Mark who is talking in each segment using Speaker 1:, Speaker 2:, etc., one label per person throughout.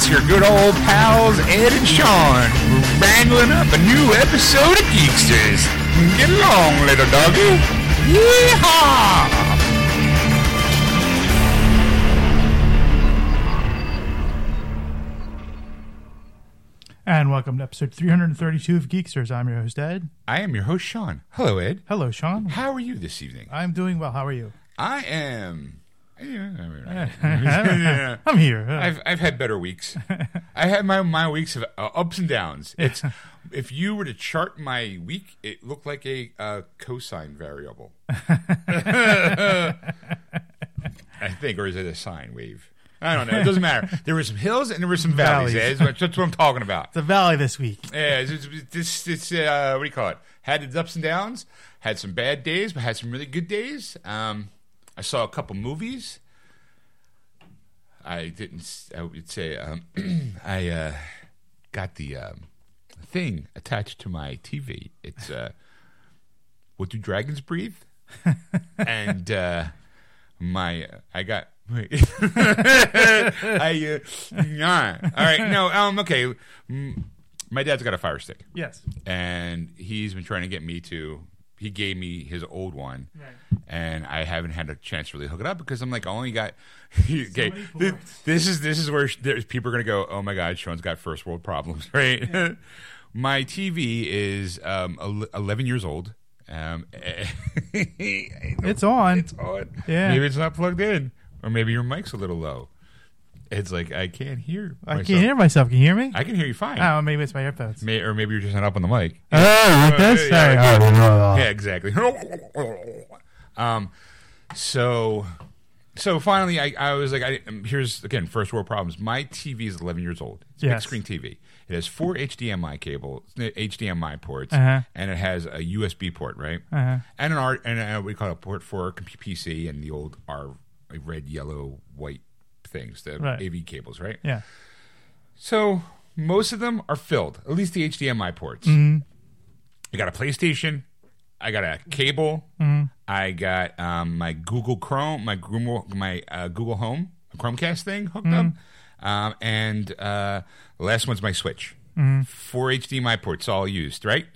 Speaker 1: It's your good old pals Ed and Sean wrangling up a new episode of Geeksters. Get along, little doggy. Yeehaw!
Speaker 2: And welcome to episode 332 of Geeksters. I'm your host, Ed.
Speaker 1: I am your host, Sean. Hello, Ed.
Speaker 2: Hello, Sean.
Speaker 1: How are you this evening?
Speaker 2: I'm doing well. How are you?
Speaker 1: I am. Yeah,
Speaker 2: I'm here.
Speaker 1: I've I've had better weeks. I had my my weeks of uh, ups and downs. It's if you were to chart my week, it looked like a uh, cosine variable. I think, or is it a sine wave? I don't know. It doesn't matter. There were some hills and there were some valleys.
Speaker 2: Valleys.
Speaker 1: That's what- I'm talking about.
Speaker 2: the Valley this week.
Speaker 1: Yeah, it's, it's, it's, it's uh, what do you call it? Had its ups and downs. Had some bad days, but had some really good days. Um, I saw a couple movies. I didn't. I would say um, I uh, got the um, thing attached to my TV. It's uh, what do dragons breathe? and uh, my I got. I uh, nah. all right. No. Um. Okay. My dad's got a fire stick
Speaker 2: Yes.
Speaker 1: and he's been trying to get me to. He gave me his old one,
Speaker 2: Right.
Speaker 1: and I haven't had a chance to really hook it up because I'm like, I only got. okay, thi- this is this is where there's people are gonna go. Oh my god, Sean's got first world problems, right? my TV is um, 11 years old. Um,
Speaker 2: It's on.
Speaker 1: it's on.
Speaker 2: Yeah.
Speaker 1: Maybe it's not plugged in, or maybe your mic's a little low. It's like I can't hear.
Speaker 2: I
Speaker 1: myself.
Speaker 2: can't hear myself. Can you hear me?
Speaker 1: I can hear you fine.
Speaker 2: oh, maybe it's my earphones.
Speaker 1: May, or maybe you're just not up on the mic.
Speaker 2: Oh, like this?
Speaker 1: Yeah, yeah,
Speaker 2: Sorry. Oh,
Speaker 1: Yeah, exactly. um, so, so finally, I, I was like, I, here's again first world problems. My TV is 11 years old. It's a big screen TV. It has four HDMI cable, HDMI ports,
Speaker 2: Uh-huh.
Speaker 1: and it has a USB port, right?
Speaker 2: Uh-huh.
Speaker 1: And an R, and a, we call it a port for PC and the old R, red, yellow, white things, the
Speaker 2: Right.
Speaker 1: AV cables, right?
Speaker 2: Yeah.
Speaker 1: So most of them are filled, at least the HDMI ports.
Speaker 2: Mm-hmm.
Speaker 1: I got a PlayStation. I got a cable.
Speaker 2: Mm-hmm.
Speaker 1: I got um, my Google Chrome, my Google, my uh, Google Home Chromecast thing hooked
Speaker 2: Mm-hmm.
Speaker 1: up, um, and uh, last one's my Switch.
Speaker 2: Mm-hmm.
Speaker 1: Four HDMI ports all used, right?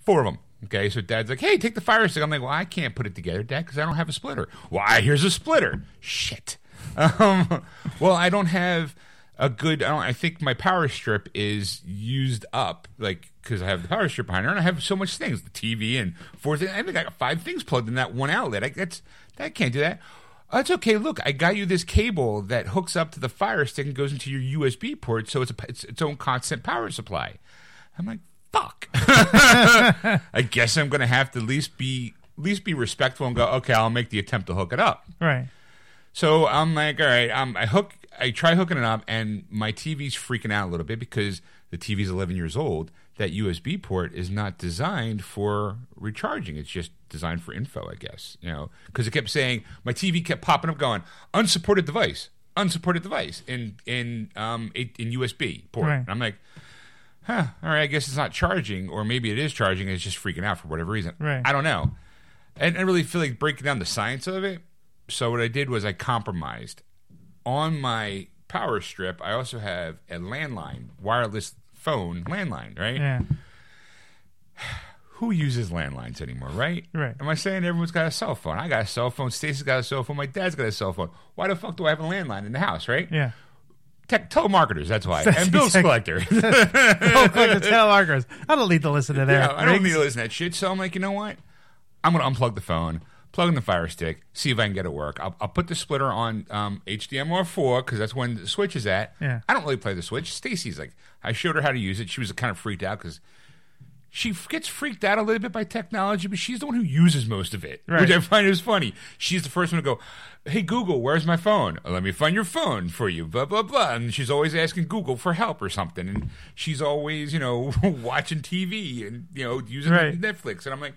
Speaker 1: Four of them. Okay, so Dad's like, "Hey, take the Fire Stick." I'm like, "Well, I can't put it together, Dad, because I don't have a splitter." Why? Here's a splitter. Shit. Um, well, I don't have a good. I, I think my power strip is used up, like because I have the power strip behind her, and I have so much things, the TV and four things. I think I got five things plugged in that one outlet. I, that's that can't do that. That's okay. Look, I got you this cable that hooks up to the Fire Stick and goes into your USB port, so it's a, it's its own constant power supply. I'm like, fuck. I guess I'm gonna have to at least be at least be respectful and go, okay, I'll make the attempt to hook it up.
Speaker 2: Right.
Speaker 1: So I'm like, all right, um, I hook, I try hooking it up, and my TV's freaking out a little bit because the TV's 11 years old. That USB port is not designed for recharging. It's just designed for info, I guess. You know, because it kept saying my TV kept popping up, going unsupported device, unsupported device in in um in USB port.
Speaker 2: Right.
Speaker 1: And I'm like, huh, all right, I guess it's not charging, or maybe it is charging and it's just freaking out for whatever reason.
Speaker 2: Right.
Speaker 1: I don't know. And I really feel like breaking down the science of it. So what I did was I compromised. On my power strip, I also have a landline, wireless phone landline, right?
Speaker 2: Yeah.
Speaker 1: Who uses landlines anymore, right?
Speaker 2: Right.
Speaker 1: Am I saying everyone's got a cell phone? I got a cell phone. Stacy's got a cell phone. My dad's got a cell phone. Why the fuck do I have a landline in the house, right?
Speaker 2: Yeah.
Speaker 1: Tech telemarketers, that's why. and bills collector.
Speaker 2: Click the telemarketers. I don't need to listen to their.
Speaker 1: Yeah, I don't need to listen to that shit. So I'm like, you know what? I'm gonna unplug the phone, plug in the Fire Stick, see if I can get it work. I'll, I'll put the splitter on um, HDMI 4 because that's when the switch is at.
Speaker 2: Yeah.
Speaker 1: I don't really play the switch. Stacy's like, I showed her how to use it. She was kind of freaked out because she gets freaked out a little bit by technology, but she's the one who uses most of it,
Speaker 2: Right.
Speaker 1: which I find is funny. She's the first one to go, "Hey Google, where's my phone? Let me find your phone for you." Blah blah blah, and she's always asking Google for help or something, and she's always, you know, watching TV and you know using
Speaker 2: Right.
Speaker 1: Netflix, and I'm like,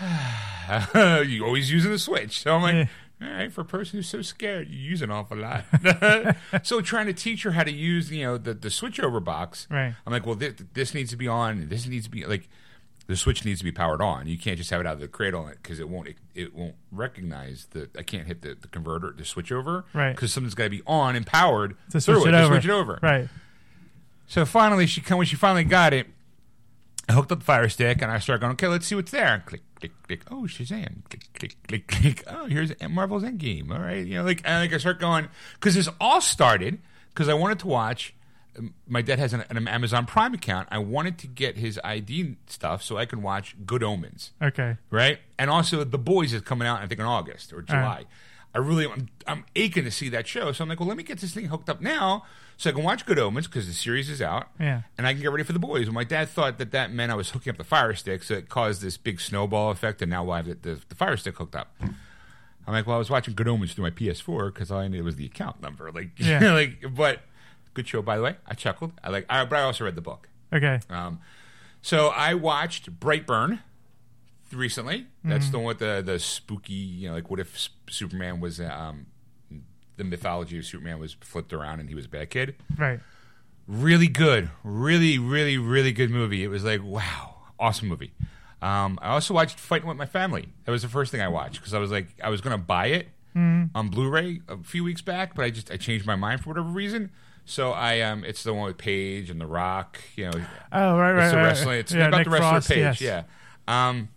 Speaker 1: you always using the Switch, so I'm like.
Speaker 2: Yeah.
Speaker 1: All right, for a person who's so scared, you use an awful lot. so trying to teach her how to use, you know, the, the switchover box.
Speaker 2: Right.
Speaker 1: I'm like, well, this, this needs to be on. This needs to be like, the switch needs to be powered on. You can't just have it out of the cradle because it won't it, it won't recognize the. I can't hit the, the converter the switch over
Speaker 2: Right.
Speaker 1: because something's got to be on and powered
Speaker 2: To switch it,
Speaker 1: to
Speaker 2: over.
Speaker 1: switch it over.
Speaker 2: Right.
Speaker 1: So finally, she come when she finally got it. I hooked up the fire stick and I started going. Okay, let's see what's there. Click, click, click. Oh, Shazam! Click, click, click, click. Oh, here's Marvel's Endgame. All right, you know, like and like I start going because this all started because I wanted to watch. um, My dad has an, an Amazon Prime account. I wanted to get his ID stuff so I can watch Good Omens
Speaker 2: Okay.
Speaker 1: right? And also, The Boys is coming out, I think, in August or July.
Speaker 2: right.
Speaker 1: I really, I'm, I'm aching to see that show. So I'm like, well, let me get this thing hooked up now so I can watch Good Omens because the series is out.
Speaker 2: Yeah.
Speaker 1: And I can get ready for The Boys. And my dad thought that that meant I was hooking up the Fire Stick, so it caused this big snowball effect, and now I have the, the, the Fire Stick hooked up. I'm like, well, I was watching Good Omens through my PS4 because all I needed was the account number. Like,
Speaker 2: Yeah.
Speaker 1: like, but good show, by the way. I chuckled. I like, I, but I also read the book.
Speaker 2: Okay.
Speaker 1: Um, so I watched Brightburn recently. That's the one with the the spooky, you know, like what if Superman was um, the mythology of Superman was flipped around and he was a bad kid.
Speaker 2: Right.
Speaker 1: Really good, really, really, really good movie. It was like wow, awesome movie. Um, I also watched Fighting with My Family. That was the first thing I watched because I was like, I was going to buy it on Blu-ray a few weeks back, but I just I changed my mind for whatever reason. So I um, it's the one with Paige and The Rock. You know,
Speaker 2: Oh, right, right,
Speaker 1: it's the
Speaker 2: right.
Speaker 1: wrestling. It's
Speaker 2: yeah,
Speaker 1: about
Speaker 2: Nick
Speaker 1: the wrestler
Speaker 2: Frost,
Speaker 1: Paige.
Speaker 2: yes.
Speaker 1: Yeah. Um,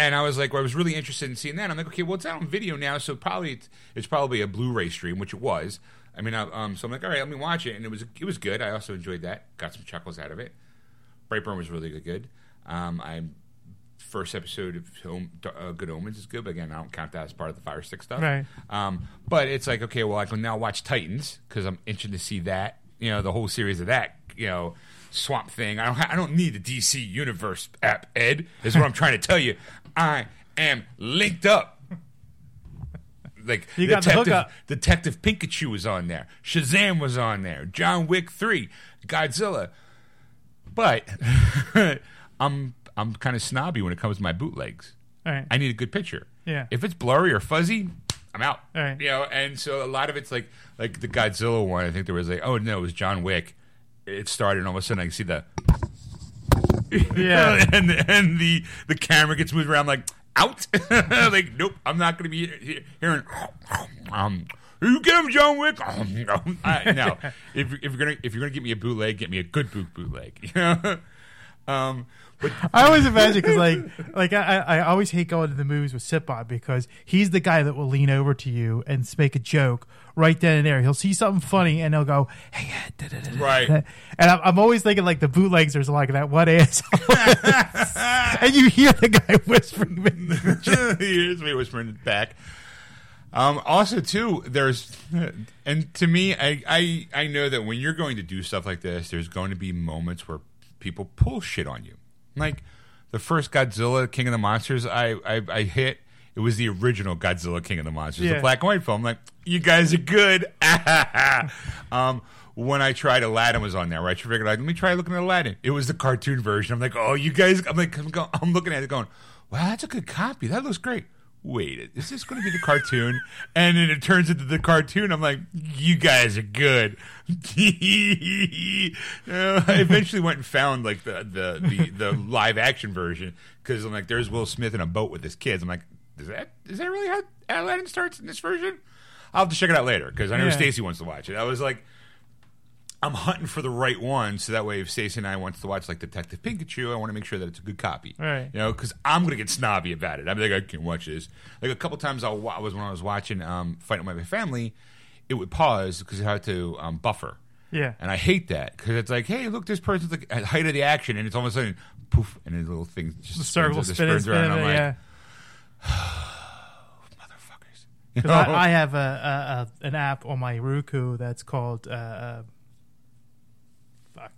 Speaker 1: and I was like, well, I was really interested in seeing that. I'm like, okay, well, it's out on video now, so probably it's, it's probably a Blu-ray stream, which it was. I mean, I, um, so I'm like, all right, let me watch it, and it was it was good. I also enjoyed that. Got some chuckles out of it. Brightburn was really good. Um, I first episode of Home, uh, Good Omens is good, but again, I don't count that as part of the Fire Stick stuff.
Speaker 2: Right.
Speaker 1: Um, but it's like, okay, well, I can now watch Titans because I'm interested to see that. You know, the whole series of that. You know, Swamp Thing. I don't. Ha- I don't need the DC Universe app. Ed is what I'm trying to tell you. I am linked up. Like
Speaker 2: You got the
Speaker 1: Detective,
Speaker 2: hookup.
Speaker 1: Detective Pikachu was on there. Shazam was on there. John Wick Three, Godzilla. But I'm I'm kind of snobby when it comes to my bootlegs.
Speaker 2: All right.
Speaker 1: I need a good picture.
Speaker 2: Yeah.
Speaker 1: If it's blurry or fuzzy, I'm out.
Speaker 2: Right.
Speaker 1: You know, and so a lot of it's like like the Godzilla one. I think there was like, oh no, it was John Wick. It started, and all of a sudden I can see the
Speaker 2: Yeah.
Speaker 1: and and the the camera gets moved around like out. like nope, I'm not going to be he- hearing. Um, you get him, John Wick. I, no, if, if you're gonna if you're gonna get me a bootleg, get me a good boot bootleg. You know. Um, but
Speaker 2: I always imagine because like like I, I I always hate going to the movies with Sitbot because he's the guy that will lean over to you and make a joke right then and there. He'll see something funny and he'll go, "Hey, da, da, da,
Speaker 1: Right.
Speaker 2: da." And I'm, I'm always thinking like the bootlegs are like that one asshole, and you hear the guy whispering.
Speaker 1: Here's me whispering back. Um, also, too, there's, and to me, I, I, I know that when you're going to do stuff like this, there's going to be moments where people pull shit on you. Like the first Godzilla King of the Monsters, I, I, I hit. It was the original Godzilla King of the Monsters,
Speaker 2: Yeah.
Speaker 1: the black and white film. Like, you guys are good. um, when I tried Aladdin was on there, right? You figured, like, let me try looking at Aladdin. It was the cartoon version. I'm like, oh, you guys. I'm like, I'm, go- I'm looking at it going, wow, that's a good copy. That looks great. Wait, is this going to be the cartoon? And then it turns into the cartoon. I'm like, you guys are good. Uh, I eventually went and found like the the the, the live action version because I'm like, there's Will Smith in a boat with his kids. I'm like, is that is that really how Aladdin starts in this version? I'll have to check it out later because I know
Speaker 2: Yeah.
Speaker 1: Stacy wants to watch it. I was like, I'm hunting for the right one, so that way if Stacy and I wants to watch like Detective Pikachu, I want to make sure that it's a good copy.
Speaker 2: Right.
Speaker 1: You know, because I'm gonna get snobby about it. I'm like, I can't watch this. Like a couple times, I'll wa- was when I was watching um, Fighting with My Family, it would pause because it had to um, buffer.
Speaker 2: Yeah.
Speaker 1: And I hate that because it's like, hey, look, this person's like at height of the action, and it's all of a sudden poof, and the little thing just
Speaker 2: The circle
Speaker 1: spins,
Speaker 2: spinning,
Speaker 1: spins around.
Speaker 2: spinning,
Speaker 1: I'm like,
Speaker 2: yeah.
Speaker 1: motherfuckers. You
Speaker 2: 'Cause
Speaker 1: know?
Speaker 2: I, I have a, a, a an app on my Roku that's called uh, uh, fuck.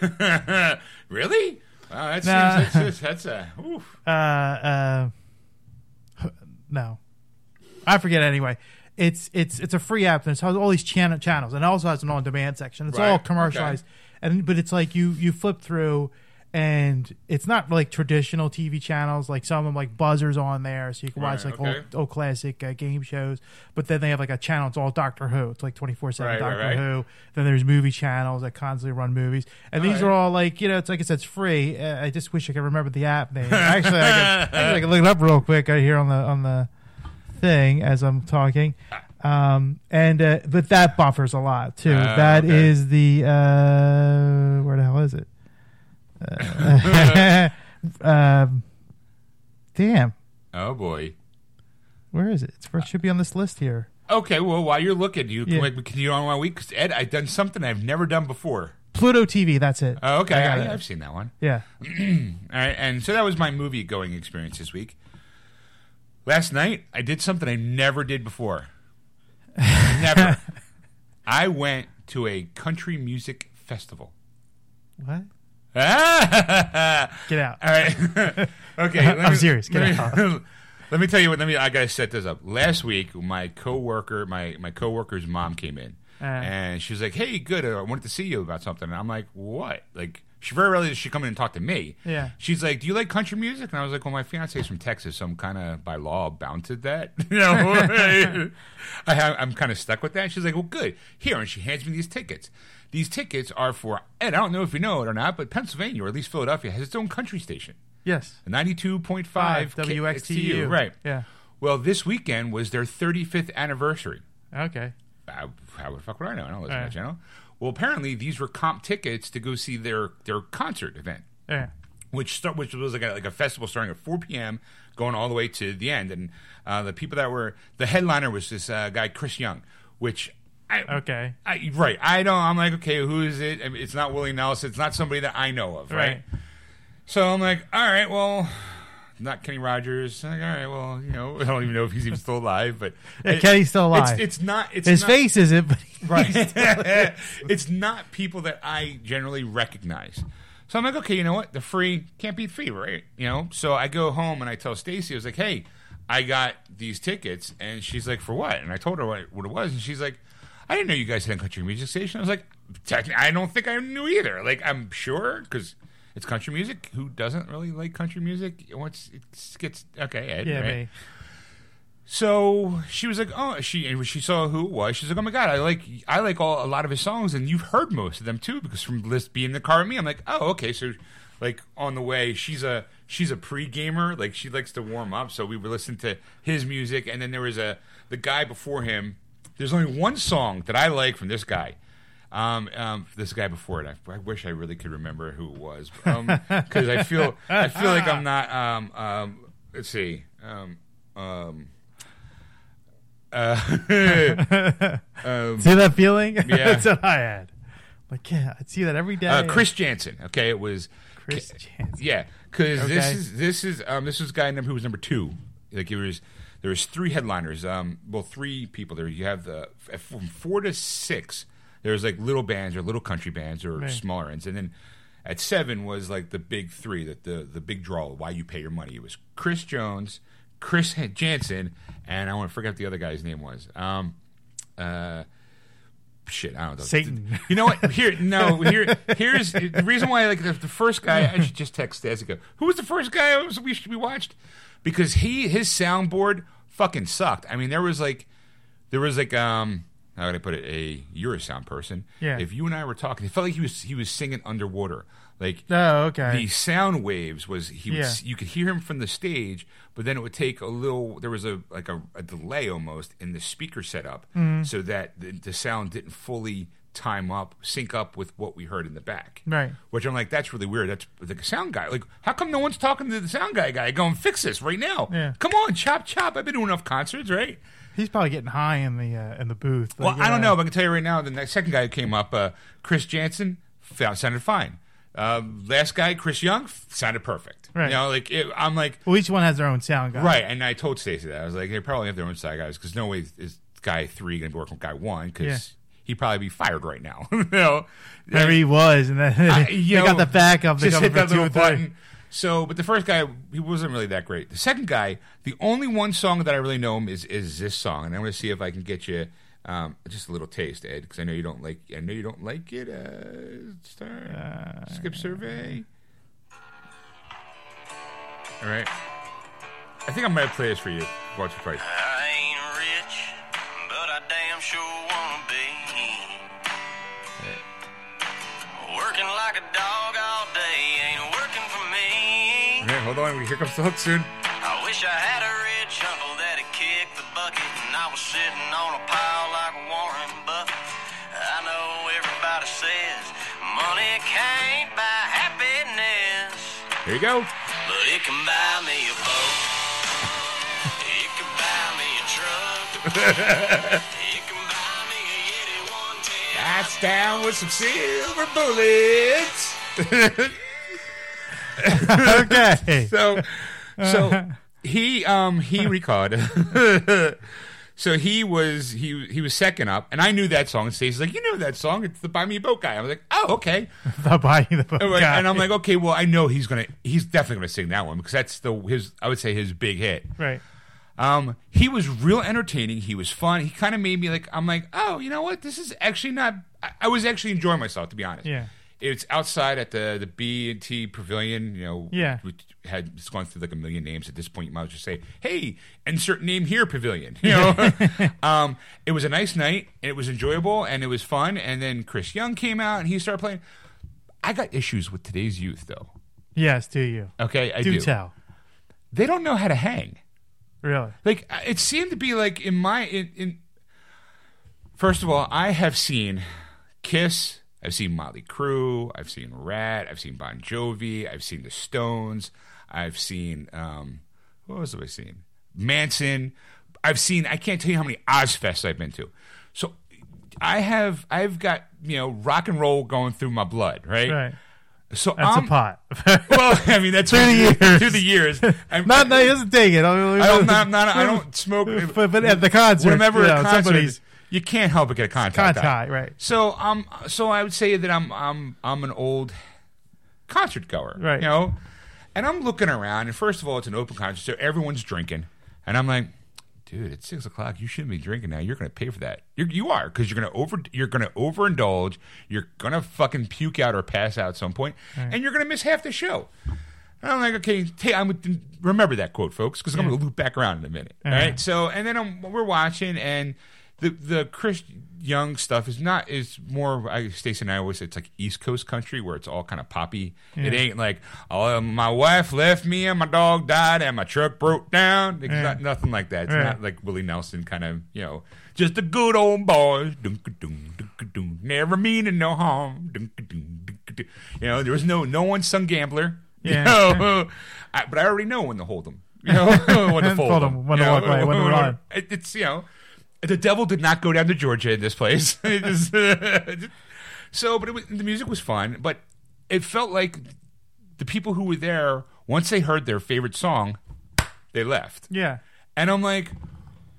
Speaker 1: really? Wow, that
Speaker 2: Nah.
Speaker 1: seems that's, that's a oof.
Speaker 2: Uh, uh, no, I forget anyway. It's it's it's a free app and it has all these channel channels and it also has an on demand section. It's all commercialized, and but it's like you you flip through, and it's not like traditional TV channels. Like some of them, like Buzzr's on there, so you can watch
Speaker 1: Right,
Speaker 2: like
Speaker 1: okay.
Speaker 2: old, old classic uh, game shows. But then they have like a channel. It's all Doctor Who. It's like twenty four seven
Speaker 1: Right, right,
Speaker 2: Doctor
Speaker 1: right.
Speaker 2: Who. Then there's movie channels that constantly run movies, and these
Speaker 1: All
Speaker 2: are all like you know, it's like I said, it's free. Uh, I just wish I could remember the app name. Actually, I can, actually, I can look it up real quick right here on the on the thing as I'm talking. Um, and uh, but that buffers a lot too.
Speaker 1: Ah,
Speaker 2: That
Speaker 1: okay.
Speaker 2: is the uh, where the hell is it? Uh, um, damn,
Speaker 1: Oh boy.
Speaker 2: where is it? It's, it should be on this list here.
Speaker 1: Okay, well, while you're looking, you
Speaker 2: Yeah.
Speaker 1: can we continue on my week. 'Cause Ed, I've done something I've never done before.
Speaker 2: Pluto TV. That's it.
Speaker 1: Oh, okay,
Speaker 2: I got
Speaker 1: I,
Speaker 2: it.
Speaker 1: have seen that one.
Speaker 2: Yeah.
Speaker 1: All right, and so that was my movie going experience this week. Last night, I did something I never did before. never. I went to a country music festival.
Speaker 2: What? Get out.
Speaker 1: All right. okay. let
Speaker 2: I'm
Speaker 1: me-
Speaker 2: serious. Get
Speaker 1: let me, let me tell you what. Let me. I gotta set this up. Last week, my coworker, my my coworker's mom came in,
Speaker 2: Uh.
Speaker 1: and she was like, "Hey, good. I wanted to see you about something." And I'm like, "What?" Like, she very rarely does she come in and talk to me.
Speaker 2: Yeah.
Speaker 1: She's like, "Do you like country music?" And I was like, "Well, my fiance's from Texas, so I'm kind of by law bound to that. You know, I have, I'm kind of stuck with that." She's like, "Well, good. Here," and she hands me these tickets. These tickets are for, and I don't know if you know it or not, but Pennsylvania or at least Philadelphia has its own country station.
Speaker 2: Yes.
Speaker 1: 92.5
Speaker 2: Five,
Speaker 1: K-
Speaker 2: WXTU.
Speaker 1: Right.
Speaker 2: Yeah.
Speaker 1: Well, this weekend was their 35th anniversary.
Speaker 2: Okay.
Speaker 1: How, how the fuck would I know? I don't listen to that channel. Well, apparently these were comp tickets to go see their, their concert event,
Speaker 2: Yeah.
Speaker 1: which start, which was like a, like a festival starting at 4 p.m. going all the way to the end. And uh, the people that were the headliner was this uh, guy Chris Young, which I,
Speaker 2: Okay.
Speaker 1: I, right. I don't. I'm like, okay, who is it? I mean, it's not Willie Nelson. It's not somebody that I know of, right?
Speaker 2: Right.
Speaker 1: So I'm like, all right, well, not Kenny Rogers. Like, all right, well, you know, I don't even know if he's even still alive, but
Speaker 2: Yeah,
Speaker 1: it-
Speaker 2: Kenny's still alive.
Speaker 1: It's, it's not. It's
Speaker 2: His
Speaker 1: not,
Speaker 2: face isn't, but
Speaker 1: right. it's not people that I generally recognize. So I'm like, okay, you know what? The free can't beat free, right? You know. So I go home and I tell Stacy, I was like, hey, I got these tickets, and she's like, for what? And I told her what, what it was, and she's like, I didn't know you guys had a country music station. I was like, technically, I don't think I knew either. Like, I'm sure because. It's country music. Who doesn't really like country music? Once it gets okay, Ed,
Speaker 2: yeah,
Speaker 1: right?
Speaker 2: me.
Speaker 1: So she was like, "Oh, she." And she saw who it was, she's like, "Oh my god, I like, I like all a lot of his songs, and you've heard most of them too, because from List being in the car with me, I'm like, oh, okay." So, like on the way, she's a she's a pre gamer, like she likes to warm up. So we were listening to his music, and then there was a the guy before him. There's only one song that I like from this guy. Um, um, this guy before it, I, I wish I really could remember who it was, because I feel I feel like I'm not. Um, um, let's see. Um, um, uh, um,
Speaker 2: See that feeling?
Speaker 1: Yeah.
Speaker 2: That's what I had. Like, yeah, I see that every day.
Speaker 1: uh, Chris Janson. Okay, it was
Speaker 2: Chris Janson.
Speaker 1: Yeah, because this is this is um, this was guy number who was number two. Like it was there was three headliners. Um, well, three people there. You have the from four to six. There's like little bands or little country bands or
Speaker 2: Right.
Speaker 1: smaller ends, and then at seven was like the big three. That the the big draw. Why you pay your money? It was Chris Jones, Chris Janson, and I want to forget what the other guy's name was. Um, uh, shit, I don't know.
Speaker 2: Satan.
Speaker 1: You know what? Here, no. Here, here's the reason why. Like the, the first guy, I should just text Stas and. Who was the first guy we we watched? Because he his soundboard fucking sucked. I mean, there was like, there was like, um, how would I put it? A you're a sound person.
Speaker 2: Yeah.
Speaker 1: If you and I were talking, it felt like he was he was singing underwater. Like
Speaker 2: Oh, okay.
Speaker 1: the sound waves was he
Speaker 2: Yeah.
Speaker 1: was you could hear him from the stage, but then it would take a little. There was a like a, a delay almost in the speaker setup,
Speaker 2: Mm-hmm.
Speaker 1: so that the, the sound didn't fully time up, sync up with what we heard in the back.
Speaker 2: Right.
Speaker 1: Which I'm like, that's really weird. That's a sound guy. Like, how come no one's talking to the sound guy? Guy, going fix this right now.
Speaker 2: Yeah.
Speaker 1: Come on, chop chop. I've been doing enough concerts, right?
Speaker 2: He's probably getting high in the uh, in the booth.
Speaker 1: Well,
Speaker 2: Like,
Speaker 1: I don't know, but I can tell you right now, the next second guy who came up, uh, Chris Janson, found, sounded fine. Uh, last guy, Chris Young, sounded perfect.
Speaker 2: Right.
Speaker 1: You know, like it, I'm like,
Speaker 2: Well, each one has their own sound guy.
Speaker 1: right. And I told Stacey that I was like, they probably have their own sound guys because no way is guy three going to be working with guy one because. He'd probably be fired right now. you know,
Speaker 2: Maybe he was, and then
Speaker 1: I-
Speaker 2: they
Speaker 1: you know,
Speaker 2: got the backup. They
Speaker 1: just hit
Speaker 2: for
Speaker 1: that little button. So, but the first guy, he wasn't really that great. The second guy, the only one song that I really know him is is this song, and I'm going to see if I can get you um, just a little taste, Ed, because I know you don't like. I know you don't like it. Uh, star, skip survey. All right. I think I'm gonna play this for you. Watch it play.
Speaker 3: I ain't rich, but I damn sure like a dog all day ain't working for me.
Speaker 1: Okay, hold on. Here comes the hook soon.
Speaker 3: I wish I had a rich uncle that'd kick the bucket and I was sitting on a pile like Warren Buffett. I know everybody says money can't buy happiness,
Speaker 1: Here you go.
Speaker 3: but it can buy me a boat. It can buy me a truck. 110.
Speaker 1: Down with some silver bullets.
Speaker 2: okay.
Speaker 1: so, so he um he recorded. so he was he he was second up, and I knew that song. And Stacey's like, you know that song? It's the Buy Me a Boat guy. I was like, oh okay.
Speaker 2: the buying the book
Speaker 1: And
Speaker 2: guy.
Speaker 1: and I'm like, okay, well, I know he's gonna, he's definitely gonna sing that one because that's the his, I would say his big hit.
Speaker 2: right.
Speaker 1: Um, he was real entertaining. He was fun. He kind of made me like, I'm like, oh, you know what? This is actually not. I, I was actually enjoying myself, to be honest.
Speaker 2: Yeah.
Speaker 1: It's outside at the the B and T Pavilion. You know.
Speaker 2: Yeah.
Speaker 1: Which had it's gone through like a million names at this point. You might as well just say, hey, insert name here, Pavilion. You know. um, it was a nice night. And it was enjoyable and it was fun. And then Chris Young came out and he started playing. I got issues with today's youth, though.
Speaker 2: Yes, do you?
Speaker 1: Okay, I
Speaker 2: do,
Speaker 1: do.
Speaker 2: tell.
Speaker 1: They don't know how to hang.
Speaker 2: Really?
Speaker 1: Like it seemed to be like in my in, in First of all, I have seen Kiss, I've seen Motley Crue, I've seen Ratt, I've seen Bon Jovi, I've seen the Stones, I've seen um what else have I seen? Manson. I've seen I can't tell you how many Ozzfests I've been to. So I have I've got, you know, rock and roll going through my blood, right?
Speaker 2: Right.
Speaker 1: So
Speaker 2: That's
Speaker 1: I'm,
Speaker 2: a pot.
Speaker 1: Well, I mean that's
Speaker 2: Through the years.
Speaker 1: Through the years. I'm,
Speaker 2: not, no, he doesn't take it. I, mean,
Speaker 1: I don't, not, not, I don't smoke.
Speaker 2: But, but at the concert,
Speaker 1: Whenever
Speaker 2: you
Speaker 1: a
Speaker 2: know,
Speaker 1: concert,
Speaker 2: somebody's
Speaker 1: you can't help but get a contact.
Speaker 2: contact, right?
Speaker 1: So um, so I would say that I'm I'm I'm an old concert goer,
Speaker 2: Right.
Speaker 1: You know, and I'm looking around, and first of all, it's an open concert, so everyone's drinking, and I'm like, dude, it's six o'clock. You shouldn't be drinking now. You're going to pay for that. You're, you are because you're going to over you're going to overindulge. You're going to fucking puke out or pass out at some point, and you're going to miss half the show. And I'm like, okay, hey, I'm remember that quote, folks, because I'm going to loop back around in a minute. All right. So, and then I'm, we're watching, and the the Chris Young stuff is not is more. I Stacey and I always say it's like East Coast country where it's all kind of poppy. It ain't like oh, my wife left me and my dog died and my truck broke down. It's
Speaker 2: Yeah.
Speaker 1: not nothing like that. It's
Speaker 2: Right.
Speaker 1: not like Willie Nelson kind of you know just a good old boy. Never meaning no harm. You know there was no no one sung gambler. You
Speaker 2: Yeah.
Speaker 1: know? I, but I already know when to hold them. You know when to fold
Speaker 2: Fold 'em,
Speaker 1: them.
Speaker 2: when to
Speaker 1: you know?
Speaker 2: walk away, when to run.
Speaker 1: It, it's you know, the devil did not go down to Georgia in this place. So, but it was, the music was fun. But it felt like the people who were there once they heard their favorite song, they left.
Speaker 2: Yeah.
Speaker 1: And I'm like,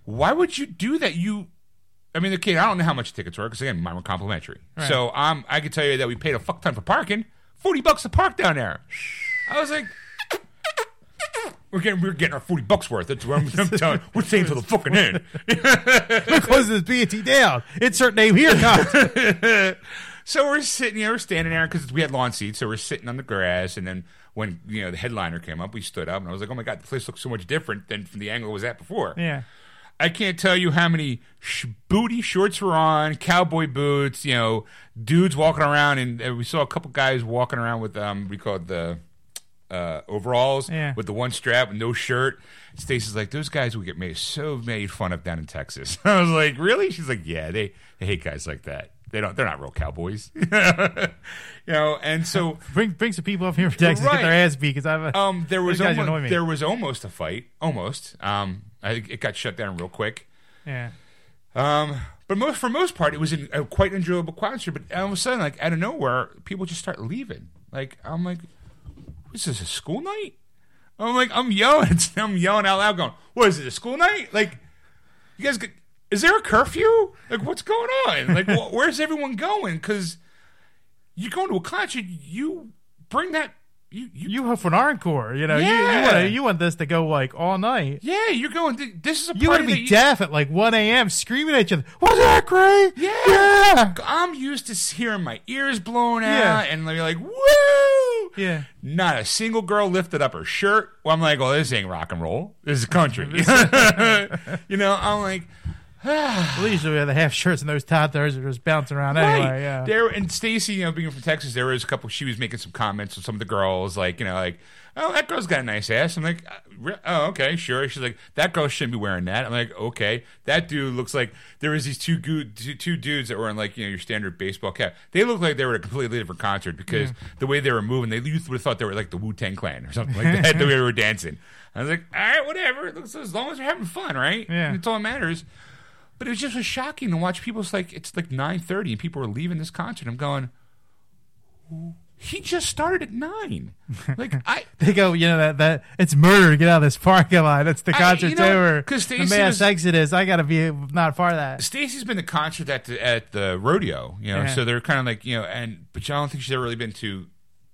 Speaker 1: why would you do that? You, I mean, okay, I don't know how much tickets were because again, mine were complimentary. So um, I could tell you that we paid a fuck ton for parking, forty bucks to park down there. I was like. We're getting we're getting our forty bucks worth. That's what I'm, I'm telling. We're staying till the fucking end.
Speaker 2: We Close this BT down. Insert name here.
Speaker 1: So we're sitting, you know, we're standing there because we had lawn seats, so we're sitting on the grass. And then when you know the headliner came up, we stood up, and I was like, "Oh my god, the place looks so much different than from the angle it was at before."
Speaker 2: yeah.
Speaker 1: I can't tell you how many sh- booty shorts were on, cowboy boots, you know, dudes walking around, and uh, we saw a couple guys walking around with um, we called the uh, overalls
Speaker 2: Yeah.
Speaker 1: with the one strap no shirt. Stacey's like, those guys would get made so made fun of down in Texas. I was like, really? She's like, yeah, they, they hate guys like that. They don't. They're not real cowboys, you know. And so
Speaker 2: Bring bring some people up here from Texas
Speaker 1: Right.
Speaker 2: get their ass beat because I've
Speaker 1: um, there was almost
Speaker 2: me.
Speaker 1: there was almost a fight, almost. Um, I it got shut down real quick.
Speaker 2: yeah.
Speaker 1: Um, but most for most part, it was a quite enjoyable concert. But all of a sudden, like out of nowhere, people just start leaving. Like I'm like, "Is a school night?" I'm like, I'm yelling, I'm yelling out loud, going, "What is it? A school night? Like, you guys, is there a curfew? Like, what's going on? Like, wh- where's everyone going? Because you're going to a concert, you bring that, you, you,
Speaker 2: You hope for an encore, you know. You, you
Speaker 1: Yeah.
Speaker 2: want you want this to go like all night.
Speaker 1: yeah, you're going. This is a
Speaker 2: You want to be
Speaker 1: you-
Speaker 2: deaf at like 1 a.m. screaming at each other. Was that great?
Speaker 1: Yeah.
Speaker 2: Yeah.
Speaker 1: I'm used to hearing my ears blown out
Speaker 2: Yeah.
Speaker 1: and they're like, woo!
Speaker 2: Yeah.
Speaker 1: Not a single girl lifted up her shirt. Well, I'm like, well, this ain't rock and roll. This is country. you know, I'm like,
Speaker 2: At least we have the half shirts and those toddlers are just bouncing around anyway. Yeah.
Speaker 1: There and Stacy, you know, being from Texas, there was a couple. She was making some comments with some of the girls, like you know, like, oh, that girl's got a nice ass. I'm like, uh, oh, okay, sure. She's like, that girl shouldn't be wearing that. I'm like, okay, that dude looks like there was these two good two, two dudes that were in like you know your standard baseball cap. They looked like they were at a completely different concert because the way they were moving, they you would have thought they were like the Wu Tang Clan or something like that. the way they were dancing. I was like, all right, whatever. As long as they're having fun, right?
Speaker 2: Yeah.
Speaker 1: That's all that matters. But it was just was shocking to watch people. It's like it's like nine thirty, and people are leaving this concert. I'm going. He just started at nine. Like I,
Speaker 2: They go, you know that that it's murder. To get out of this parking lot. That's the
Speaker 1: I-
Speaker 2: concert's
Speaker 1: you know,
Speaker 2: over.
Speaker 1: 'cause
Speaker 2: the mass
Speaker 1: was-
Speaker 2: exodus. I got to be not far that.
Speaker 1: Stacy's been to concert at the at the rodeo, you know,
Speaker 2: Yeah.
Speaker 1: so they're kind of like you know, and but I don't think she's ever really been to.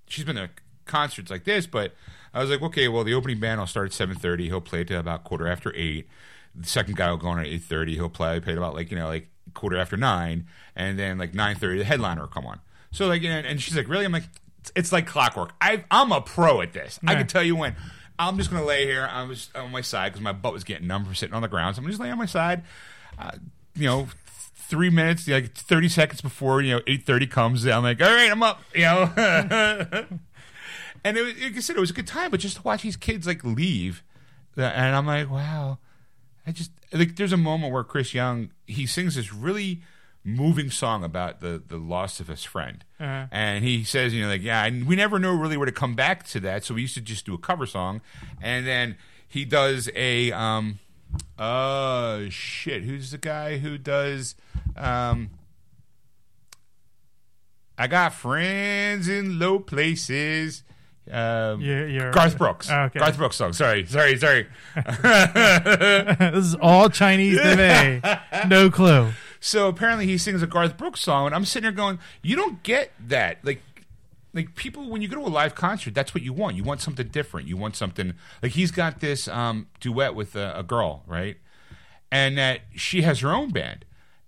Speaker 1: She's been to concerts like this, but I was like, okay, well, the opening band will start at seven thirty. He'll play to about quarter after eight. The second guy will go on at eight thirty. He'll play to about like you know like quarter after nine, and then like nine thirty, the headliner will come on. So like, and, and she's like, really? I'm like, it's, it's like clockwork. I I'm a pro at this. I can tell you when. I'm just gonna lay here. I was on my side because my butt was getting numb from sitting on the ground. So I'm just laying on my side. Uh, you know, three minutes, like 30 seconds before you know 8:30 comes. I'm like, all right, I'm up. You know, and it was, like I said, it was a good time. But just to watch these kids like leave, uh, and I'm like, wow. I just like there's a moment where Chris Young he sings this really moving song about the the loss of his friend,
Speaker 2: Uh-huh.
Speaker 1: and he says, you know, like yeah, and we never know really where to come back to that, so we used to just do a cover song, and then he does a um, uh, shit, who's the guy who does um. I got friends in low places. Um,
Speaker 2: You're- you're-
Speaker 1: Garth Brooks.
Speaker 2: Oh, okay.
Speaker 1: Garth Brooks song. Sorry, sorry, sorry.
Speaker 2: this is all Chinese to me. No clue.
Speaker 1: So apparently he sings a Garth Brooks song, and I'm sitting there going, "You don't get that." Like, like people when you go to a live concert, that's what you want. You want something different. You want something like he's got this um, duet with a, a girl, right? And that she has her own band,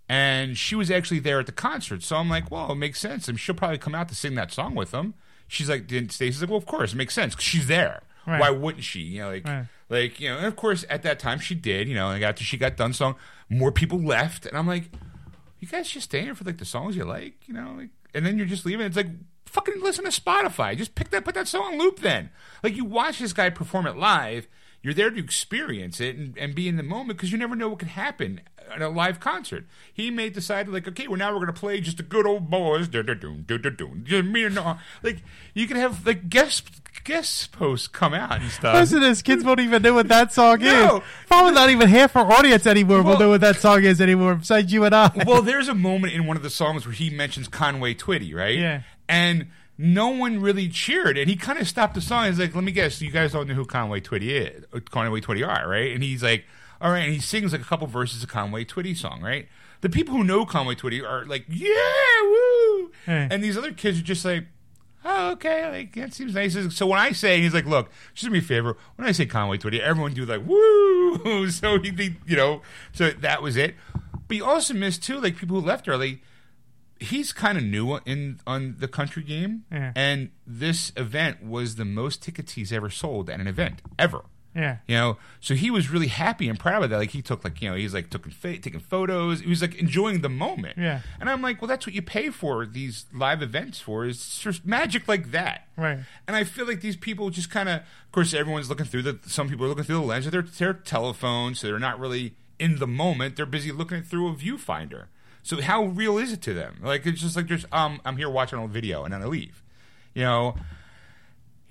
Speaker 1: and she was actually there at the concert. So I'm like, well, it makes sense, and she'll probably come out to sing that song with them. She's like, then Stacey's like, well, of course, it makes sense 'cause she's there.
Speaker 2: Right.
Speaker 1: Why wouldn't she? You know, like,
Speaker 2: Right.
Speaker 1: like you know, and of course, at that time she did. You know, and after she got done song, more people left, and I'm like, you guys just stay here for like the songs you like, you know, like, and then you're just leaving. It's like fucking listen to Spotify. Just pick that, put that song on loop. Then, like, you watch this guy perform it live. You're there to experience it and, and be in the moment because you never know what could happen at a live concert. He may decide like, okay, well now we're gonna play just the good old boys, me and all. like you could have like guest guest posts come out and stuff.
Speaker 2: Listen to this. Kids won't even know what that song
Speaker 1: No.
Speaker 2: is. Probably not even half our audience anymore
Speaker 1: Well-
Speaker 2: will know what that song is anymore besides you and I.
Speaker 1: well, there's a moment in one of the songs where he mentions Conway Twitty, right?
Speaker 2: Yeah.
Speaker 1: And no one really cheered, and he kind of stopped the song. He's like, "Let me guess, you guys don't know who Conway Twitty is, uh, Conway Twitty are, right?" And he's like, "All right," and he sings like a couple verses of Conway Twitty song, right? The people who know Conway Twitty are like, "Yeah, woo!"
Speaker 2: Hey.
Speaker 1: And these other kids are just like. Oh, okay. Like that seems nice. So when I say, he's like, "Look, just do me a favor. When I say Conway Twitty, everyone do like woo." So he, he- you know, so that was it. But you also missed too, like people who left early. He's kind of new in on the country game,
Speaker 2: Yeah.
Speaker 1: and this event was the most tickets he's ever sold at an event ever.
Speaker 2: Yeah.
Speaker 1: You know, so he was really happy and proud of that. Like he took like you know he's like took taking photos. He was like enjoying the moment.
Speaker 2: Yeah.
Speaker 1: And I'm like, well, that's what you pay for these live events for is just magic like that.
Speaker 2: Right.
Speaker 1: And I feel like these people just kind of, of course, everyone's looking through the. Some people are looking through the lens of their their telephone, so they're not really in the moment. They're busy looking it through a viewfinder. So how real is it to them? Like it's just like there's um I'm here watching a video and then I leave. You know,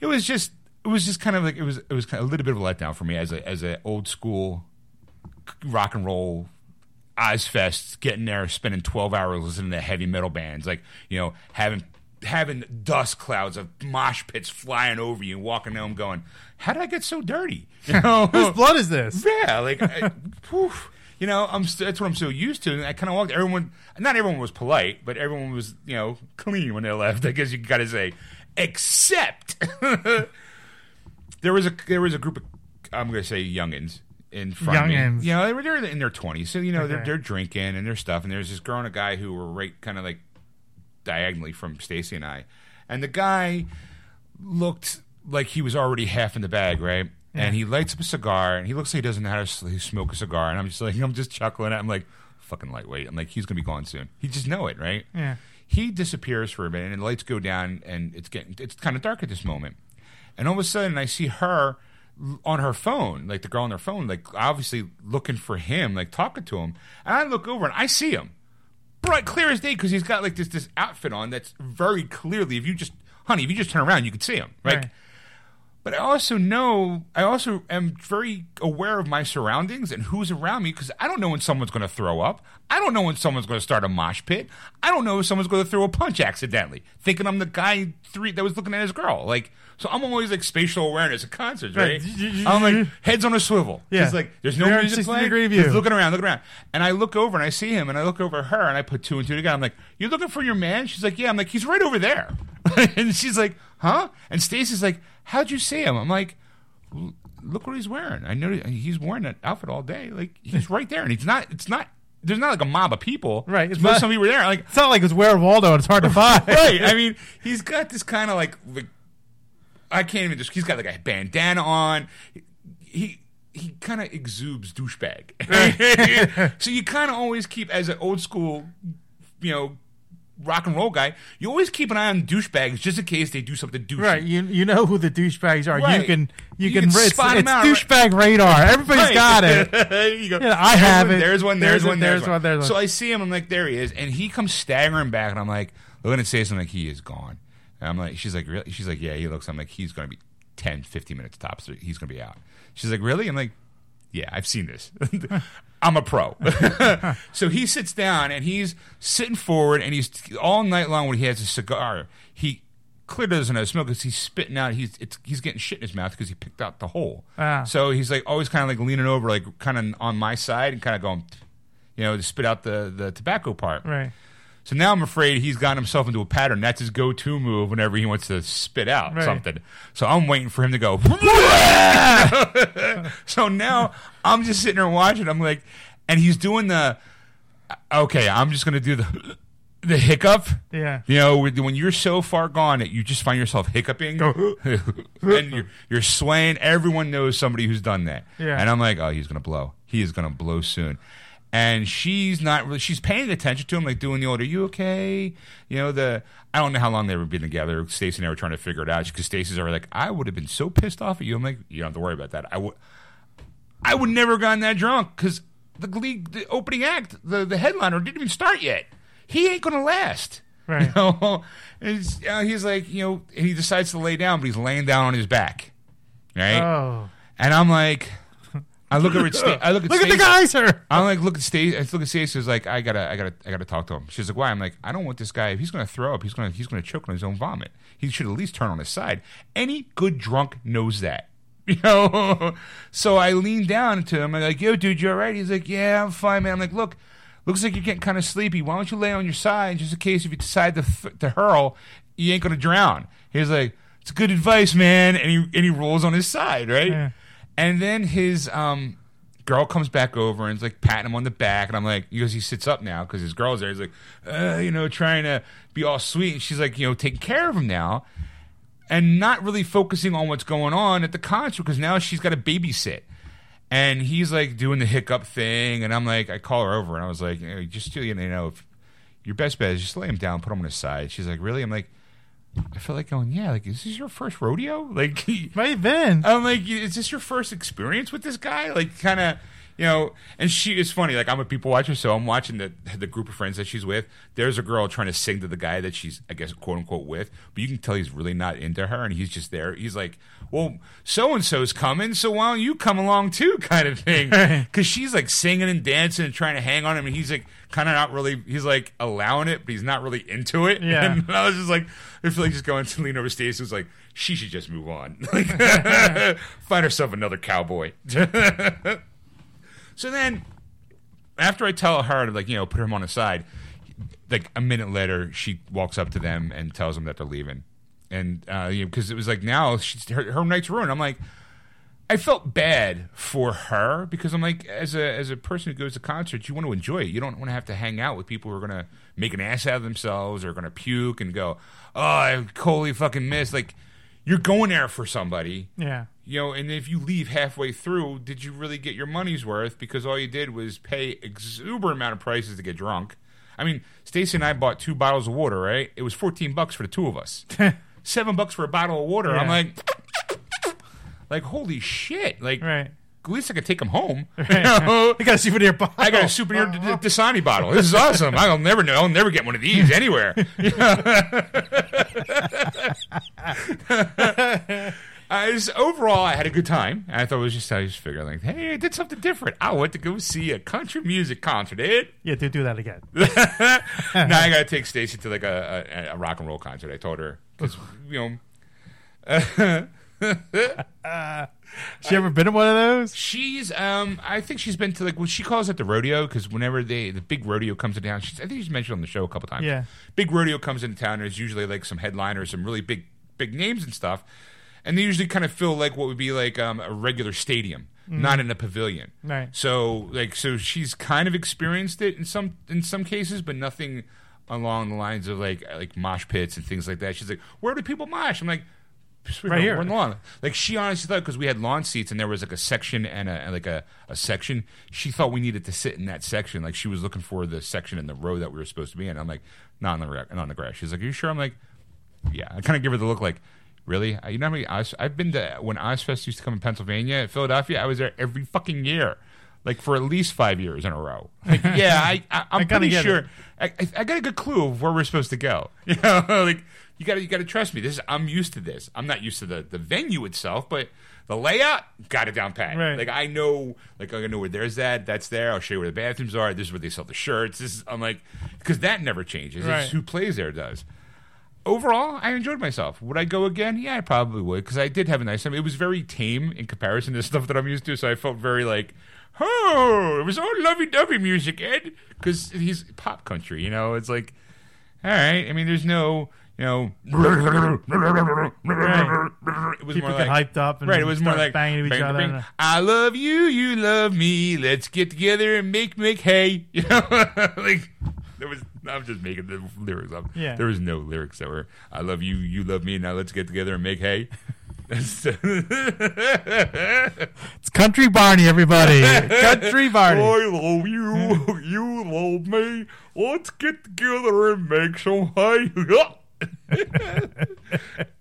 Speaker 1: it was just it was just kind of like it was it was kind of a little bit of a letdown for me as a as a old school rock and roll Ozzfest, getting there, spending twelve hours listening to heavy metal bands, like you know having having dust clouds of mosh pits flying over you, and walking home going, "How did I get so dirty?" You know,
Speaker 2: Whose blood is this?
Speaker 1: yeah, like, I, poof. you know, I'm st- that's what I'm so used to. And I kind of walked. Everyone, not everyone was polite, but everyone was, you know, clean when they left. I guess you got to say, except there was a there was a group of I'm going to say youngins in front
Speaker 2: Youngins.
Speaker 1: of me. You know, they were they're in their 20s, so you know they're
Speaker 2: Okay.
Speaker 1: they're drinking and their stuff. And there's this girl and a guy who were right kind of like diagonally from Stacy and I, and the guy looked like he was already half in the bag, right? And he lights up a cigar, and he looks like he doesn't know how to smoke a cigar. And I'm just like, I'm just chuckling. I'm like, fucking lightweight. I'm like, he's gonna be gone soon. He just know it, right?
Speaker 2: Yeah.
Speaker 1: He disappears for a minute, and the lights go down, and it's getting it's kind of dark at this moment. And all of a sudden, I see her on her phone, like the girl on her phone, like obviously looking for him, like talking to him. And I look over and I see him, bright, clear as day, because he's got like this this outfit on that's very clearly. If you just, honey, if you just turn around, you can see him, right?
Speaker 2: Right.
Speaker 1: But I also know, I also am very aware of my surroundings and who's around me because I don't know when someone's going to throw up. I don't know when someone's going to start a mosh pit. I don't know if someone's going to throw a punch accidentally, thinking I'm the guy three that was looking at his girl. Like, so I'm always like spatial awareness at concerts, right?
Speaker 2: Right.
Speaker 1: I'm like heads on a swivel.
Speaker 2: Yeah.
Speaker 1: Just like there's no
Speaker 2: 360
Speaker 1: music playing.
Speaker 2: degree
Speaker 1: Just looking around, looking around, and I look over and I see him, and I look over her, and I put two and two together. I'm like, "You're looking for your man?" She's like, "Yeah." I'm like, "He's right over there," and she's like, "Huh?" And Stacy's like, "How'd you see him?" I'm like, "Look what he's wearing. I know he's wearing that outfit all day. Like he's right there, and he's not. It's not. There's not like a mob of people.
Speaker 2: Right, it's
Speaker 1: It's most
Speaker 2: not-
Speaker 1: some people were there. Like
Speaker 2: It's not like it's where Waldo and it's hard to find.
Speaker 1: right. I mean, he's got this kind of like, like I can't even. Just, he's got like a bandana on. He he kind of exudes douchebag. so you kind of always keep as an old school, you know, rock and roll guy. You always keep an eye on douchebags just in case they do something douchey.
Speaker 2: Right, you you know who the douchebags are. You can you,
Speaker 1: You
Speaker 2: can,
Speaker 1: can
Speaker 2: it's,
Speaker 1: spot 'em
Speaker 2: it's
Speaker 1: out, right?
Speaker 2: douchebag radar. Everybody's
Speaker 1: Right.
Speaker 2: got it.
Speaker 1: you go.
Speaker 2: Yeah, I have
Speaker 1: one,
Speaker 2: it.
Speaker 1: There's one. There's,
Speaker 2: There's
Speaker 1: one. There's,
Speaker 2: there's one, there's one.
Speaker 1: So I see him. I'm like, there he is, and he comes staggering back, and I'm like, looking at say something like he is gone. And I'm like, she's like, really? She's like, yeah, he looks. I'm like, he's gonna be 10, 15 minutes tops. He's gonna be out. She's like, really? I'm like, yeah, I've seen this. I'm a pro. so he sits down and he's sitting forward and he's all night long when he has a cigar. He clearly doesn't have smoke because he's spitting out. He's it's, he's getting shit in his mouth because he picked out the hole.
Speaker 2: Ah.
Speaker 1: So he's like always kind of like leaning over, like kind of on my side and kind of going, you know, to spit out the the tobacco part.
Speaker 2: Right.
Speaker 1: So now I'm afraid he's gotten himself into a pattern. That's his go-to move whenever he wants to spit out
Speaker 2: Right.
Speaker 1: something. So I'm waiting for him to go. so now I'm just sitting there watching. I'm like, and he's doing the. Okay, I'm just gonna do the the hiccup.
Speaker 2: Yeah.
Speaker 1: You know, when you're so far gone that you just find yourself hiccuping and you're, you're swaying, everyone knows somebody who's done that.
Speaker 2: Yeah.
Speaker 1: And I'm like, oh, he's going to blow. He is going to blow soon. And she's not really, she's paying attention to him, like doing the old, are you okay? You know, the, I don't know how long they were been together. Stacey and I were trying to figure it out because Stacey's already like, I would have been so pissed off at you. I'm like, you don't have to worry about that. I would, I would never have gotten that drunk because the league, the opening act, the, the headliner didn't even start yet. He ain't going to last.
Speaker 2: Right.
Speaker 1: You know? Uh, he's like, you know, and he decides to lay down, but he's laying down on his back. Right?
Speaker 2: Oh.
Speaker 1: And I'm like, I look at Sta- I look at
Speaker 2: Look at the
Speaker 1: Stacey-
Speaker 2: geyser.
Speaker 1: I'm like, look at Stacey. I look at Stacey. Is like, I gotta, I gotta, I gotta talk to him. She's like, why? I'm like, I don't want this guy. If he's gonna throw up, he's gonna, he's gonna choke on his own vomit. He should at least turn on his side. Any good drunk knows that. You know. so I lean down to him. I'm like, yo, dude, you all right? He's like, yeah, I'm fine, man. I'm like, look, looks like you're getting kind of sleepy. Why don't you lay on your side just in case if you decide to th- to hurl, you ain't gonna drown. He's like, it's good advice, man. And he and he rolls on his side, right?
Speaker 2: Yeah.
Speaker 1: And then his um girl comes back over and is like patting him on the back, and I'm like, because he sits up now because his girl's there. He's like, uh, you know, trying to be all sweet, and she's like, you know, taking care of him now, and not really focusing on what's going on at the concert because now she's got to babysit. And he's like doing the hiccup thing, and I'm like, I call her over, and I was like, know, just you know, your best bet is just lay him down, put him on his side. She's like, really? I'm like, I feel like going, yeah, like, is this your first rodeo? Like,
Speaker 2: Might have been.
Speaker 1: I'm like, is this your first experience with this guy? Like, kind of, you know. And she is funny. Like, I'm a people watcher, so I'm watching the the group of friends that she's with. There's a girl trying to sing to the guy that she's, I guess, quote unquote, with. But you can tell he's really not into her, and he's just there. He's like, well, so and so's coming, so why don't you come along too, kind of thing. Because she's like singing and dancing and trying to hang on him, and he's like, kind of not really. He's like allowing it, but he's not really into it.
Speaker 2: Yeah.
Speaker 1: And I was just like, I feel like just going to lean over Stacey was like, she should just move on. Like, find herself another cowboy. So then, after I tell her to like, you know, put him on the side, like a minute later, she walks up to them and tells them that they're leaving. And uh, you know, because it was like now she's, her, her night's ruined. I'm like, I felt bad for her because I'm like, as a as a person who goes to concerts, you want to enjoy it. You don't want to have to hang out with people who are gonna make an ass out of themselves or gonna puke and go, oh, I totally fucking missed. Like, you're going there for somebody,
Speaker 2: Yeah.
Speaker 1: You know, and if you leave halfway through, did you really get your money's worth? Because all you did was pay exuberant amount of prices to get drunk. I mean, Stacy and I bought two bottles of water, right? It was fourteen bucks for the two of us. Seven bucks for a bottle of water. I'm like, like holy shit! Like,
Speaker 2: Right.
Speaker 1: at least I could take them home. You
Speaker 2: Right.
Speaker 1: know?
Speaker 2: I got a souvenir bottle.
Speaker 1: I got a souvenir D- D- uh-huh. Dasani bottle. This is awesome. I'll never know. I'll never get one of these anywhere. I was, overall, I had a good time. I thought it was just I just figured like, hey, I did something different. I went to go see a country music concert. Ed.
Speaker 2: Yeah, do do that again.
Speaker 1: now I got to take Stacy to like a, a, a rock and roll concert. I told her because you know
Speaker 2: She ever been in one of those?
Speaker 1: She's, um, I think she's been to like, well, she calls it the rodeo because whenever they the big rodeo comes into town, she's, I think she's mentioned on the show a couple times.
Speaker 2: Yeah.
Speaker 1: big rodeo comes into town. There's usually like some headliners, some really big big names and stuff, and they usually kind of fill like what would be like um, a regular stadium, not in a pavilion.
Speaker 2: Right.
Speaker 1: So like, so she's kind of experienced it in some in some cases, but nothing along the lines of like like mosh pits and things like that. She's like, where do people mosh? I'm like.
Speaker 2: Right here.
Speaker 1: We're in the lawn. Like she honestly thought because we had lawn seats and there was like a section and a and like a, a section. She thought we needed to sit in that section. Like she was looking for the section in the row that we were supposed to be in. I'm like, not on the not on the grass. She's like, are you sure? I'm like, yeah. I kind of give her the look like, really? You know how many Oz, I've been to when Ozzfest used to come in Pennsylvania, Philadelphia. I was there every fucking year. Like for at least five years in a row. Like, yeah, I, I, I'm
Speaker 2: I
Speaker 1: pretty sure. I, I, I got a good clue of where we're supposed to go. You know, like you got to you got to trust me. This is, I'm used to this. I'm not used to the the venue itself, but the layout got it down pat.
Speaker 2: Right.
Speaker 1: Like I know, like I know where there's that. That's there. I'll show you where the bathrooms are. This is where they sell the shirts. This is I'm like because that never changes.
Speaker 2: Right.
Speaker 1: It's who plays there does. Overall, I enjoyed myself. Would I go again? Yeah, I probably would because I did have a nice time. It was very tame in comparison to stuff that I'm used to, so I felt very like, oh, it was all lovey-dovey music, Ed, because he's pop country. You know, it's like, all right. I mean, there's no, you know, it was
Speaker 2: People
Speaker 1: more
Speaker 2: get
Speaker 1: like
Speaker 2: hyped up and
Speaker 1: right. It was more like
Speaker 2: banging into each
Speaker 1: bang,
Speaker 2: other.
Speaker 1: bang. I love you, you love me. Let's get together and make make hay. You know, like there was. I'm just making the lyrics up.
Speaker 2: Yeah.
Speaker 1: There was no lyrics that were "I love you, you love me." Now let's get together and make hay.
Speaker 2: It's Country Barney, everybody. Country Barney.
Speaker 1: I love you, you love me. Let's get together and make some hay.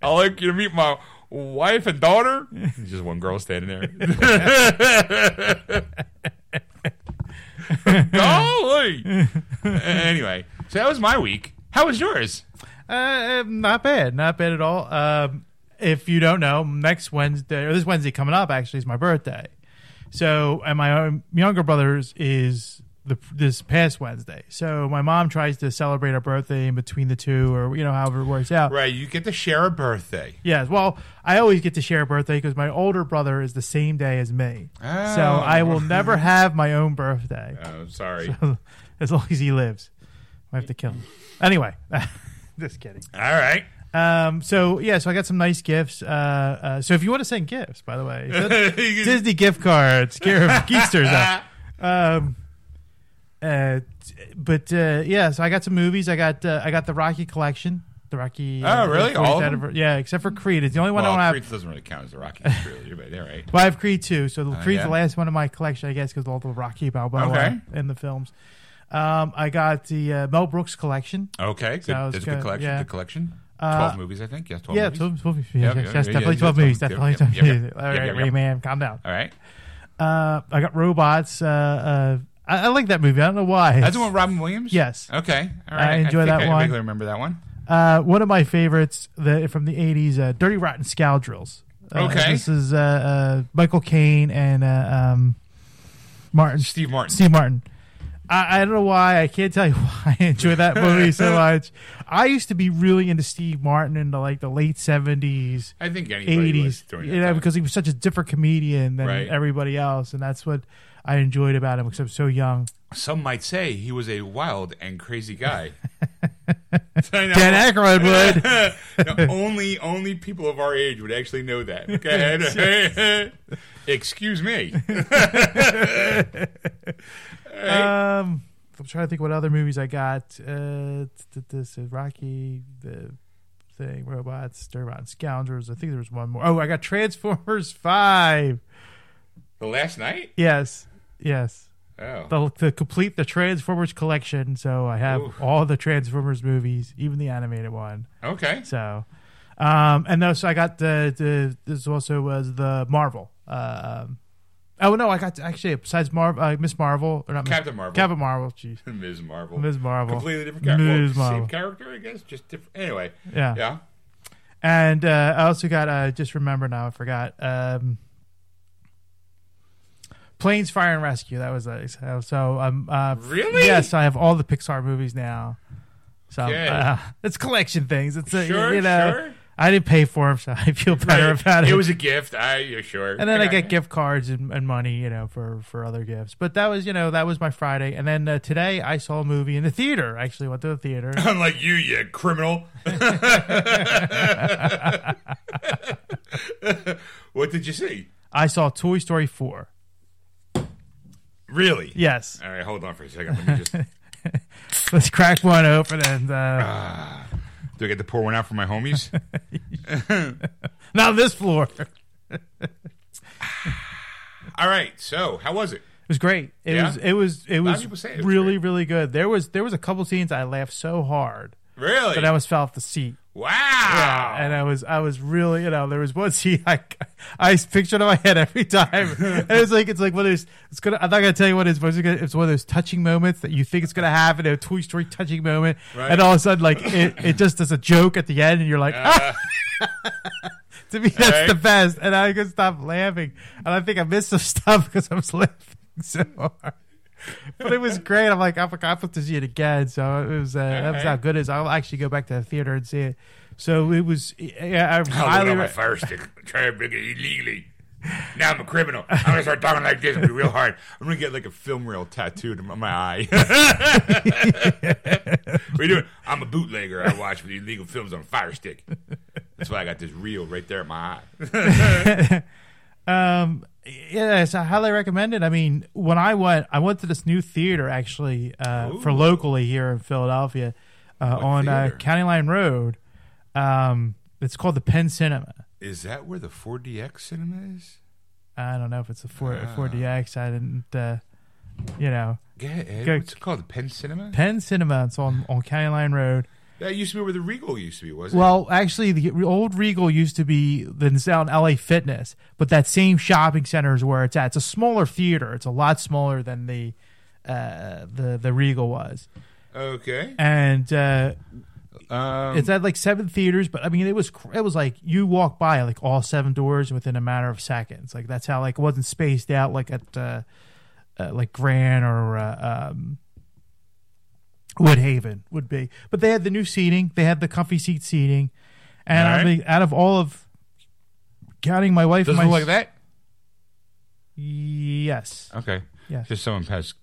Speaker 1: I like you to meet my wife and daughter. Just one girl standing there. Golly. anyway, so that was my week. How was yours?
Speaker 2: Uh, not bad, not bad at all. Um, if you don't know, next Wednesday or this Wednesday coming up actually is my birthday. So, and my younger brother's is the this past Wednesday. So my mom tries to celebrate our birthday in between the two, or you know, however it works out.
Speaker 1: Right, you get to share a birthday.
Speaker 2: Yes. Well, I always get to share a birthday because my older brother is the same day as me.
Speaker 1: Oh.
Speaker 2: So I will never have my own birthday
Speaker 1: Oh, sorry.
Speaker 2: as long as he lives. I have to kill him. Anyway, just kidding.
Speaker 1: All right.
Speaker 2: Um, so yeah, so I got some nice gifts. Uh, uh, so if you want to send gifts, by the way, Disney gift cards, care of Geeksters. Um, uh, but uh, yeah, so I got some movies. I got uh, I got the Rocky collection. The Rocky.
Speaker 1: Oh, really? All of?
Speaker 2: Yeah, except for Creed. It's the only one
Speaker 1: well,
Speaker 2: I don't have.
Speaker 1: Creed doesn't really count as a Rocky trilogy, but all right.
Speaker 2: Well, I have Creed too. So the
Speaker 1: Oh,
Speaker 2: Creed's
Speaker 1: yeah?
Speaker 2: the last one in my collection, I guess, because all the Rocky Balboa
Speaker 1: Okay.
Speaker 2: in the films. Um, I got the uh, Mel Brooks collection.
Speaker 1: Okay, good. That's a good collection.
Speaker 2: yeah.
Speaker 1: Good collection.
Speaker 2: Uh,
Speaker 1: Twelve movies, I think. Yes, twelve
Speaker 2: yeah,
Speaker 1: movies.
Speaker 2: 12, 12 yes,
Speaker 1: Yep,
Speaker 2: yes,
Speaker 1: yep,
Speaker 2: yes,
Speaker 1: yeah,
Speaker 2: definitely
Speaker 1: yeah,
Speaker 2: 12 movies. Definitely 12
Speaker 1: yep, yep.
Speaker 2: movies. All
Speaker 1: Yep,
Speaker 2: right,
Speaker 1: yep,
Speaker 2: Ray
Speaker 1: yep.
Speaker 2: Man, calm down.
Speaker 1: All right.
Speaker 2: Uh, I got Robots. I, I like that movie. I don't know why.
Speaker 1: That's the one with Robin Williams.
Speaker 2: Yes.
Speaker 1: Okay. All right.
Speaker 2: I enjoy that
Speaker 1: I
Speaker 2: one.
Speaker 1: vaguely remember that one.
Speaker 2: Uh, one of my favorites the, from the 80s, uh, Dirty Rotten Scoundrels. Uh,
Speaker 1: Okay.
Speaker 2: This is uh, uh, Michael Caine and uh, um, Martin.
Speaker 1: Steve Martin.
Speaker 2: Steve Martin. I, I don't know why. I can't tell you why I enjoy that movie so much. I used to be really into Steve Martin in the like the late seventies,
Speaker 1: I think anybody was
Speaker 2: eighties.
Speaker 1: during
Speaker 2: You
Speaker 1: that
Speaker 2: know,
Speaker 1: time.
Speaker 2: because he was such a different comedian than
Speaker 1: Right.
Speaker 2: everybody else, and that's what I enjoyed about him. Because I'm so young.
Speaker 1: some might say he was a wild and crazy guy.
Speaker 2: Dan Aykroyd would.
Speaker 1: No, only only people of our age would actually know that. Ahead. Excuse me.
Speaker 2: Um, I'm trying to think what other movies I got. Uh, th- th- this Rocky, the thing. Robots, Robot and Scoundrels. I think there was one more. Oh, I got Transformers Five.
Speaker 1: The Last Knight?
Speaker 2: Yes, yes.
Speaker 1: Oh.
Speaker 2: The, to complete the Transformers collection, so I have
Speaker 1: Oof.
Speaker 2: all the Transformers movies, even the animated one.
Speaker 1: Okay.
Speaker 2: So, um, and no, so I got the the this also was the Marvel. Um, oh no, I got actually besides Marvel, uh, Miss Marvel or not
Speaker 1: Captain Marvel.
Speaker 2: Captain Marvel. Jeez,
Speaker 1: Ms. Marvel.
Speaker 2: Ms. Marvel.
Speaker 1: Completely different character.
Speaker 2: Ms.
Speaker 1: Well,
Speaker 2: Marvel.
Speaker 1: Same character, I guess. Just different. Anyway.
Speaker 2: Yeah.
Speaker 1: Yeah.
Speaker 2: And uh, I also got uh, just remember now I forgot. Um, Planes, Fire and Rescue. That was nice. Uh, So um, uh,
Speaker 1: Really?
Speaker 2: yes, I have all the Pixar movies now. So
Speaker 1: Okay.
Speaker 2: uh, it's collection things. It's a,
Speaker 1: Sure,
Speaker 2: you know,
Speaker 1: sure.
Speaker 2: I didn't pay for them, so I feel better
Speaker 1: Right.
Speaker 2: about it.
Speaker 1: It was a gift. I, you're sure.
Speaker 2: and then I get gift cards and, and money, you know, for for other gifts. But that was, you know, that was my Friday. And then uh, today I saw a movie in the theater. I actually went to the theater.
Speaker 1: I'm like you, you criminal. what did you see?
Speaker 2: I saw Toy Story four.
Speaker 1: Really?
Speaker 2: Yes,
Speaker 1: All right, hold on for a second. Let me just.
Speaker 2: let's crack one open and uh,
Speaker 1: Do I get to pour one out for my homies?
Speaker 2: not this floor.
Speaker 1: All right. So, how was it?
Speaker 2: It was great. It
Speaker 1: Yeah?
Speaker 2: was it was it was,
Speaker 1: it was
Speaker 2: really really good. There was there was a couple scenes I laughed so hard
Speaker 1: Really?
Speaker 2: that I almost fell off the seat.
Speaker 1: wow.
Speaker 2: Yeah, and I was I was really you know there was one scene I I pictured in my head every time, and it's like it's like one of those it's gonna I'm not gonna tell you what it is, but it's, gonna, it's one of those touching moments that you think it's gonna happen a Toy Story touching moment,
Speaker 1: Right.
Speaker 2: and all of a sudden like it, it just does a joke at the end, and you're like.
Speaker 1: Uh,
Speaker 2: To me, that's
Speaker 1: Right.
Speaker 2: the best, and I could stop laughing. And I think I missed some stuff because I was laughing so hard. But it was great. I'm like, I forgot to see it again. So it was uh, that was how good it is. I'll actually go back to the theater and see it. So it was. Yeah, I
Speaker 1: it
Speaker 2: highly
Speaker 1: on my
Speaker 2: re-
Speaker 1: fire stick. Try to bring it illegally. Now I'm a criminal. I'm gonna start talking like this. It'll be real hard. I'm gonna get like a film reel tattooed on my eye. what are you doing? I'm a bootlegger. I watch illegal films on a fire stick. That's why I got this reel right there in my eye.
Speaker 2: Um, yes, I highly recommend it. I mean, when I went, I went to this new theater actually uh, for locally here in Philadelphia uh, on uh. County Line Road. Um, it's called the Penn Cinema.
Speaker 1: Is that where the 4DX cinema is?
Speaker 2: I don't know if it's a 4,
Speaker 1: Ah.
Speaker 2: 4DX. I didn't, uh, you know,
Speaker 1: Yeah,
Speaker 2: Go-
Speaker 1: what's it called? The Penn Cinema?
Speaker 2: Penn Cinema. It's on, on County Line Road.
Speaker 1: That used to be where the Regal used to be, wasn't
Speaker 2: Well, actually, the old Regal used to be the down LA Fitness, but that same shopping center is where it's at. It's a smaller theater. It's a lot smaller than the uh, the the Regal was.
Speaker 1: Okay.
Speaker 2: and uh,
Speaker 1: Um,
Speaker 2: it's at like seven theaters. But I mean, it was it was like you walk by like all seven doors within a matter of seconds. Like that's how like it wasn't spaced out like at uh, uh, like Grand or uh, um, Woodhaven would be. But they had the new seating. They had the comfy seat seating, and
Speaker 1: All right.
Speaker 2: mean, out of all of counting my wife
Speaker 1: does it look like that?
Speaker 2: yes,
Speaker 1: Okay.
Speaker 2: yes.
Speaker 1: Just someone has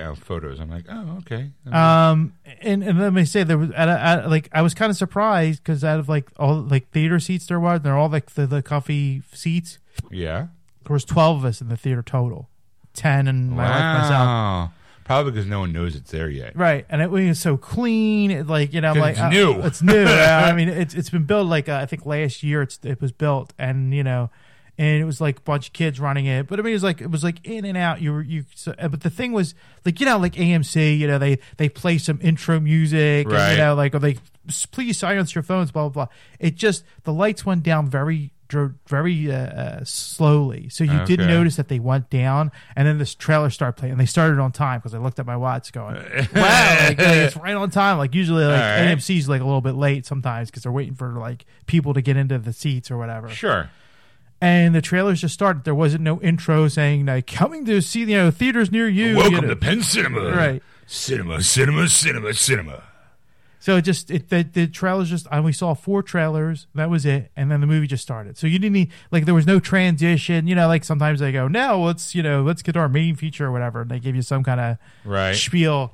Speaker 1: uh, photos. I'm like, oh, okay.
Speaker 2: Um, and, and let me say there was at, at like I was kind of surprised because out of like all like theater seats there were, they're all like the, the comfy seats.
Speaker 1: yeah.
Speaker 2: There was twelve of us in the theater total, ten and my wife myself.
Speaker 1: Probably because no one knows it's there yet.
Speaker 2: Right, and it was so clean. it, Like you know, I'm like
Speaker 1: it's
Speaker 2: uh,
Speaker 1: new.
Speaker 2: It's new. yeah, I mean, it's it's been built like uh, I think last year. It's it was built, and you know, and it was like a bunch of kids running it. But I mean, it was like it was like in and out. You were you. So, uh, but the thing was, like you know, like AMC. You know, they they play some intro music. And,
Speaker 1: Right.
Speaker 2: you know, like or they please silence your phones. Blah blah blah. It just the lights went down very very uh, uh, slowly, so you didn't notice that they went down. And then this trailer started playing, and they started on time because I looked at my watch, going, "Wow, like, like, it's right on time." Like usually, like
Speaker 1: right.
Speaker 2: AMC's like a little bit late sometimes because they're waiting for like people to get into the seats or whatever.
Speaker 1: Sure.
Speaker 2: And the trailers just started. There wasn't no intro saying like coming to see you know theaters near you.
Speaker 1: Welcome
Speaker 2: you know.
Speaker 1: to Penn Cinema.
Speaker 2: Right.
Speaker 1: Cinema, cinema, cinema, cinema.
Speaker 2: So it just it the, the trailers just and we saw four trailers. That was it, and then the movie just started. So you didn't need, like there was no transition. You know, like sometimes they go now let's you know let's get to our main feature or whatever, and they give you some kind of
Speaker 1: Right.
Speaker 2: spiel.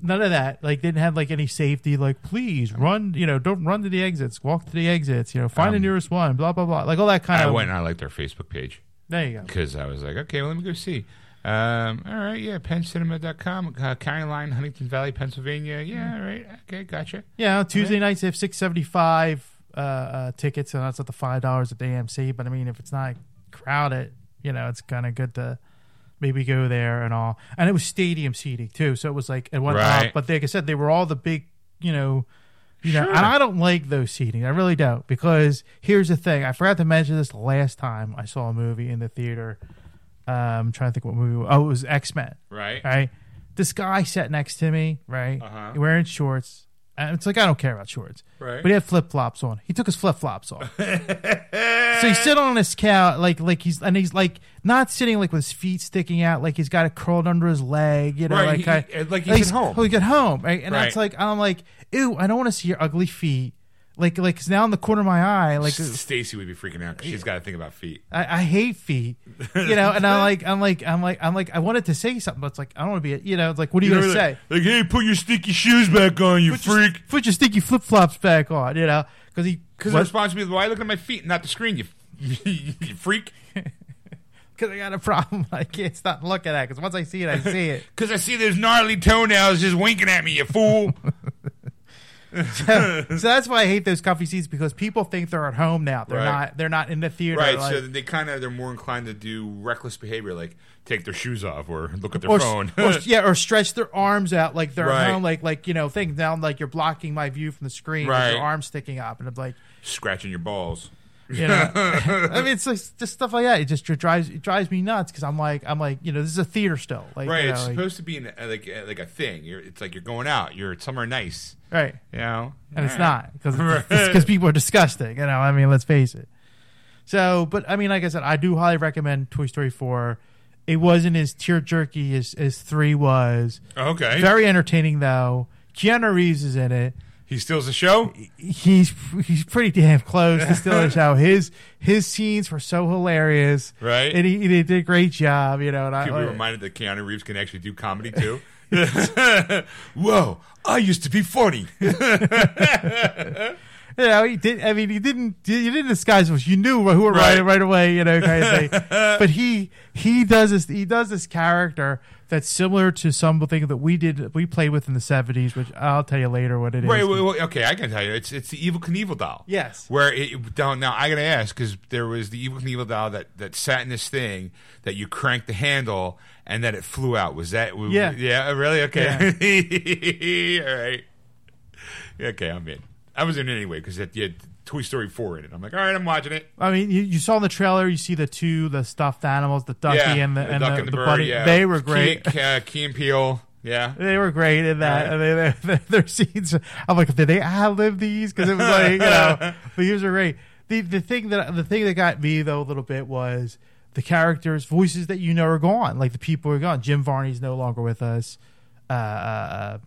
Speaker 2: None of that. Like didn't have like any safety. Like please run. You know, don't run to the exits. Walk to the exits. You know, find the
Speaker 1: Um,
Speaker 2: nearest one. Blah blah blah. Like all that kind of
Speaker 1: I
Speaker 2: of.
Speaker 1: went and I liked their Facebook page
Speaker 2: There you go.
Speaker 1: because I was like, okay, well, let me go see. Um, all right, yeah, penncinema.com, uh, County Line, Huntingdon Valley, Pennsylvania. Yeah, all right, okay, gotcha.
Speaker 2: Yeah, Tuesday nights they have six seventy five. Uh, uh, uh, tickets, and that's at the five dollars at the AMC. But I mean, if it's not crowded, you know, it's kind of good to maybe go there and all. And it was stadium seating too, so it was like it went
Speaker 1: Right.
Speaker 2: up. But like I said, they were all the big, you know, you know.
Speaker 1: Sure.
Speaker 2: And I don't like those seating. I really don't because here's the thing. I forgot to mention this last time I saw a movie in the theater. Um, I'm trying to think what movie. Oh, it was X Men
Speaker 1: Right.
Speaker 2: right? This guy sat next to me, right?
Speaker 1: Uh-huh.
Speaker 2: Wearing shorts. And it's like I don't care about shorts.
Speaker 1: Right.
Speaker 2: But he had flip flops on. He took his flip flops off. so he's sitting on his couch, like like he's and he's like not sitting like with his feet sticking out, like he's got it curled under his leg, you know,
Speaker 1: Right,
Speaker 2: like
Speaker 1: he-
Speaker 2: I-
Speaker 1: he- like he's at home.
Speaker 2: Like at home, right? And that's like I'm like, ew, I don't want to see your ugly feet. Like like 'cause now in the corner of my eye, like
Speaker 1: Stacy would be freaking out 'cause she's got to think about feet.
Speaker 2: I, I hate feet, you know, and I'm like, I'm like, I'm like, I'm like, I wanted to say something, but it's like, I don't want to be, a, you know, it's like, what are you, gonna say?
Speaker 1: Like, hey, put your sticky shoes back on, you
Speaker 2: Put your-
Speaker 1: freak.
Speaker 2: put your sticky flip flops back on, you know, because he,
Speaker 1: Because the responsibility, why look at my feet, not the screen, you, you freak?
Speaker 2: because I got a problem, I can't stop looking at, because once I see it, I see it.
Speaker 1: Because I see those gnarly toenails just winking at me, you fool.
Speaker 2: so that's why I hate those comfy seats because people think they're at home now. They're
Speaker 1: Right.
Speaker 2: not. They're not in the theater.
Speaker 1: right,
Speaker 2: like-
Speaker 1: so they kind of they're more inclined to do reckless behavior, like take their shoes off or look at their
Speaker 2: or,
Speaker 1: phone.
Speaker 2: or yeah, or stretch their arms out like they're
Speaker 1: Right.
Speaker 2: at home, like like you know, things down like you're blocking my view from the screen, with
Speaker 1: Right.
Speaker 2: your arms sticking up, and I'm like,
Speaker 1: Scratching your balls.
Speaker 2: you know, I mean, it's like just stuff like that. It just drives it drives me nuts because I'm like I'm like you know, this is a theater still, like
Speaker 1: Right,
Speaker 2: you know,
Speaker 1: it's
Speaker 2: like-
Speaker 1: supposed to be an, like uh, like a thing. You're, it's like you're going out. You're somewhere nice.
Speaker 2: Right.
Speaker 1: You know,
Speaker 2: and it's not because because people are disgusting. You know, I mean, let's face it. So, but I mean, like I said, I do highly recommend Toy Story four. It wasn't as tear jerky as as three was.
Speaker 1: Okay,
Speaker 2: Very entertaining though. Keanu Reeves is in it.
Speaker 1: he steals the show.
Speaker 2: He's he's pretty damn close to still the show. His his scenes were so hilarious,
Speaker 1: Right.
Speaker 2: And he, he did a great job. You know, and I,
Speaker 1: People be reminded that Keanu Reeves can actually do comedy too. Whoa, I used to be funny.
Speaker 2: you know, he did. I mean, he didn't. He didn't disguise himself. You knew who were right
Speaker 1: Right.
Speaker 2: right away. You know, kind of thing. but he he does this. He does this character that's similar to something that we did. We played with in the seventies, which I'll tell you later what it is.
Speaker 1: Right. Well, well, okay, I can tell you. It's it's the Evel Knievel doll.
Speaker 2: Yes.
Speaker 1: Where it down now, I gotta ask because there was the Evel Knievel doll that that sat in this thing that you cranked the handle and then it flew out. Was that?
Speaker 2: Yeah.
Speaker 1: Yeah. Really? Okay. All right. Okay, I'm in. I was in anyway because had Toy Story four in it. I'm like, all right, I'm watching it.
Speaker 2: I mean, you, you saw in the trailer. You see the two, the stuffed animals, the ducky
Speaker 1: yeah,
Speaker 2: and the, and
Speaker 1: duck
Speaker 2: the,
Speaker 1: and the,
Speaker 2: the
Speaker 1: bird.
Speaker 2: bunny.
Speaker 1: Yeah,
Speaker 2: They were great.
Speaker 1: Key, uh, Key and Peele. Yeah.
Speaker 2: They were great in that.
Speaker 1: Right.
Speaker 2: I mean, their, scenes. I'm like, did they lib these? Because it was like, you know, but these are great. The the thing that the thing that got me though a little bit was the characters' voices that you know are gone. Like the people are gone. Jim Varney's no longer with us. Uh, uh,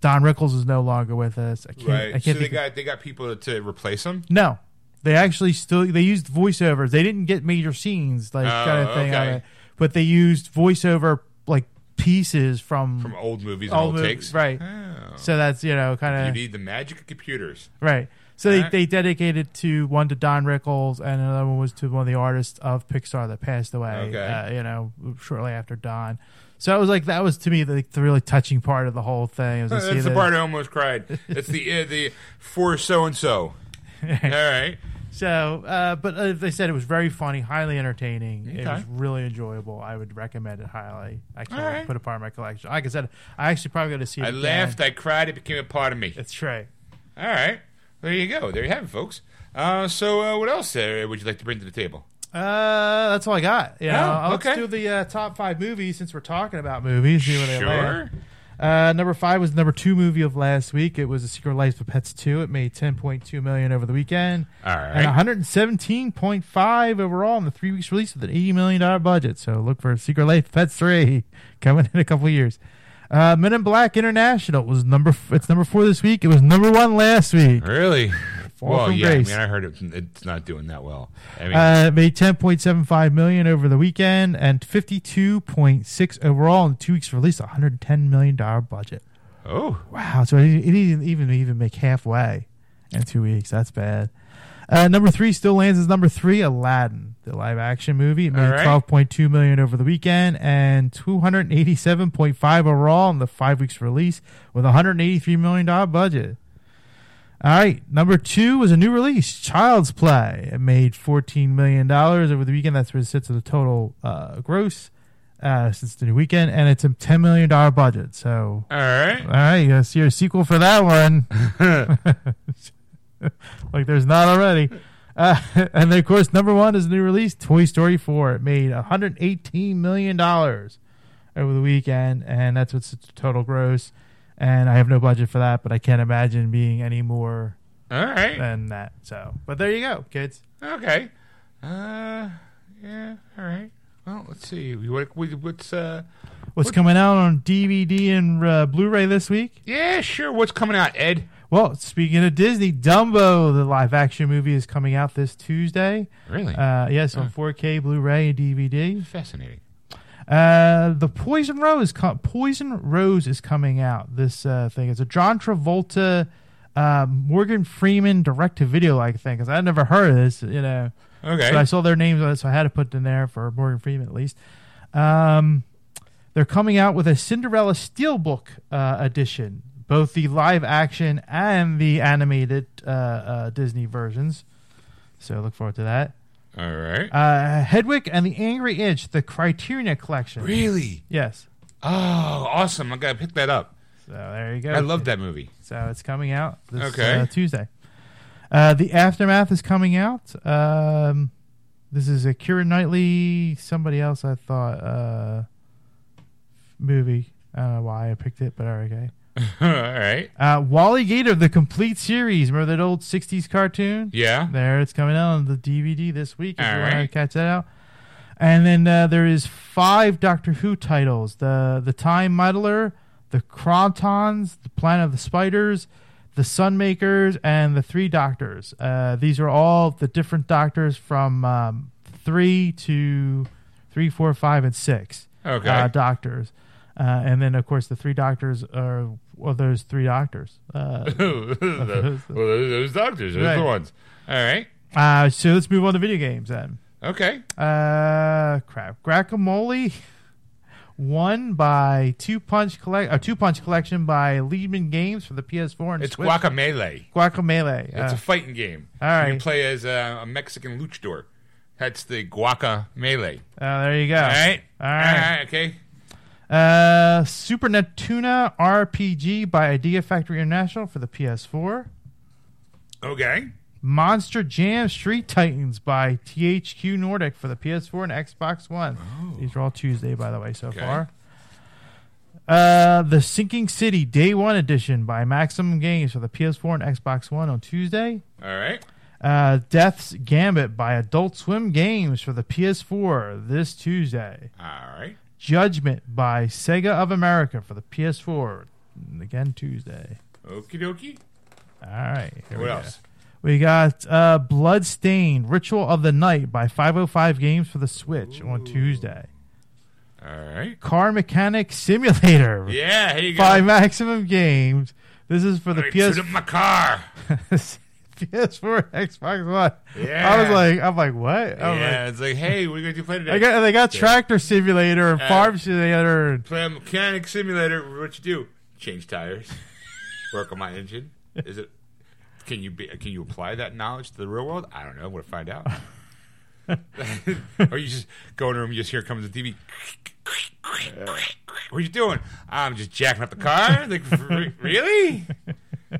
Speaker 2: Don Rickles is no longer with us. I can't.
Speaker 1: Right.
Speaker 2: I can't
Speaker 1: so they got they got people to replace him.
Speaker 2: no, they actually still they used voiceovers. They didn't get major scenes like
Speaker 1: Oh,
Speaker 2: kind of thing,
Speaker 1: okay.
Speaker 2: it, but they used voiceover like pieces from,
Speaker 1: From old movies and
Speaker 2: old
Speaker 1: old
Speaker 2: movies,
Speaker 1: takes.
Speaker 2: right?
Speaker 1: Oh.
Speaker 2: So that's you know kind of You
Speaker 1: need the magic of computers.
Speaker 2: right. So they,
Speaker 1: Alright.
Speaker 2: they dedicated to one to Don Rickles and another one was to one of the artists of Pixar that passed away.
Speaker 1: Okay.
Speaker 2: Uh, you know, shortly after Don. So it was like that was to me the, the really touching part of the whole thing. Was
Speaker 1: That's the part I almost cried. That's the uh, the for so and so. All right.
Speaker 2: So, uh, but as I said, it was very funny, highly entertaining. It was really enjoyable. I would recommend it highly. I can't
Speaker 1: Alright.
Speaker 2: put it part of my collection. Like I said, I actually probably got to see it.
Speaker 1: I
Speaker 2: again.
Speaker 1: laughed. I cried. It became a part of me.
Speaker 2: That's right.
Speaker 1: All right. There you go. There you have it, folks. Uh, so, uh, what else uh, would you like to bring to the table?
Speaker 2: Uh, that's all I got. Know,
Speaker 1: Oh,
Speaker 2: let's
Speaker 1: okay.
Speaker 2: do the uh, top five movies since we're talking about movies. See where they land.
Speaker 1: Sure.
Speaker 2: Uh, number five was the number two movie of last week. It was The Secret Life of Pets two. It made ten point two million over the weekend.
Speaker 1: All
Speaker 2: And
Speaker 1: right.
Speaker 2: one hundred seventeen point five overall in the three weeks release with an eighty million dollar budget. So look for Secret Life of Pets three coming in a couple of years. Uh, Men in Black International was number. F- it's number four this week. It was number one last week.
Speaker 1: Really? Well, yeah.
Speaker 2: grace.
Speaker 1: I mean, I heard it, it's not doing that well. I mean,
Speaker 2: Uh, it made ten point seven five million over the weekend and fifty two point six overall in two weeks release. One hundred ten million dollar budget.
Speaker 1: oh,
Speaker 2: Wow, so it, it didn't even even make halfway in two weeks. That's bad. Uh, number three still lands as number three, Aladdin, the live action movie. It made
Speaker 1: right.
Speaker 2: twelve point two million over the weekend and two hundred eighty seven point five overall in the five weeks release with a hundred eighty three million dollar budget. All right, number two was a new release, Child's Play. It made fourteen million dollars over the weekend. That's where it sits at the total uh, gross uh, since the new weekend, and it's a ten million dollar budget. So,
Speaker 1: All right.
Speaker 2: all right, you gotta see your sequel for that one. like there's not already. Uh, and then, of course, number one is a new release, Toy Story 4. It made $118 million over the weekend, and that's what's its total gross. And I have no budget for that, but I can't imagine being any more
Speaker 1: All right.
Speaker 2: than that. So, but there you go, kids.
Speaker 1: Okay. Uh, yeah. All right. Well, let's see. What, what, what's uh?
Speaker 2: What's coming out on DVD and uh, Blu-ray this week?
Speaker 1: Yeah, sure. What's coming out, Ed?
Speaker 2: Well, speaking of Disney, Dumbo, the live-action movie, is coming out this Tuesday.
Speaker 1: Really
Speaker 2: Uh, yes, on 4K Blu-ray and DVD.
Speaker 1: fascinating.
Speaker 2: Uh, the Poison Rose, co- Poison Rose is coming out. This uh, thing is a John Travolta, uh, Morgan Freeman direct-to-video like thing. Because I never heard of this, you know.
Speaker 1: Okay.
Speaker 2: I saw their names on it, so I had to put it in there for Morgan Freeman at least. Um, they're coming out with a Cinderella Steelbook uh, edition, both the live action and the animated uh, uh, Disney versions. So look forward to that.
Speaker 1: All right.
Speaker 2: Uh, Hedwig and the Angry Inch, the Criterion Collection.
Speaker 1: really?
Speaker 2: Yes.
Speaker 1: Oh, awesome! I gotta pick that up.
Speaker 2: So there you go.
Speaker 1: I love that movie.
Speaker 2: So it's coming out this
Speaker 1: Okay.
Speaker 2: uh, Tuesday. Uh, the Aftermath is coming out. Um, this is a Keira Knightley, somebody else I thought uh, movie. I don't know why I picked it, but okay.
Speaker 1: All right.
Speaker 2: Uh, Wally Gator, the complete series. Remember that old 60s cartoon?
Speaker 1: Yeah.
Speaker 2: There, it's coming out on the DVD this week if
Speaker 1: All
Speaker 2: you want to catch that out. And then uh, there is five Doctor Who titles: the the Time Muddler, the Crontons, the Planet of the Spiders, the Sunmakers, and the Three Doctors. Uh, these are all the different Doctors from um, three to three, four, five, and six.
Speaker 1: Okay.
Speaker 2: Uh, doctors, uh, and then of course the three Doctors are well, there's three Doctors. Uh,
Speaker 1: The- well, those, those doctors, those are
Speaker 2: Right.
Speaker 1: the ones. All right.
Speaker 2: uh, so let's move on to video games then.
Speaker 1: Okay.
Speaker 2: Uh, crap. Guacamole won by Two Punch Collect, a Two Punch Collection by Lehman Games for the PS4 and
Speaker 1: It's
Speaker 2: Switch.
Speaker 1: Guacamelee.
Speaker 2: Guacamole.
Speaker 1: It's
Speaker 2: Uh,
Speaker 1: a fighting game.
Speaker 2: all
Speaker 1: You can play as a, a Mexican luchador. That's the Guacamelee.
Speaker 2: oh, there you go.
Speaker 1: All right.
Speaker 2: All right. All right.
Speaker 1: Okay.
Speaker 2: Uh, Super Neptunia RPG by Idea Factory International for the PS4.
Speaker 1: Okay.
Speaker 2: Monster Jam Street Titans by THQ Nordic for the PS4 and Xbox One. These are all Tuesday, by the way, so
Speaker 1: Oh. Okay.
Speaker 2: far. Uh, the Sinking City Day One Edition by Maximum Games for the PS4 and Xbox One on Tuesday.
Speaker 1: All right.
Speaker 2: Uh, Death's Gambit by Adult Swim Games for the PS4 this Tuesday.
Speaker 1: All right.
Speaker 2: Judgment by Sega of America for the PS4 again Tuesday.
Speaker 1: Okie dokie.
Speaker 2: All right. here we
Speaker 1: What
Speaker 2: go.
Speaker 1: else?
Speaker 2: We got uh, Bloodstained Ritual of the Night by 505 Games for the Switch on Tuesday.
Speaker 1: All right.
Speaker 2: Car Mechanic Simulator
Speaker 1: Yeah, here you go.
Speaker 2: by Maximum Games. This is for the PS
Speaker 1: my car.
Speaker 2: PS4, Xbox One.
Speaker 1: Yeah.
Speaker 2: I was like, I'm like, what? I'm
Speaker 1: yeah, it's like, hey, we're going to play today?
Speaker 2: like, I got, they got Tractor Simulator and
Speaker 1: Uh,
Speaker 2: Farm Simulator. And,
Speaker 1: play a mechanic simulator. What you do? Change tires. work on my engine. Is it? Can you be? Can you apply that knowledge to the real world? I don't know. We'll find out. or you just go in a room, you just hear comes the TV. What are you doing? I'm just jacking up the car. Like, really?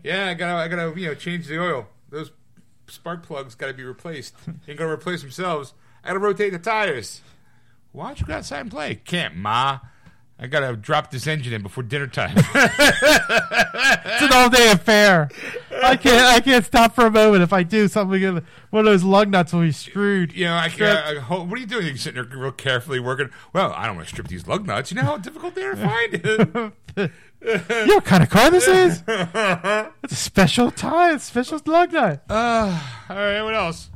Speaker 1: Yeah, I gotta, I gotta, you know, change the oil. Spark plugs got to be replaced. Ain't gonna replace themselves. I gotta rotate the tires. Why don't you go outside and play? Can't, ma. I gotta drop this engine in before dinner time.
Speaker 2: it's an all day affair. I can't I can't stop for a moment. If I do something, in- one of those lug nuts will be screwed.
Speaker 1: you know, I can't. I, ho- what are you doing? You're sitting there real carefully working. Well, I don't want to strip these lug nuts. You know how difficult they are to find.
Speaker 2: You know what kind of car this is? It's a special tie, It's special lug nut.
Speaker 1: uh, all right. What else?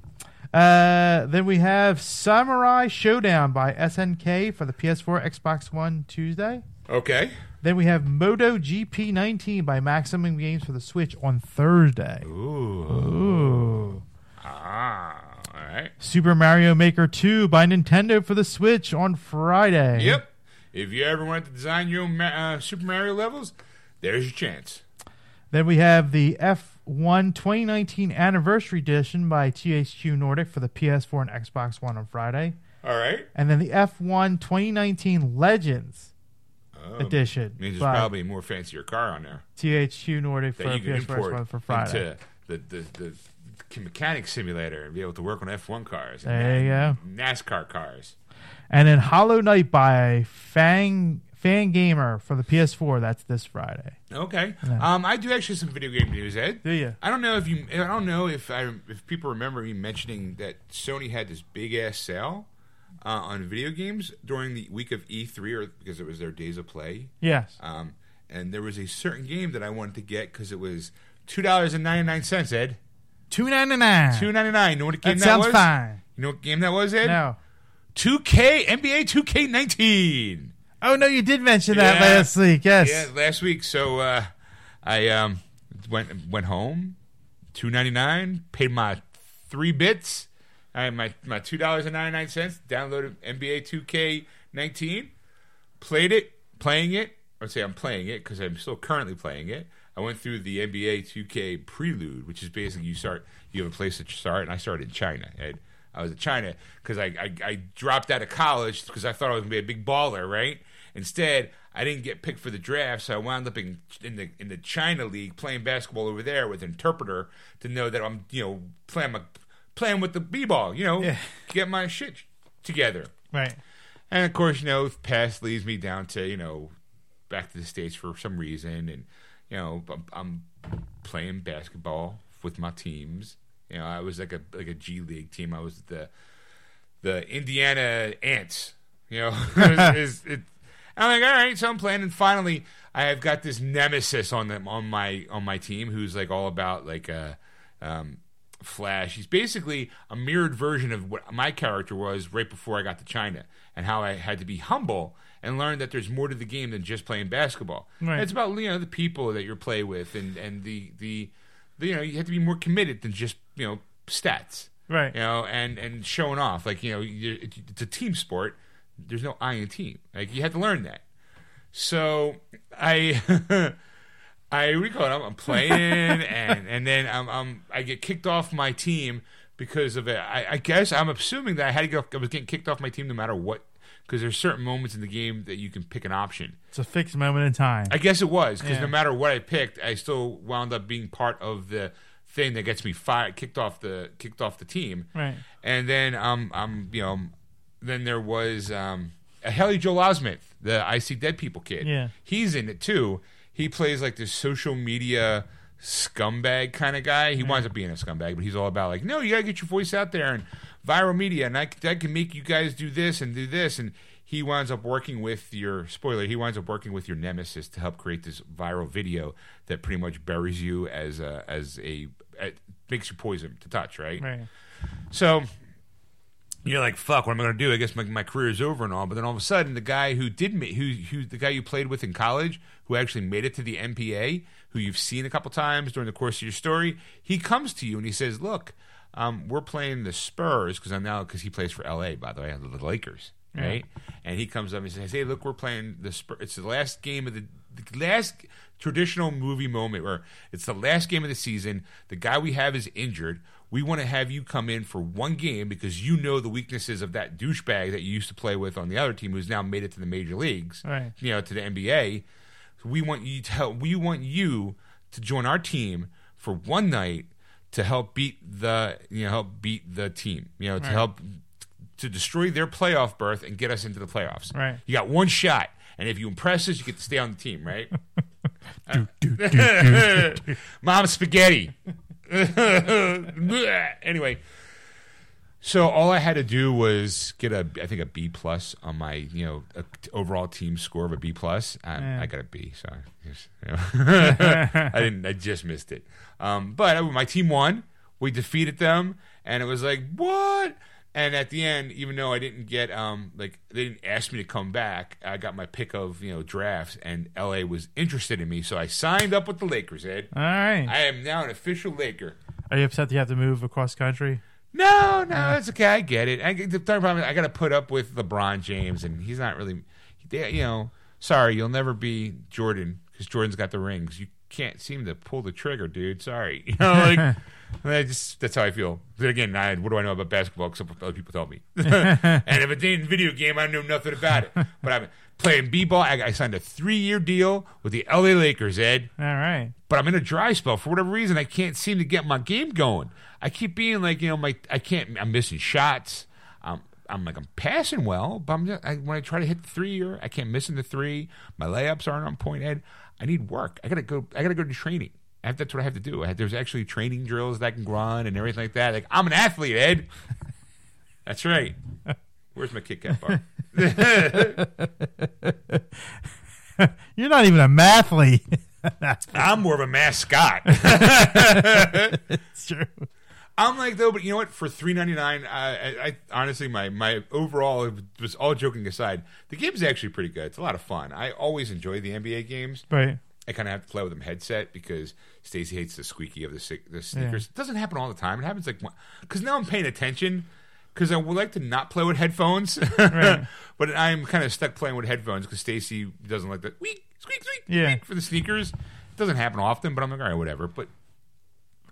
Speaker 2: Uh, then we have Samurai Shodown by SNK for the PS4, Xbox One Tuesday.
Speaker 1: Okay.
Speaker 2: Then we have Moto GP 19 by Maximum Games for the Switch on Thursday.
Speaker 1: Ooh.
Speaker 2: Ooh.
Speaker 1: Ah. All right.
Speaker 2: Super Mario Maker 2 by Nintendo for the Switch on Friday.
Speaker 1: Yep. If you ever want to design your own Ma- uh, Super Mario levels, there's your chance.
Speaker 2: Then we have the F F1 2019 Anniversary Edition by THQ Nordic for the PS4 and Xbox One on Friday.
Speaker 1: All right.
Speaker 2: And then the F1 2019 Legends
Speaker 1: Oh,
Speaker 2: Edition
Speaker 1: means there's probably a more fancier car on there
Speaker 2: THQ Nordic for the
Speaker 1: you can
Speaker 2: PS4 One for Friday.
Speaker 1: the, the, the mechanic simulator and be able to work on F1 cars.
Speaker 2: There you go.
Speaker 1: NASCAR cars.
Speaker 2: And then Hollow Knight by Fang Fan Gamer for the PS4. That's this Friday.
Speaker 1: Okay. Um, I do actually some video game news, Ed.
Speaker 2: Do you?
Speaker 1: I don't know if you. I don't know if I if people remember me mentioning that Sony had this big ass sale uh, on video games during the week of E3, or because it was their days of play.
Speaker 2: Yes.
Speaker 1: Um, and there was a certain game that I wanted to get because it was two dollars and ninety nine cents. Ed,
Speaker 2: Two ninety nine.
Speaker 1: two ninety nine. You know what game
Speaker 2: That
Speaker 1: that,
Speaker 2: sounds
Speaker 1: was?
Speaker 2: fine.
Speaker 1: You know what game that was, Ed?
Speaker 2: No.
Speaker 1: Two K NBA Two K nineteen.
Speaker 2: Oh no, you did mention that
Speaker 1: Yeah.
Speaker 2: last week. Yes.
Speaker 1: Yeah, last week. So uh, I um, went went home, two ninety nine. Paid my three bits. I had my my two dollars and ninety nine cents. Downloaded NBA Two K nineteen. Played it, playing it. I would say I'm playing it because I'm still currently playing it. I went through the NBA 2K Prelude, which is basically you start, you have a place that you start, and I started in China. And I was in China because I, I, I dropped out of college because I thought I was gonna be a big baller, right? Instead, I didn't get picked for the draft, so I wound up in, in the in the China league playing basketball over there with an interpreter to know that I'm you know playing my playing with the b-ball, you know,
Speaker 2: Yeah.
Speaker 1: get my shit together.
Speaker 2: Right.
Speaker 1: And of course, you know, past leads me down to you know back to the states for some reason, and you know, I'm, I'm playing basketball with my teams. You know, I was like a like a G League team. I was the the Indiana Ants. You know, is it, I'm like, all right, so I'm playing, and finally, I have got this nemesis on them on my on my team who's like all about like uh, um, Flash. He's basically a mirrored version of what my character was right before I got to China, and how I had to be humble and learn that there's more to the game than just playing basketball.
Speaker 2: Right.
Speaker 1: It's about you know the people that you play with, and and the, the the you know you have to be more committed than just you know stats
Speaker 2: Right.
Speaker 1: you know, and and showing off. Like you know, it's a team sport. There's no I in team. Like you have to learn that. So I. I recall it. I'm, I'm playing, and and then I'm, I'm I get kicked off my team because of it. I, I guess I'm assuming that I had to go. I was getting kicked off my team no matter what, because there's certain moments in the game that you can pick an option.
Speaker 2: It's a fixed moment in time.
Speaker 1: I guess it was because
Speaker 2: Yeah.
Speaker 1: no matter what I picked, I still wound up being part of the thing that gets me fired, kicked off the kicked off the team.
Speaker 2: Right.
Speaker 1: And then um um you know then there was um a Haley Joel Osment, the I See Dead People kid.
Speaker 2: Yeah.
Speaker 1: he's in it too. He plays like this social media scumbag kind of guy. He winds up being a scumbag, but he's all about like, no, you gotta get your voice out there and viral media, and I, I can make you guys do this and do this, and he winds up working with your spoiler. He winds up working with your nemesis to help create this viral video that pretty much buries you as a as a it makes you poison to touch, right?
Speaker 2: Right.
Speaker 1: So you're like, fuck, what am I going to do? I guess my, my career is over and all. But then all of a sudden, the guy who did ma- who who the guy you played with in college, who actually made it to the NBA, who you've seen a couple times during the course of your story, he comes to you and he says, "Look, um, we're playing the Spurs because I'm now because he plays for LA, by the way, the Lakers, right?" And he comes up and says, "Hey, look, we're playing the Spurs. It's the last game of the, the last traditional movie moment where it's the last game of the season. The guy we have is injured." We want to have you come in for one game because you know the weaknesses of that douchebag that you used to play with on the other team, who's now made it to the major leagues,
Speaker 2: Right.
Speaker 1: you know, to the NBA. We want you to help, we want you to join our team for one night to help beat the you know help beat the team, you know, to help to destroy their playoff berth and get us into the playoffs.
Speaker 2: Right.
Speaker 1: You got one shot, and if you impress us, you get to stay on the team, right? Mom spaghetti. anyway, so all I had to do was get a, I think a B plus on my, you know, a t- overall team score of a B plus. I,
Speaker 2: Yeah.
Speaker 1: I got a B. Just, you know. I didn't. I just missed it. Um, but my team won. We defeated them, and it was like what? And at the end, even though I didn't get um like they didn't ask me to come back, I got my pick of you know drafts, and LA was interested in me, so I signed up with the Lakers. Ed,
Speaker 2: All right.
Speaker 1: I am now an official Laker.
Speaker 2: Are you upset that you have to move across country?
Speaker 1: No, no, that's okay. I get it. I, the third problem, is I got to put up with LeBron James, and he's not really, you know. Sorry, you'll never be Jordan because Jordan's got the rings. You can't seem to pull the trigger, dude. Sorry, you know, like I just that's how I feel. But again, I, what do I know about basketball? Except what other people tell me. and if it ain't video game, I know nothing about it. But I'm playing b-ball. I, I signed a three-year deal with the LA Lakers, Ed.
Speaker 2: All right.
Speaker 1: But I'm in a dry spell for whatever reason. I can't seem to get my game going. I keep being like, you know, my I can't. I'm missing shots. Um, I'm like I'm passing well, but I'm just, I, when I try to hit the three year, I can't miss in the three. My layups aren't on point. Ed, I need work. I gotta go. I gotta go to training. I have, that's what I have to do. I have, there's actually training drills that I can run and everything like that. Like I'm an athlete, Ed. that's right. Where's my Kit Kat bar?
Speaker 2: You're not even a mathlete.
Speaker 1: I'm more of a mascot.
Speaker 2: It's true.
Speaker 1: I'm like though, but you know what? For three ninety nine, I, I, I honestly my my overall it was all joking aside, the game's actually pretty good. It's a lot of fun. I always enjoy the NBA games.
Speaker 2: Right.
Speaker 1: I kind of have to play with them headset because Stacy hates the squeaky of the the sneakers. It doesn't happen all the time. It happens like because now I'm paying attention because I would like to not play with headphones, but I'm kind of stuck playing with headphones because Stacy doesn't like the squeak squeak squeak
Speaker 2: Yeah.
Speaker 1: squeak for the sneakers. It doesn't happen often, but I'm like all right, whatever. But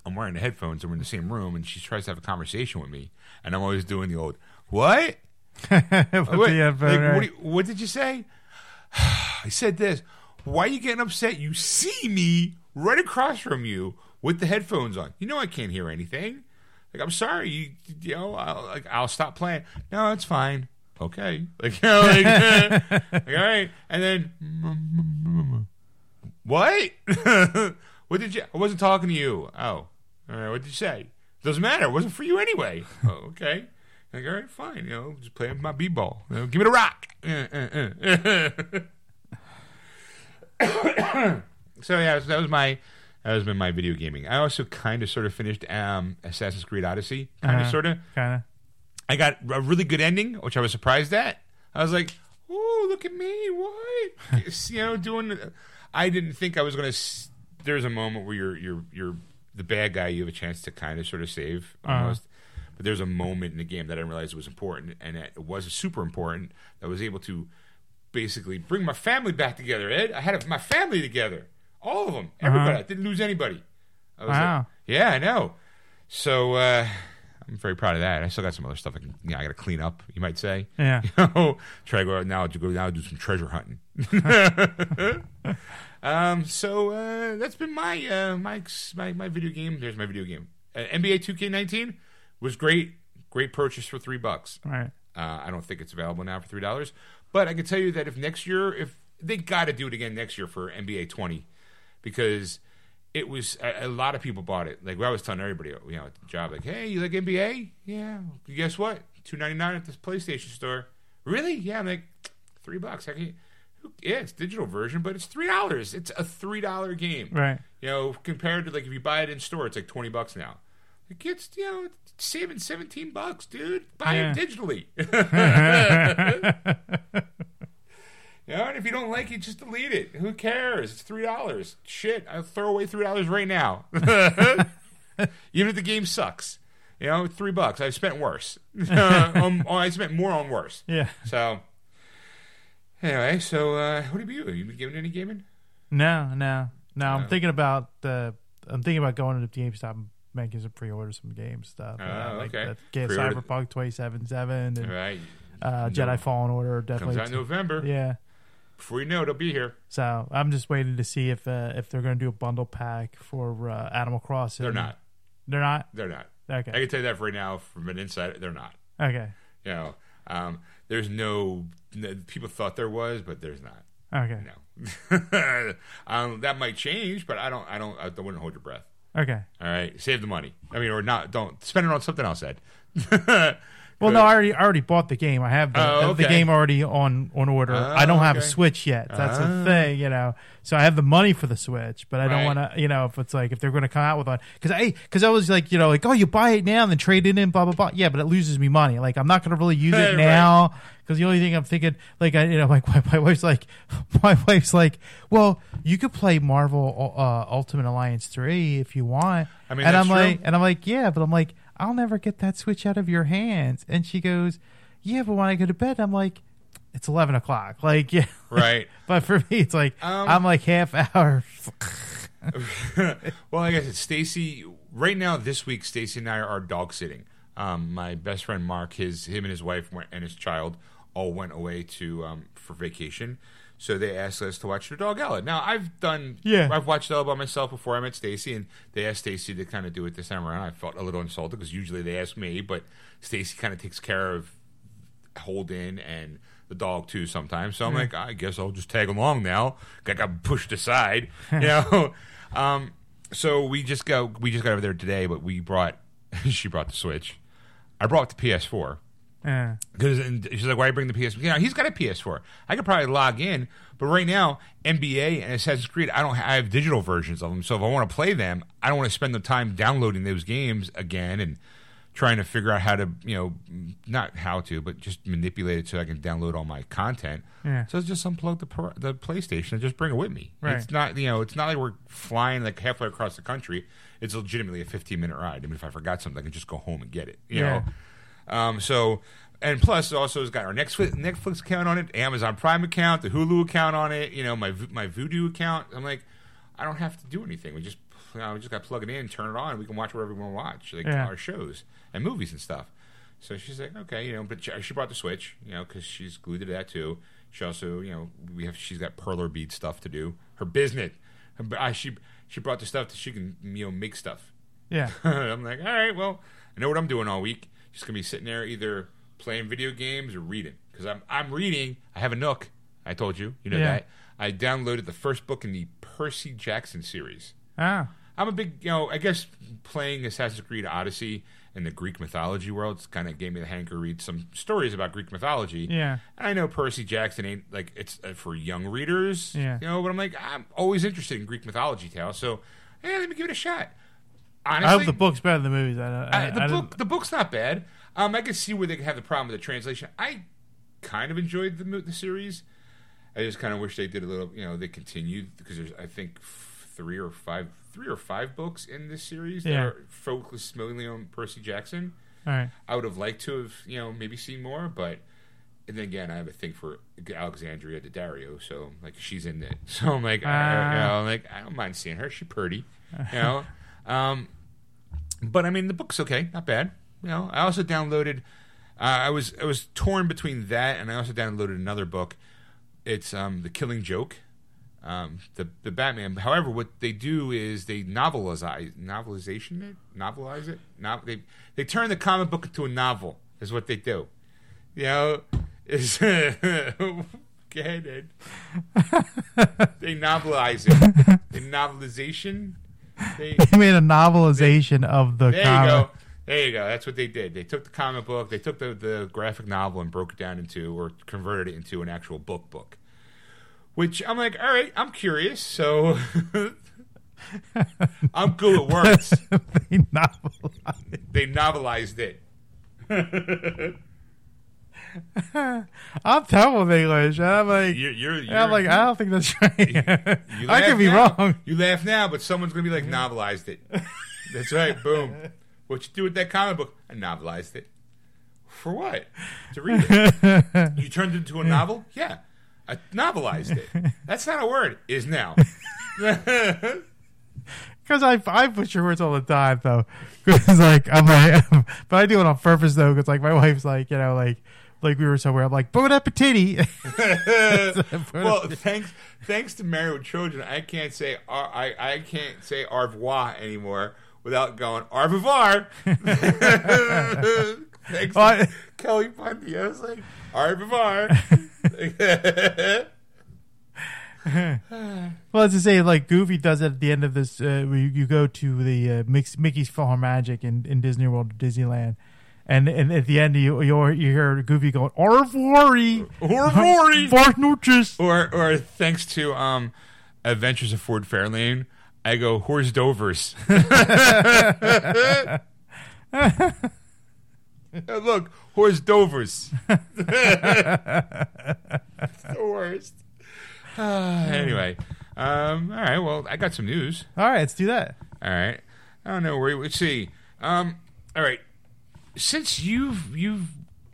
Speaker 1: I'm wearing the headphones and we're in the same room, and she tries to have a conversation with me, and I'm always doing the old what? What, like, what, you- what did you say? I said this. Why are you getting upset? You see me right across from you with the headphones on. You know I can't hear anything. Like I'm sorry. You, you know, I'll, like I'll stop playing. No, it's fine. Okay. Like, you know, like, like, all right. And then what? what did you? I wasn't talking to you. Oh, all right. What did you say? Doesn't matter. It wasn't for you anyway. oh, okay. Like, all right, fine. You know, just play with my b-ball. You know, give me the rock. Uh, uh, uh. so yeah, so that was my that has been my video gaming. I also kind of sort of finished um, Assassin's Creed Odyssey, kind of
Speaker 2: Uh-huh.
Speaker 1: sort of.
Speaker 2: Kind of.
Speaker 1: I got a really good ending, which I was surprised at. I was like, "Oh, look at me! What you know, doing?" I didn't think I was going to. There's a moment where you're you're you're the bad guy. You have a chance to kind of sort of save almost. But there's a moment in the game that I didn't realize was important, and it was super important. That I was able to basically bring my family back together. Ed, I had my family together, all of them, everybody. I didn't lose anybody. I was
Speaker 2: Wow.
Speaker 1: like, yeah, I know. So uh, I'm very proud of that. I still got some other stuff I can, you know, I got to clean up. You might say,
Speaker 2: Yeah.
Speaker 1: You know, try to go out now to go now do some treasure hunting. um, so uh, that's been my uh, my my my video game. There's my video game. Uh, NBA 2K19 was great. Great purchase for three bucks.
Speaker 2: Right.
Speaker 1: Uh, I don't think it's available now for three dollars. But I can tell you that if next year, if they got to do it again next year for NBA 20, because it was a, a lot of people bought it. Like I was telling everybody, you know, at the job, like, hey, you like NBA? Yeah. Guess what? Two ninety nine at this PlayStation store. Really? Yeah. I'm like, three bucks. I can, yeah, it's digital version, but it's three dollars. It's a three dollar game.
Speaker 2: Right.
Speaker 1: You know, compared to like if you buy it in store, it's like twenty bucks now. It gets you know saving seventeen bucks, dude. Buy
Speaker 2: Yeah.
Speaker 1: it digitally. you know, and if you don't like it, just delete it. Who cares? It's three dollars. Shit, I'll throw away three dollars right now. Even if the game sucks. You know, three bucks. I've spent worse. um, I spent more on worse.
Speaker 2: Yeah.
Speaker 1: So anyway, so uh, what have you? You been giving any gaming?
Speaker 2: No, no, no. I'm
Speaker 1: No.
Speaker 2: thinking about the. I'm thinking about going to the GameStop and making some pre-order some game stuff.
Speaker 1: Oh,
Speaker 2: uh, like
Speaker 1: okay.
Speaker 2: that- Get
Speaker 1: Pre-order-
Speaker 2: Cyberpunk 2077 and
Speaker 1: right.
Speaker 2: uh,
Speaker 1: No.
Speaker 2: Jedi Fallen Order.
Speaker 1: Comes
Speaker 2: Definitely.
Speaker 1: out in November.
Speaker 2: yeah.
Speaker 1: Before you know it, it'll be here.
Speaker 2: So I'm just waiting to see if uh, if they're going to do a bundle pack for uh, Animal Crossing.
Speaker 1: They're not.
Speaker 2: They're not.
Speaker 1: They're not.
Speaker 2: Okay.
Speaker 1: I can tell you that right now from an insider. They're not.
Speaker 2: okay.
Speaker 1: You know, um, there's no, no. People thought there was, but there's not.
Speaker 2: Okay.
Speaker 1: No. um, that might change, but I don't. I don't. I wouldn't hold your breath.
Speaker 2: Okay.
Speaker 1: All right, save the money. I mean, or not. Don't spend it on something else. Ed.
Speaker 2: Well, no, I already I already bought the game. I have the,
Speaker 1: Oh,
Speaker 2: the
Speaker 1: okay.
Speaker 2: game already on on order.
Speaker 1: Oh,
Speaker 2: I don't have a
Speaker 1: okay.
Speaker 2: Switch yet. That's
Speaker 1: Ah.
Speaker 2: the thing, you know. So I have the money for the Switch, but I don't
Speaker 1: Right.
Speaker 2: want to, you know, if it's like if they're going to come out with one because I because I was like, you know, like oh, you buy it now and then trade it in, blah blah blah. Yeah, but it loses me money. Like I'm not going to really use
Speaker 1: Right.
Speaker 2: it now because the only thing I'm thinking, like I, you know, like my, my wife's like, my wife's like, well, you could play Marvel uh, Ultimate Alliance three if you want.
Speaker 1: I mean,
Speaker 2: and
Speaker 1: that's
Speaker 2: I'm like, and I'm like, yeah, but I'm like, I'll never get that switch out of your hands. And she goes, yeah, but when I go to bed, I'm like, it's 11 o'clock. Like, yeah.
Speaker 1: right.
Speaker 2: But for me, it's like,
Speaker 1: Um,
Speaker 2: I'm like half hour.
Speaker 1: well, like I said, Stacy. Right now, this week, Stacy and I are dog sitting. Um, my best friend Mark, his him and his wife went, and his child all went away to um, for vacation. So they asked us to watch their dog Ella. Now I've done,
Speaker 2: Yeah.
Speaker 1: I've watched Ella by myself before I met Stacy, and they asked Stacy to kind of do it this time around. I felt a little insulted because usually they ask me, but Stacy kind of takes care of Holden and the dog too sometimes. So I'm like, I guess I'll just tag along now. I got pushed aside, you know. um, so we just go, we just got over there today, but we brought, she brought the Switch. I brought the PS4 Uh.
Speaker 2: Yeah.
Speaker 1: because she's like, why bring the PS4? You know, he's got a PS4. I could probably log in, but right now NBA and Assassin's Creed, I don't. I have digital versions of them, so if I want to play them, I don't want to spend the time downloading those games again and trying to figure out how to, you know, not how to, but just manipulate it so I can download all my content.
Speaker 2: Yeah.
Speaker 1: So just unplug the the PlayStation and just bring it with me.
Speaker 2: Right.
Speaker 1: It's not, you know, it's not like we're flying like halfway across the country. It's legitimately a 15 minute ride. I mean, if I forgot something, I can just go home and get it. You
Speaker 2: Yeah.
Speaker 1: know. Um, so, and plus, also has got our Netflix, Netflix account on it, Amazon Prime account, the Hulu account on it. You know, my my Vudu account. I'm like, I don't have to do anything. We just, you know, we just got to plug it in, turn it on, we can watch whatever we want to watch, like
Speaker 2: Yeah.
Speaker 1: our shows and movies and stuff. So she's like, okay, you know, but she, brought the Switch, you know, because she's glued to that too. She also, you know, we have she's got perler bead stuff to do. Her business, her, uh, she she brought the stuff that she can, you know, make stuff.
Speaker 2: Yeah.
Speaker 1: I'm like, all right, well, I know what I'm doing all week. Just gonna be sitting there either playing video games or reading because I'm I'm reading. I have a Nook. I told you, you know
Speaker 2: Yeah.
Speaker 1: that. I downloaded the first book in the Percy Jackson series.
Speaker 2: Ah.
Speaker 1: I'm a big, you know, I guess playing Assassin's Creed Odyssey in the Greek mythology world it's kind of gave me the hanker to read some stories about Greek mythology.
Speaker 2: Yeah.
Speaker 1: And I know Percy Jackson ain't like it's uh, for young readers,
Speaker 2: Yeah.
Speaker 1: you know, but I'm like I'm always interested in Greek mythology tales, so yeah, let me give it a shot. Honestly,
Speaker 2: I hope the book's better than the movies. I, I,
Speaker 1: I, the
Speaker 2: I
Speaker 1: book, the book's not bad. Um, I can see where they could have the problem with the translation. I kind of enjoyed the the series. I just kind of wish they did a little, you know, they continued because there's I think three or five, three or five books in this series that
Speaker 2: Yeah.
Speaker 1: are focused mainly on Percy Jackson.
Speaker 2: All right.
Speaker 1: I would have liked to have, you know, maybe seen more, but and then again, I have a thing for Alexandria Daddario, so like she's in it. So I'm like, I,
Speaker 2: Ah.
Speaker 1: you know, I'm like I don't mind seeing her. She's pretty, you know. um, but I mean, the book's okay, not bad. You know, I also downloaded. Uh, I was I was torn between that, and I also downloaded another book. It's um, the Killing Joke, um, the the Batman. However, what they do is they novelize novelization it, novelize it. No, they they turn the comic book into a novel. Is what they do. You know, is ahead, Ed. They novelize it. The novelization. They,
Speaker 2: They made a novelization of the
Speaker 1: there
Speaker 2: comic.
Speaker 1: you go. There you go. That's what they did. They took the comic book, they took the, the graphic novel and broke it down into, or converted it into an actual book book. Which I'm like, all right, I'm curious. So I'm good with words.
Speaker 2: they novelized.
Speaker 1: They novelized it.
Speaker 2: I'm terrible with English. I'm like,
Speaker 1: You're, you're, you're
Speaker 2: I'm like, I don't think that's right. I could be
Speaker 1: now.
Speaker 2: wrong.
Speaker 1: You laugh now, but someone's gonna be like, novelized it. That's right. Boom. What you do with that comic book? I novelized it. For what? To read it. You turned it into a novel? Yeah. I novelized it. That's not a word. Is now.
Speaker 2: Because I I butcher words all the time though. Because like I'm like, but I do it on purpose though. Because like my wife's like, you know, like like we were somewhere. I'm like, bon appetit.
Speaker 1: well, thanks thanks to Married with Children, I can't say I I can't say au revoir anymore without going au revoir. thanks
Speaker 2: Well, I-
Speaker 1: Kelly Bundy. I was like au revoir.
Speaker 2: Well, as I say, like Goofy does it at the end of this. Uh, where you, you go to the uh, Mickey's Farm Magic in, in Disney World, Disneyland, and and at the end you you, you hear Goofy going "Au revoir,
Speaker 1: au revoir. Or or thanks to um Adventures of Ford Fairlane, I go horse dovers. Look, horse dovers. the worst. Anyway, um, all right. Well, I got some news.
Speaker 2: All right, let's do that.
Speaker 1: All right. I don't know where. Let's see. Um, all right. Since you've you've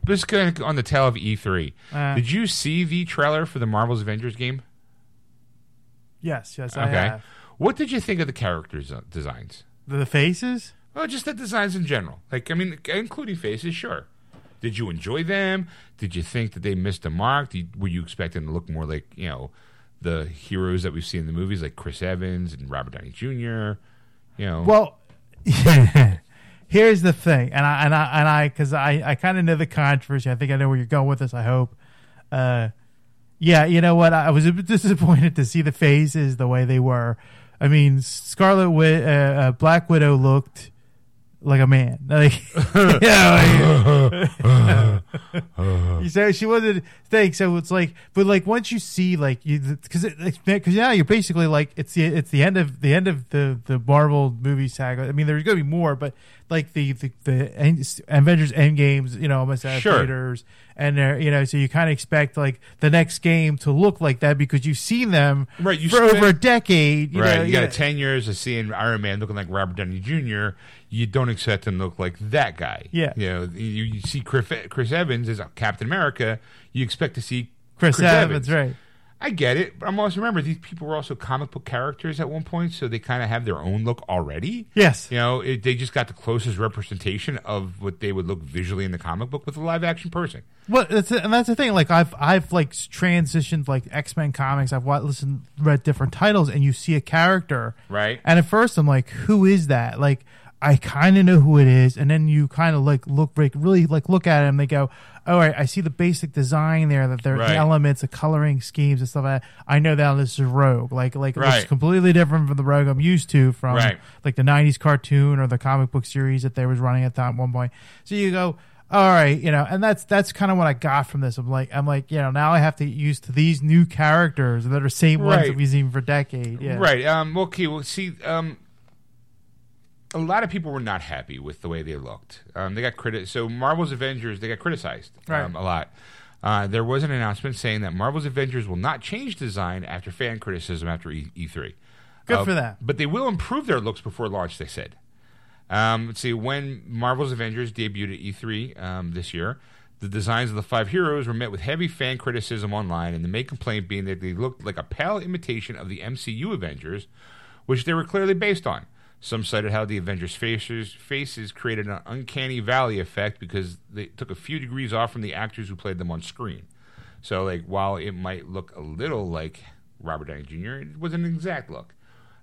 Speaker 1: this of on the tail of E3,
Speaker 2: Uh.
Speaker 1: did you see the trailer for the Marvel's Avengers game?
Speaker 2: Yes, yes, I
Speaker 1: Okay.
Speaker 2: have.
Speaker 1: What did you think of the characters uh, designs?
Speaker 2: The faces.
Speaker 1: Well, just the designs in general. Like, I mean, including faces, sure. Did you enjoy them? Did you think that they missed the mark? Did, were you expecting to look more like, you know, the heroes that we've seen in the movies, like Chris Evans and Robert Downey Jr.? You know,
Speaker 2: Well, here's the thing, and I and I and I because I I kind of know the controversy. I think I know where you're going with this. I hope. Uh, yeah, you know what? I was a bit disappointed to see the faces the way they were. I mean, Scarlet Wit, uh, uh, Black Widow looked like a man. Like, yeah, like, you say she wasn't thing. So it's like, but like once you see like you, because because yeah, you're basically like it's the it's the end of the end of the the Marvel movie saga. I mean, there's gonna be more, but like the the, the End- Avengers End games, you know, almost at
Speaker 1: Sure.
Speaker 2: theaters, and they're you know, so you kind of expect like the next game to look like that because you've seen them
Speaker 1: Right, you
Speaker 2: for
Speaker 1: spent-
Speaker 2: over a decade. You
Speaker 1: right?
Speaker 2: know,
Speaker 1: you got
Speaker 2: know.
Speaker 1: 10 years of seeing Iron Man looking like Robert Downey Jr. You don't expect him to look like that guy.
Speaker 2: Yeah.
Speaker 1: You know, you, you see Chris, Chris Evans as Captain America. You expect to see
Speaker 2: Chris, Evans, right?
Speaker 1: I get it, but I'm also remember these people were also comic book characters at one point, so they kind of have their own look already.
Speaker 2: Yes.
Speaker 1: You know, it, they just got the closest representation of what they would look visually in the comic book with a live action person.
Speaker 2: Well, that's and that's the thing. Like I've I've like transitioned like X Men comics. I've wa- listened, read different titles, and you see a character,
Speaker 1: Right.
Speaker 2: And at first, I'm like, who is that? Like, I kind of know who it is, and then you kind of like look, like really like look at it, and they go, "All right, I see the basic design there. That there are
Speaker 1: Right.
Speaker 2: the elements, the coloring schemes, and stuff like that. I know that this is Rogue. Like, like
Speaker 1: Right.
Speaker 2: completely different from the Rogue I'm used to from
Speaker 1: Right.
Speaker 2: like the '90s cartoon or the comic book series that they was running at that one point. So you go, all right, you know, and that's that's kind of what I got from this. I'm like, I'm like, you know, now I have to get used to these new characters that are same ones
Speaker 1: Right.
Speaker 2: that we've seen for decades. Yeah,
Speaker 1: Right. Um, okay. Well, see, um, a lot of people were not happy with the way they looked. Um, they got criti- So Marvel's Avengers, they got criticized
Speaker 2: Right.
Speaker 1: um, a lot. Uh, there was an announcement saying that Marvel's Avengers will not change design after fan criticism after e- E3.
Speaker 2: Good
Speaker 1: Uh,
Speaker 2: for that.
Speaker 1: But they will improve their looks before launch. They said. Um, let's see. When Marvel's Avengers debuted at E3 um, this year, the designs of the five heroes were met with heavy fan criticism online, and the main complaint being that they looked like a pale imitation of the MCU Avengers, which they were clearly based on. Some cited how the Avengers' faces, faces created an uncanny valley effect because they took a few degrees off from the actors who played them on screen. So, like, while it might look a little like Robert Downey Jr., it wasn't an exact look.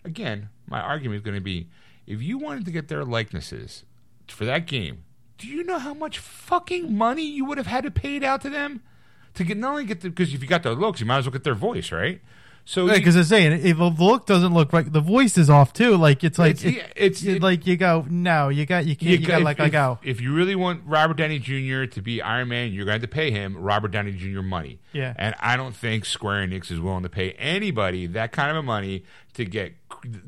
Speaker 1: Again, my argument is going to be if you wanted to get their likenesses for that game, do you know how much fucking money you would have had to pay it out to them to get not only get the because if you got their looks, you might as well get their voice, right? So you-
Speaker 2: Because I'm saying, if the look doesn't look right, the voice is off too. Like it's like
Speaker 1: It's-
Speaker 2: it-
Speaker 1: it's-
Speaker 2: it- like you go, no, you got you can't, you, got
Speaker 1: if,
Speaker 2: like
Speaker 1: if,
Speaker 2: I go,
Speaker 1: if you really want Robert Downey Jr. to be Iron Man, you're going to have to pay him Robert Downey Jr. money.
Speaker 2: Yeah.
Speaker 1: And I don't think Square Enix is willing to pay anybody that kind of money to get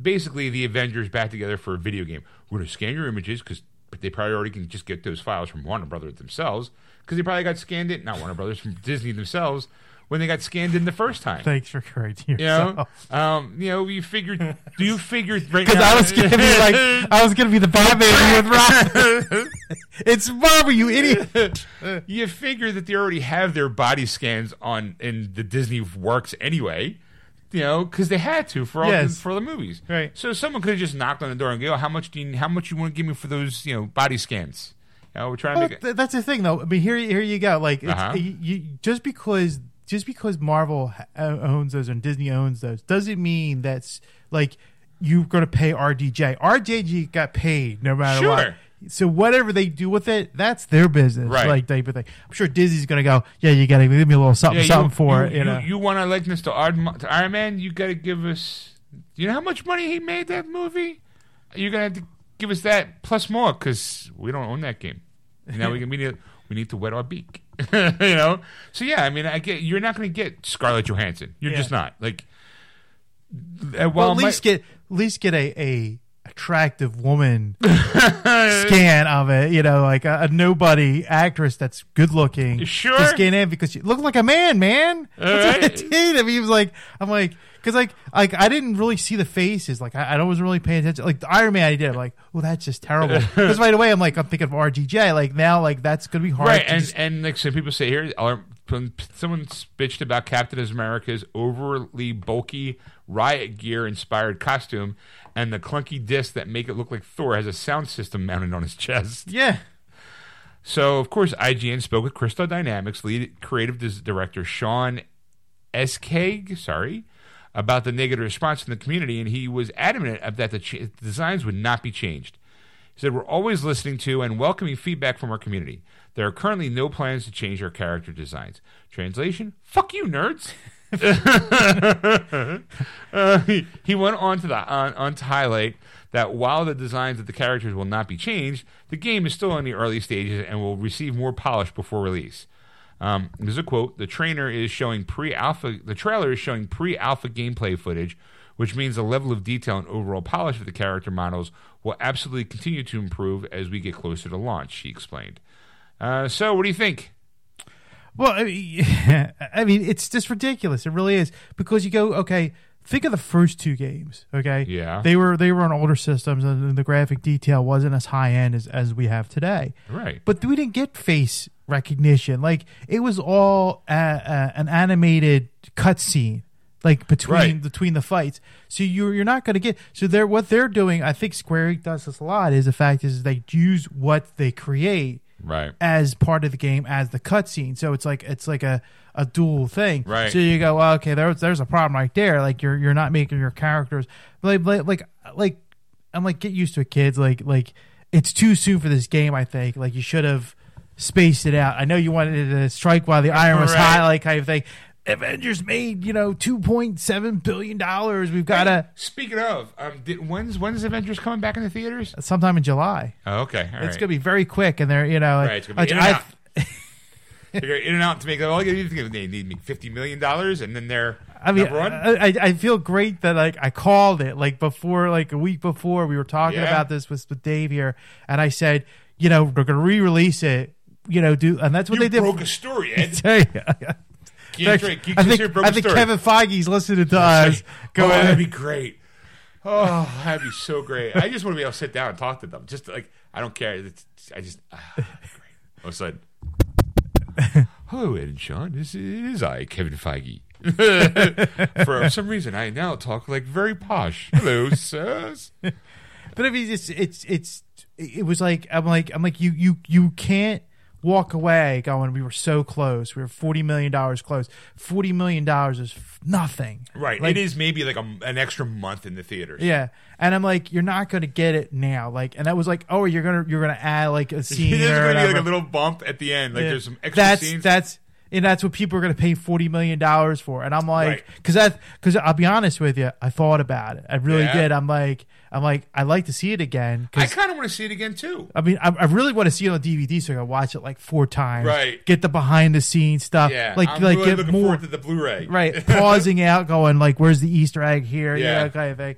Speaker 1: basically the Avengers back together for a video game. We're going to scan your images because they probably already can just get those files from Warner Brothers themselves because they probably got scanned it, not Warner Brothers, from Disney themselves when they got scanned in the first time.
Speaker 2: thanks for correcting
Speaker 1: You know,
Speaker 2: yourself.
Speaker 1: um, you know, you figured, do you figure right
Speaker 2: Because? I was gonna be like, I was gonna be the baby with Rob. it's Barbara, you idiot.
Speaker 1: you figure that they already have their body scans on in the Disney works anyway, you know, because they had to for all
Speaker 2: Yes.
Speaker 1: the, for the movies.
Speaker 2: Right.
Speaker 1: So someone could have just knocked on the door and go, "How much do you how much you want to give me for those you know body scans?" You know, we're trying to make it.
Speaker 2: th- that's the thing, though. I mean, here, here you go. Like, it's,
Speaker 1: Uh-huh.
Speaker 2: you, you, just because just because Marvel uh, owns those and Disney owns those doesn't mean that's like you're going to pay RDJ. RDJ got paid no matter what. So whatever they do with it, that's their business,
Speaker 1: Right.
Speaker 2: Like type of thing. I'm sure Disney's going to go, yeah, you got to give me a little something,
Speaker 1: Yeah,
Speaker 2: something for it. You, know,
Speaker 1: you want a likeness to, Ard- to Iron Man? You got to give us. You know how much money he made that movie? You're gonna have to give us that plus more because we don't own that game. You know, we can we need, we need to wet our beak. you know, so yeah, I mean, I get you're not going to get Scarlett Johansson. You're
Speaker 2: Yeah.
Speaker 1: just not like. Uh,
Speaker 2: well, at
Speaker 1: my-
Speaker 2: least get at least get a, a attractive woman scan of it. You know, like a, a nobody actress that's good looking.
Speaker 1: Sure.
Speaker 2: to scan in because she looked like a man, man. That's what I
Speaker 1: right.
Speaker 2: did. I mean, he was like, I'm like, because like, like I didn't really see the faces. Like I, I wasn't really paying attention. Like the Iron Man, I did. I'm like, oh, that's just terrible. Because right away, I'm like, I'm thinking of RGJ. Like now, like that's gonna be hard.
Speaker 1: right
Speaker 2: to
Speaker 1: and
Speaker 2: just-
Speaker 1: and like some people say here someone bitched about Captain America's overly bulky riot gear inspired costume and the clunky disc that make it look like Thor has a sound system mounted on his chest.
Speaker 2: Yeah.
Speaker 1: So, of course, IGN spoke with Crystal Dynamics lead creative director Shaun Escayg, sorry, about the negative response from the community, and he was adamant that the ch- designs would not be changed. He said, We're always listening to and welcoming feedback from our community. There are currently no plans to change our character designs. Translation Fuck you, nerds. Uh, he, he went on to the on, on to highlight that while the designs of the characters will not be changed, the game is still in the early stages and will receive more polish before release. Um, there's a quote: "The trainer is showing pre-alpha. The trailer is showing pre-alpha gameplay footage, which means the level of detail and overall polish of the character models will absolutely continue to improve as we get closer to launch." He explained. Uh, so, what do you think?
Speaker 2: Well, I mean, I mean, it's just ridiculous. It really is because you go, okay, think of the first two games. Okay,
Speaker 1: Yeah.
Speaker 2: they were they were on older systems, and the graphic detail wasn't as high end as as we have today.
Speaker 1: Right.
Speaker 2: But we didn't get face recognition. Like it was all uh, uh, an animated cutscene, like between
Speaker 1: Right.
Speaker 2: between the fights. So you're you're not going to get. So they're what they're doing. I think Square Enix does this a lot. Is the fact is they use what they create
Speaker 1: Right.
Speaker 2: as part of the game as the cutscene. So it's like it's like a, a dual thing.
Speaker 1: Right.
Speaker 2: So you go, well, okay, there's there's a problem right there. Like you're you're not making your characters like like like, like I'm like get used to it, kids. Like like it's too soon for this game. I think like you should have spaced it out. I know you wanted to strike while the iron was
Speaker 1: Right.
Speaker 2: high, like kind of thing. Avengers made you know two point seven billion dollars. We've got to
Speaker 1: Speaking of, um, did, when's when's Avengers coming back in the theaters?
Speaker 2: sometime in July.
Speaker 1: Oh, okay, all
Speaker 2: it's
Speaker 1: right.
Speaker 2: gonna be very quick, and they're you know
Speaker 1: Right, it's gonna be
Speaker 2: I-
Speaker 1: in and
Speaker 2: I-
Speaker 1: out. They're in and out to make all you need to they need fifty million dollars, and then they're
Speaker 2: I mean. I, I I feel great that like I called it like before, like a week before we were talking
Speaker 1: Yeah.
Speaker 2: about this with, with Dave here, and I said, you know, we're gonna re-release it, you know, do and that's what
Speaker 1: you
Speaker 2: they did.
Speaker 1: broke a story, Ed.
Speaker 2: Tell you.
Speaker 1: Geek Drake, Geek
Speaker 2: I think,
Speaker 1: broke
Speaker 2: I think
Speaker 1: story.
Speaker 2: Kevin Feige's listening to us.
Speaker 1: Go oh, that'd be great. Oh, that'd be so great. I just want to be able to sit down and talk to them. Just like I don't care. It's, I just ah, great. All of a sudden, hello, Ed and Sean. This is I, Kevin Feige. For some reason, I now talk like very posh. Hello, sirs.
Speaker 2: But I mean, it's it's it's it was like I'm like I'm like you you you can't walk away going we were so close we were forty million dollars close forty million dollars is f- nothing
Speaker 1: Right.
Speaker 2: Like,
Speaker 1: it is maybe like a, an extra month in the theaters.
Speaker 2: Yeah, and I'm like, you're not gonna get it now. Like, and that was like, oh, you're gonna you're gonna add like a scene
Speaker 1: There's going to be like a little bump at the end. Like
Speaker 2: Yeah.
Speaker 1: there's some extra
Speaker 2: that's
Speaker 1: scenes.
Speaker 2: that's and that's what people are gonna pay forty million dollars for. And I'm like,
Speaker 1: Right.
Speaker 2: because that because I'll be honest with you, I thought about it. I really
Speaker 1: Yeah.
Speaker 2: did. I'm like, I'm like, I'd like to see it again.
Speaker 1: I kind of want to see it again too.
Speaker 2: I mean, I, I really want to see it on DVD so I can watch it like four times.
Speaker 1: Right.
Speaker 2: Get the behind the scenes stuff.
Speaker 1: Yeah,
Speaker 2: Like
Speaker 1: I'm
Speaker 2: like
Speaker 1: really
Speaker 2: get
Speaker 1: looking
Speaker 2: more
Speaker 1: forward to the Blu-ray.
Speaker 2: right pausing out going like where's the easter egg here
Speaker 1: Yeah.
Speaker 2: yeah kind of thing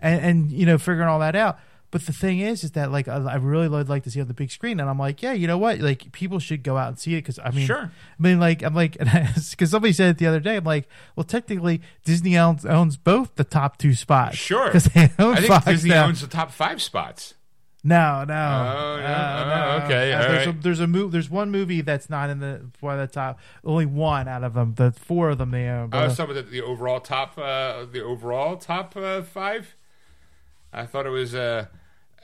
Speaker 2: and and you know figuring all that out but the thing is is that like i, I really would like to see it on the big screen and i'm like yeah you know what like people should go out and see it because i mean
Speaker 1: Sure.
Speaker 2: i mean like i'm like because somebody said it the other day i'm like well technically disney owns, owns both the top two spots
Speaker 1: Sure.
Speaker 2: because they own
Speaker 1: I think
Speaker 2: Fox
Speaker 1: Disney
Speaker 2: now.
Speaker 1: owns the top five spots.
Speaker 2: no no
Speaker 1: Oh,
Speaker 2: Uh,
Speaker 1: yeah. Oh, okay,
Speaker 2: Uh, there's, a, there's a move there's one movie that's not in the one of the top only one out of them the four of them they own
Speaker 1: Oh,
Speaker 2: uh,
Speaker 1: some of the, the overall top, uh, the overall top uh, five. I thought it was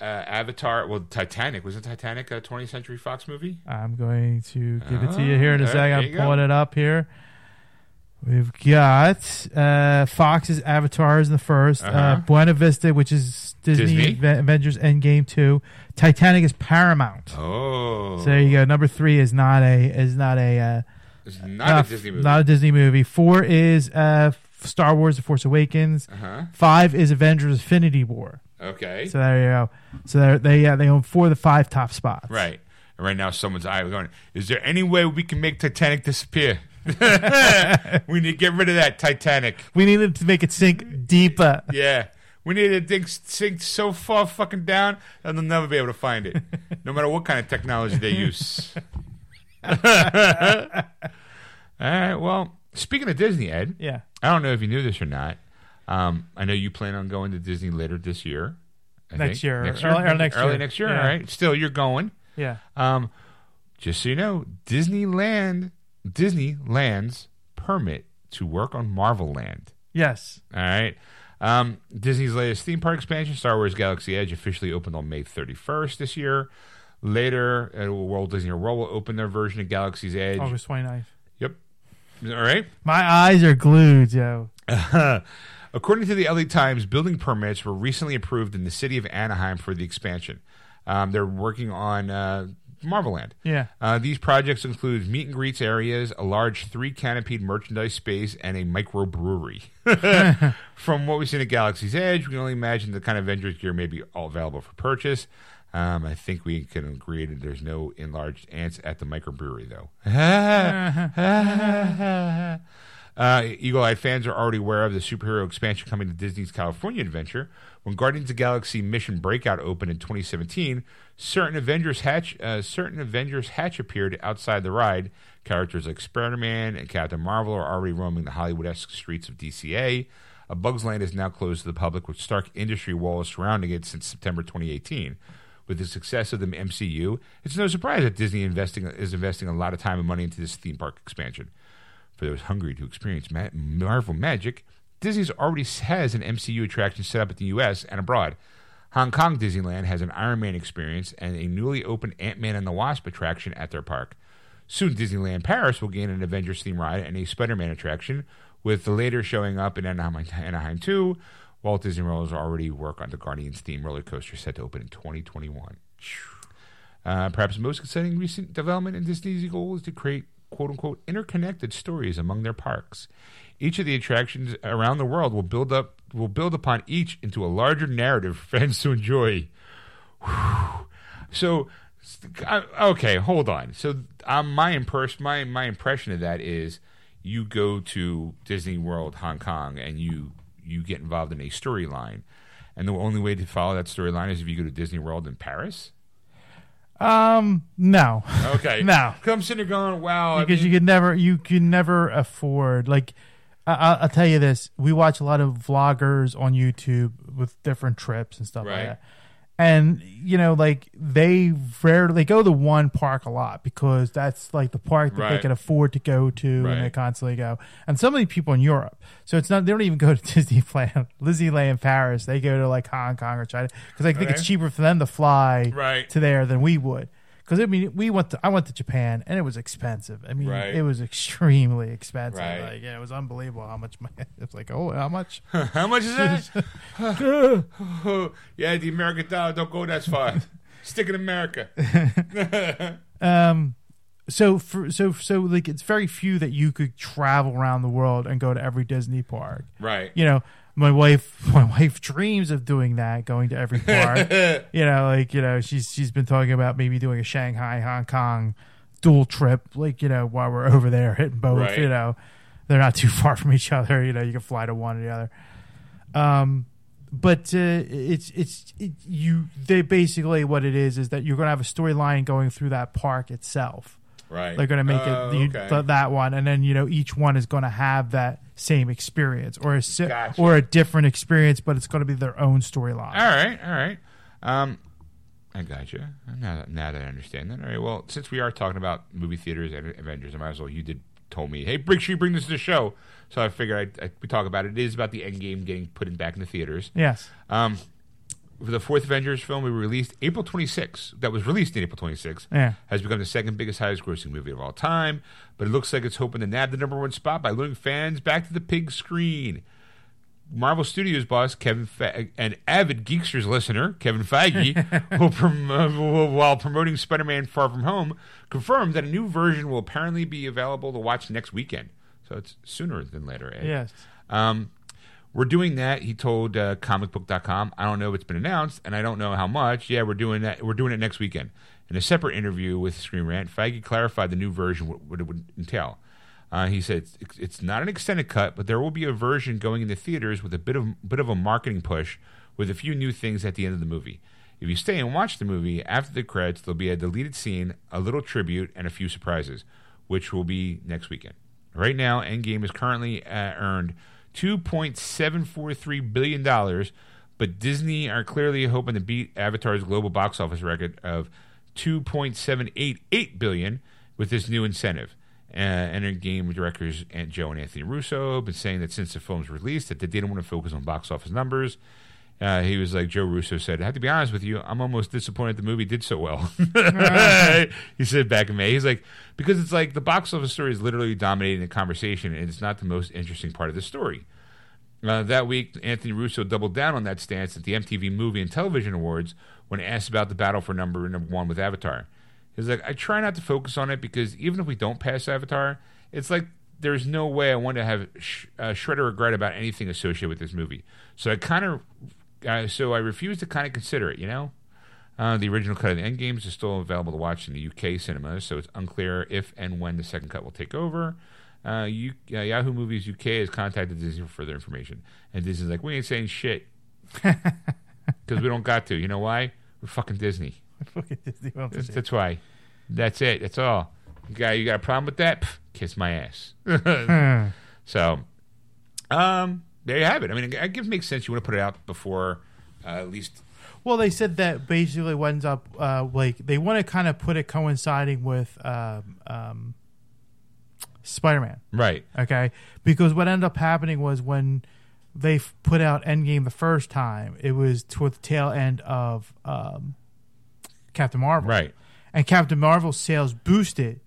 Speaker 1: uh, uh, Avatar. Well, Titanic wasn't Titanic a 20th Century Fox movie?
Speaker 2: I'm going to give it to you here in a second. I'm
Speaker 1: go.
Speaker 2: pulling it up here. We've got uh, Fox's Avatar is the 1st uh
Speaker 1: Uh-huh.
Speaker 2: Buena Vista, which is Disney,
Speaker 1: Disney.
Speaker 2: Ave- Avengers Endgame 2. Titanic is Paramount.
Speaker 1: Oh,
Speaker 2: So there you go. Number three is not a is not a uh,
Speaker 1: It's not
Speaker 2: uh,
Speaker 1: a Disney movie.
Speaker 2: not a Disney movie. Four is uh, Star Wars: The Force Awakens.
Speaker 1: uh-huh.
Speaker 2: Five is Avengers: Infinity War.
Speaker 1: Okay.
Speaker 2: So there you go. So they're- they uh, they own four of the five top spots.
Speaker 1: Right. And right now, someone's eye going, Is there any way we can make Titanic disappear? we need to get rid of that Titanic.
Speaker 2: We needed to make it sink deeper.
Speaker 1: Yeah. We need to dig, sink so far fucking down that they'll never be able to find it, no matter what kind of technology they use. All right. Well, speaking of Disney, Ed,
Speaker 2: Yeah.
Speaker 1: I don't know if you knew this or not. Um, I know you plan on going to Disney later this year. I
Speaker 2: Next
Speaker 1: think.
Speaker 2: year,
Speaker 1: Next
Speaker 2: early-
Speaker 1: year.
Speaker 2: or next
Speaker 1: Early
Speaker 2: year.
Speaker 1: next year.
Speaker 2: Yeah.
Speaker 1: All right. Still, you're going.
Speaker 2: Yeah.
Speaker 1: Um, just so you know, Disneyland Disneyland's permit to work on Marvel Land.
Speaker 2: Yes.
Speaker 1: All right. Um, Disney's latest theme park expansion, Star Wars Galaxy Edge, officially opened on May 31st this year. Later, uh, Walt Disney World will open their version of Galaxy's Edge.
Speaker 2: August 29th.
Speaker 1: Yep. All right.
Speaker 2: My eyes are glued, yo.
Speaker 1: According to the LA Times, building permits were recently approved in the city of Anaheim for the expansion. Um, they're working on uh, Marvel Land.
Speaker 2: Yeah.
Speaker 1: Uh, these projects include meet and greets areas, a large three canopied merchandise space, and a microbrewery. From what we've seen at Galaxy's Edge, we can only imagine the kind of Avengers gear may be all available for purchase. Um, I think we can agree that there's no enlarged ants at the microbrewery, though. Uh, Eagle Eye fans are already aware of the superhero expansion coming to Disney's California adventure. When Guardians of the Galaxy Mission Breakout opened in 2017, certain Avengers hatch, uh, certain Avengers hatch appeared outside the ride. Characters like Spider-Man and Captain Marvel are already roaming the Hollywood-esque streets of DCA. A Bug's Land is now closed to the public with Stark Industry walls surrounding it since September 2018. With the success of the MCU, it's no surprise that Disney investing is investing a lot of time and money into this theme park expansion. For those hungry to experience ma- Marvel magic, Disney's already has an MCU attraction set up in the U.S. and abroad. Hong Kong Disneyland has an Iron Man experience and a newly opened Ant Man and the Wasp attraction at their park. Soon, Disneyland Paris will gain an Avengers theme ride and a Spider Man attraction, with the later showing up in Anaheim, Anaheim 2. Walt Disney World has already worked on the Guardians theme roller coaster set to open in 2021. Uh, perhaps the most exciting recent development in Disney's goal is to create quote unquote interconnected stories among their parks. Each of the attractions around the world will build up will build upon each into a larger narrative for fans to enjoy. Whew. So, uh, okay, hold on. So, um, my impress my my impression of that is you go to Disney World Hong Kong and you you get involved in a storyline, and the only way to follow that storyline is if you go to Disney World in Paris.
Speaker 2: Um, no.
Speaker 1: Okay,
Speaker 2: No.
Speaker 1: Come sitting there going, wow, I
Speaker 2: because
Speaker 1: mean-
Speaker 2: you can never you can never afford like I, I- I'll tell you this we watch a lot of vloggers on youtube with different trips and stuff
Speaker 1: Right.
Speaker 2: like that and you know like they rarely they go to one park a lot because that's like the park that they
Speaker 1: Right.
Speaker 2: can afford to go to and they constantly go and some of the people in europe so it's not they don't even go to disneyland disneyland paris they go to like hong kong or china because i think
Speaker 1: Okay.
Speaker 2: it's cheaper for them to fly
Speaker 1: Right.
Speaker 2: to there than we would because I mean, we went to I went to Japan and it was expensive. I mean,
Speaker 1: Right.
Speaker 2: it was extremely expensive.
Speaker 1: Right.
Speaker 2: Like, yeah, it was unbelievable how much money. It's like, oh, how much?
Speaker 1: How much is that? yeah, the American dollar don't go that far. Stick in America.
Speaker 2: um, so for so so like it's very few that you could travel around the world and go to every Disney park.
Speaker 1: Right.
Speaker 2: You know, my wife my wife dreams of doing that, going to every park. you know, like you know, she's she's been talking about maybe doing a Shanghai Hong Kong dual trip, like you know, while we're over there hitting both.
Speaker 1: Right.
Speaker 2: You know, they're not too far from each other. You know, you can fly to one or the other. Um, but uh, it's it's it, you. They basically what it is is that you're going to have a storyline going through that park itself.
Speaker 1: Right.
Speaker 2: They're going to make
Speaker 1: Oh,
Speaker 2: it you,
Speaker 1: okay.
Speaker 2: th- that one, and then you know each one is going to have that same experience or a si-
Speaker 1: Gotcha.
Speaker 2: or a different experience, but it's going to be their own storyline.
Speaker 1: All right, all right. Um, I got you. Now that, now that I understand that. All right. Well, since we are talking about movie theaters and Avengers, I might as well. You did told me, hey, make sure you bring this to the show. So I figured I'd, I, we talk about it. It is about the end game getting put in back in the theaters.
Speaker 2: Yes.
Speaker 1: Um, for the fourth Avengers film, we released April 26. That was released in April 26.
Speaker 2: Yeah.
Speaker 1: Has become the second biggest, highest grossing movie of all time. But it looks like it's hoping to nab the number one spot by luring fans back to the big screen. Marvel Studios boss Kevin Fe- and avid Geeksters listener Kevin Feige, will prom- uh, while promoting Spider-Man: Far From Home, confirmed that a new version will apparently be available to watch next weekend. So it's sooner than later. Ed.
Speaker 2: Yes.
Speaker 1: Um, we're doing that. He told uh, comicbook.com. I don't know if it's been announced, and I don't know how much. Yeah, we're doing that. We're doing it next weekend. In a separate interview with Screen Rant, Feige clarified the new version what, what it would entail. Uh, he said it's, it's not an extended cut, but there will be a version going into theaters with a bit of bit of a marketing push, with a few new things at the end of the movie. If you stay and watch the movie after the credits, there'll be a deleted scene, a little tribute, and a few surprises, which will be next weekend. Right now, Endgame is currently uh, earned two point seven four three billion dollars, but Disney are clearly hoping to beat Avatar's global box office record of two point seven eight eight billion with this new incentive. Uh, Endgame directors Aunt Joe and Anthony Russo have been saying that since the film's released that they didn't want to focus on box office numbers. Uh, he was like Joe Russo said, "I have to be honest with you, I'm almost disappointed the movie did so well." he said back in May, he's like because it's like the box office story is literally dominating the conversation, and it's not the most interesting part of the story. Uh, that week, Anthony Russo doubled down on that stance at the MTV Movie and Television Awards when asked about the battle for number number one with Avatar. He's like, I try not to focus on it because even if we don't pass Avatar, it's like there's no way I want to have sh- uh, shred of regret about anything associated with this movie. So I kind of, uh, so I refuse to kind of consider it. You know, uh, the original cut of the Endgames is still available to watch in the UK cinemas, so it's unclear if and when the second cut will take over. Uh, you, uh, Yahoo Movies UK has contacted Disney for further information, and Disney's like, we ain't saying shit because we don't got to. You know why? We're fucking Disney.
Speaker 2: Fucking Disney
Speaker 1: That's, that's why. That's it. That's all. You got you got a problem with that? Pff, kiss my ass. So, um, there you have it. I mean, it gives makes sense. You want to put it out before uh, at least.
Speaker 2: Well, they said that basically winds up uh, like they want to kind of put it coinciding with um, um, Spider-Man.
Speaker 1: Right.
Speaker 2: Okay, because what ended up happening was when they f- put out Endgame the first time, it was toward the tail end of um, Captain Marvel.
Speaker 1: Right.
Speaker 2: and Captain Marvel's sales boosted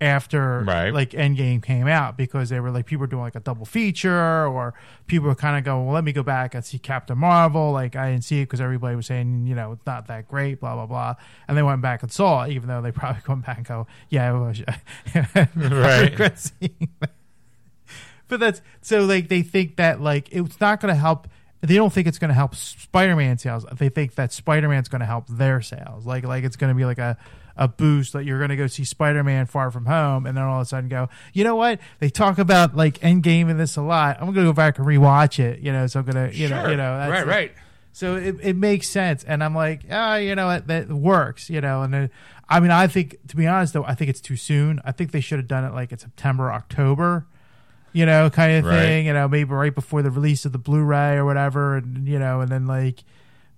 Speaker 2: after
Speaker 1: Right.
Speaker 2: like Endgame came out because they were like people were doing like a double feature or people were kind of going, well, let me go back and see Captain Marvel. Like I didn't see it because everybody was saying you know it's not that great, blah blah blah, and they went back and saw it, even though they probably went back and go, yeah, it was,
Speaker 1: Right.
Speaker 2: that. But that's so like they think that like it's not going to help. They don't think it's going to help Spider-Man sales. They think that Spider-Man's going to help their sales. Like like it's going to be like a a boost that you're going to go see Spider-Man Far From Home, and then all of a sudden go, you know what? They talk about like Endgame and this a lot. I'm going to go back and rewatch it. You know, so I'm going to you know you know
Speaker 1: right. Right.
Speaker 2: so it, it makes sense, and I'm like, ah, you know, that, that works, you know. And then, I mean, I think to be honest, though, I think it's too soon. I think they should have done it like in September, October, you know, kind of
Speaker 1: Right.
Speaker 2: thing. You know, maybe right before the release of the Blu-ray or whatever, and you know, and then like,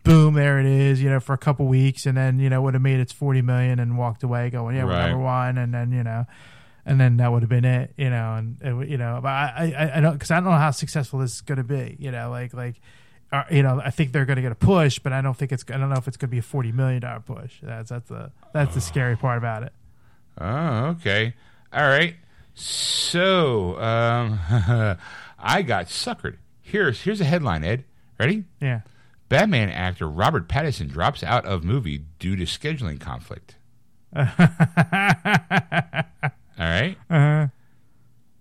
Speaker 2: boom, there it is, you know, for a couple weeks, and then you know would have made its forty million and walked away, going, yeah, we're
Speaker 1: Right.
Speaker 2: number one, and then you know. And then that would have been it, you know, and it, you know, but I, I, I don't, because I don't know how successful this is going to be, you know, like, like, uh, you know, I think they're going to get a push, but I don't think it's. I don't know if it's going to be a forty million dollar push. That's that's the that's the scary part about it.
Speaker 1: Oh, okay. All right. So, um, I got suckered. Here's here's a headline. Ed, ready?
Speaker 2: Yeah.
Speaker 1: Batman actor Robert Pattinson drops out of movie due to scheduling conflict. All right.
Speaker 2: Uh,